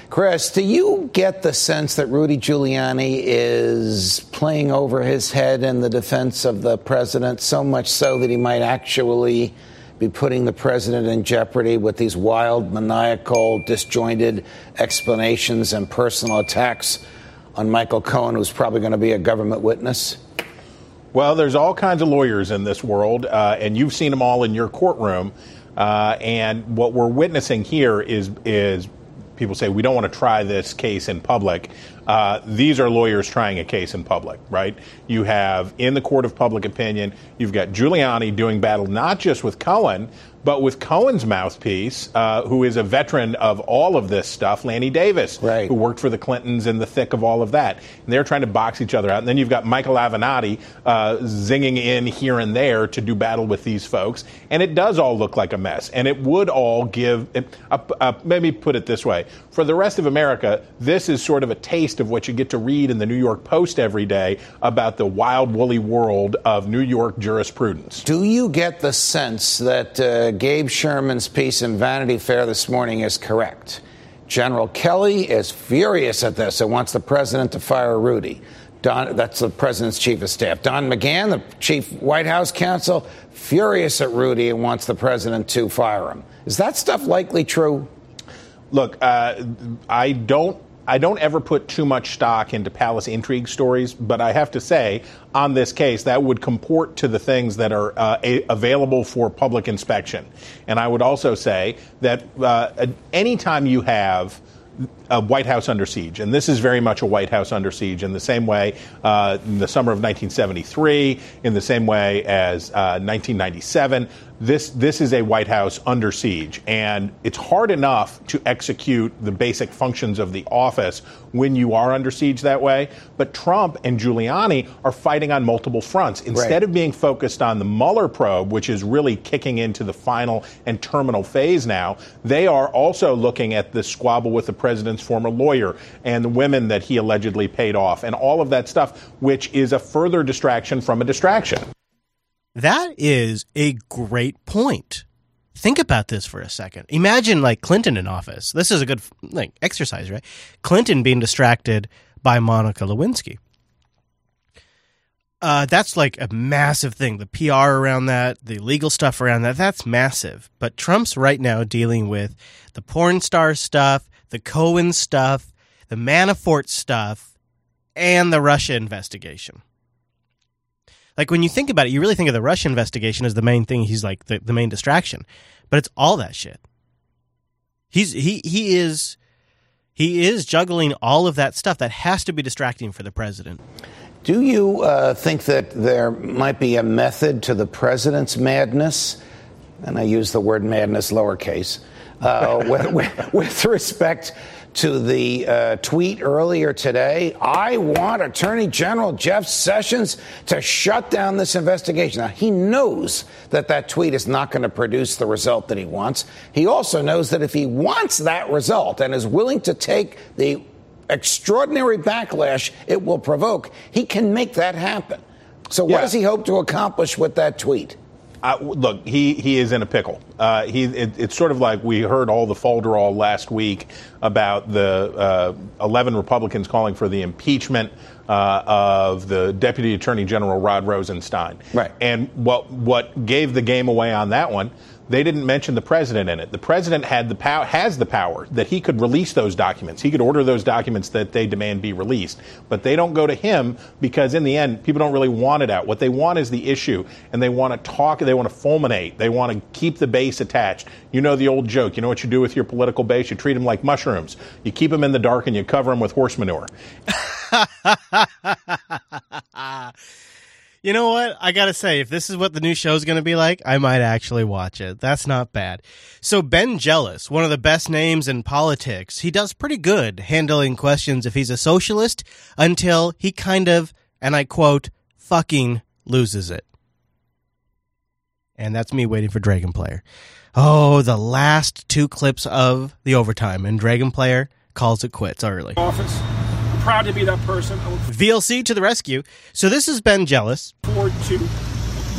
Chris, do you get the sense that Rudy Giuliani is playing over his head in the defense of the president, so much so that he might actually be putting the president in jeopardy with these wild, maniacal, disjointed explanations and personal attacks on Michael Cohen, who's probably going to be a government witness? Well, there's all kinds of lawyers in this world, uh, and you've seen them all in your courtroom. Uh, and what we're witnessing here is is people say we don't want to try this case in public. Uh, these are lawyers trying a case in public, right? You have in the court of public opinion, you've got Giuliani doing battle not just with Cohen, but with Cohen's mouthpiece, uh, who is a veteran of all of this stuff, Lanny Davis, right. who worked for the Clintons in the thick of all of that. And they're trying to box each other out. And then you've got Michael Avenatti uh, zinging in here and there to do battle with these folks. And it does all look like a mess. And it would all give, it, uh, uh, maybe put it this way for the rest of America, this is sort of a taste of what you get to read in the New York Post every day about the wild, woolly world of New York jurisprudence. Do you get the sense that Gabe Sherman's piece in Vanity Fair this morning is correct. General Kelly is furious at this and wants the president to fire Rudy. Don, that's the president's chief of staff. Don McGahn, the chief White House counsel, furious at Rudy and wants the president to fire him. Is that stuff likely true? Look, uh, I don't. I don't ever put too much stock into palace intrigue stories, but I have to say, on this case, that would comport to the things that are uh, a- available for public inspection. And I would also say that uh, anytime you have a White House under siege, and this is very much a White House under siege in the same way uh, in the summer of 1973, in the same way as uh, 1997. This this is a White House under siege, and it's hard enough to execute the basic functions of the office when you are under siege that way. But Trump and Giuliani are fighting on multiple fronts instead Right. of being focused on the Mueller probe, which is really kicking into the final and terminal phase now. They are also looking at the squabble with the president's former lawyer and the women that he allegedly paid off, and all of that stuff, which is a further distraction from a distraction. That is a great point. Think about this for a second. Imagine like Clinton in office. This is a good like exercise, right? Clinton being distracted by Monica Lewinsky. Uh, that's like a massive thing. The PR around that, the legal stuff around that, that's massive. But Trump's right now dealing with the porn star stuff, the Cohen stuff, the Manafort stuff, and the Russia investigation. Like when you think about it, you really think of the Russia investigation as the main thing. He's like the, the main distraction, but it's all that shit. He's he he is he is juggling all of that stuff that has to be distracting for the president. Do you uh, think that there might be a method to the president's madness? And I use the word madness lowercase. Uh, (laughs) with, with, with respect to the uh, tweet earlier today, I want Attorney General Jeff Sessions to shut down this investigation. Now, he knows that that tweet is not going to produce the result that he wants. He also knows that if he wants that result and is willing to take the extraordinary backlash it will provoke, he can make that happen. So, what Yeah. does he hope to accomplish with that tweet? Uh, look, he, he is in a pickle. Uh, he it, it's sort of like we heard all the folderol last week about the uh, 11 Republicans calling for the impeachment uh, of the Deputy Attorney General Rod Rosenstein. Right. And what what gave the game away on that one? They didn't mention the president in it. The president had the power, has the power that he could release those documents. He could order those documents that they demand be released. But they don't go to him because in the end, people don't really want it out. What they want is the issue, and they want to talk. They want to fulminate. They want to keep the base attached. You know the old joke. You know what you do with your political base? You treat them like mushrooms. You keep them in the dark and you cover them with horse manure. (laughs) You know what? I gotta say, if this is what the new show is gonna be like, I might actually watch it. That's not bad. So Ben Jealous, one of the best names in politics, he does pretty good handling questions if he's a socialist until he kind of, and I quote, fucking loses it. And that's me waiting for Dragon Player. Oh, the last two clips of the overtime, and Dragon Player calls it quits early. office. I'm proud to be that person. VLC to the rescue. So this has been jealous. forward to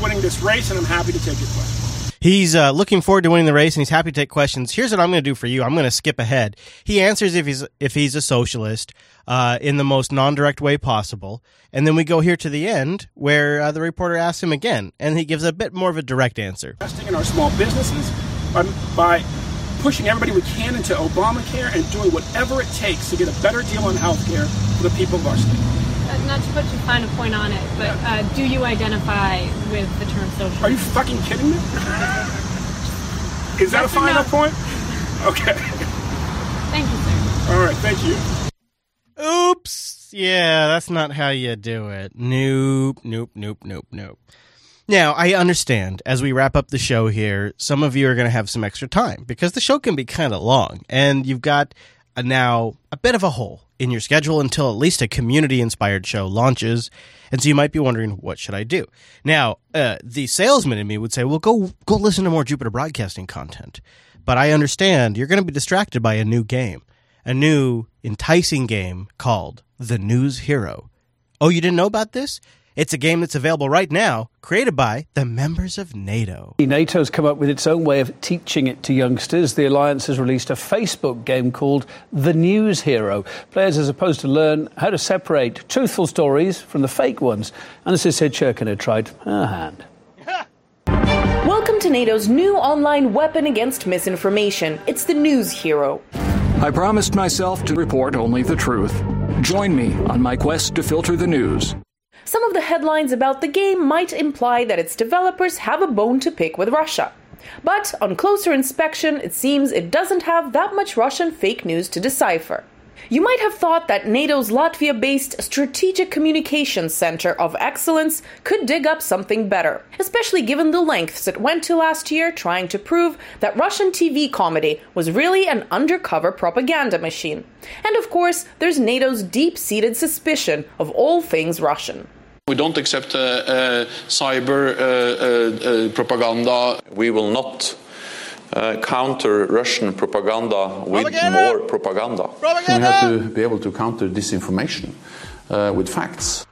winning this race, and I'm happy to take your question. He's uh, looking forward to winning the race, and he's happy to take questions. Here's what I'm going to do for you. I'm going to skip ahead. He answers if he's if he's a socialist uh, in the most non-direct way possible, and then we go here to the end where uh, the reporter asks him again, and he gives a bit more of a direct answer. Investing in our small businesses by, by pushing everybody we can into Obamacare and doing whatever it takes to get a better deal on health care for the people of our state. Uh, not to put too fine a point on it, but uh, do you identify with the term social? Are you fucking kidding me? (laughs) Is that a Yes or fine no? point? Okay. Thank you, sir. All right. Thank you. Oops. Yeah, that's not how you do it. Nope, nope, nope, nope, nope. Now, I understand as we wrap up the show here, some of you are going to have some extra time because the show can be kind of long and you've got a, now a bit of a hole in your schedule until at least a community inspired show launches. And so you might be wondering, what should I do? Now, uh, the salesman in me would say, well, go, go listen to more Jupiter Broadcasting content. But I understand you're going to be distracted by a new game, a new enticing game called The News Hero. Oh, you didn't know about this? It's a game that's available right now, created by the members of NATO. NATO's come up with its own way of teaching it to youngsters. The alliance has released a Facebook game called The News Hero. Players are supposed to learn how to separate truthful stories from the fake ones. And this is Sid Shirkin had tried her hand. Welcome to NATO's new online weapon against misinformation. It's the News Hero. I promised myself to report only the truth. Join me on my quest to filter the news. Some of the headlines about the game might imply that its developers have a bone to pick with Russia. But on closer inspection, it seems it doesn't have that much Russian fake news to decipher. You might have thought that NATO's Latvia based Strategic Communications Center of Excellence could dig up something better, especially given the lengths it went to last year trying to prove that Russian TV comedy was really an undercover propaganda machine. And of course, there's NATO's deep seated suspicion of all things Russian. We don't accept uh, uh, cyber uh, propaganda. We will not uh, counter Russian propaganda with propaganda. more propaganda. propaganda. We have to be able to counter disinformation uh, with facts.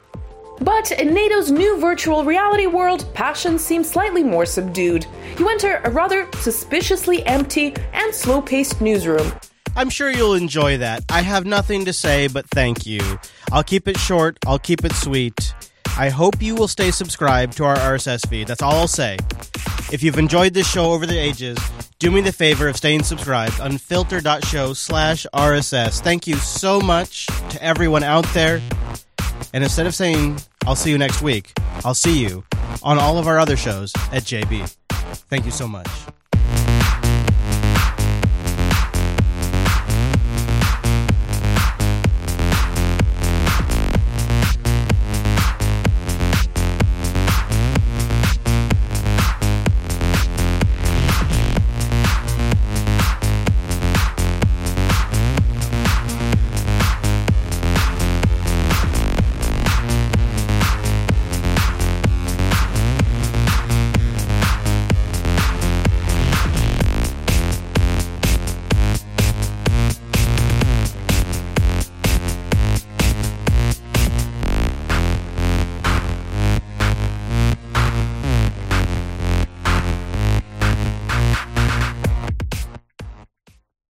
But in NATO's new virtual reality world, passion seems slightly more subdued. You enter a rather suspiciously empty and slow paced newsroom. I'm sure you'll enjoy that. I have nothing to say but thank you. I'll keep it short, I'll keep it sweet. I hope you will stay subscribed to our RSS feed. That's all I'll say. If you've enjoyed this show over the ages, do me the favor of staying subscribed on filter.show slash RSS. Thank you so much to everyone out there. And instead of saying, I'll see you next week, I'll see you on all of our other shows at JB. Thank you so much.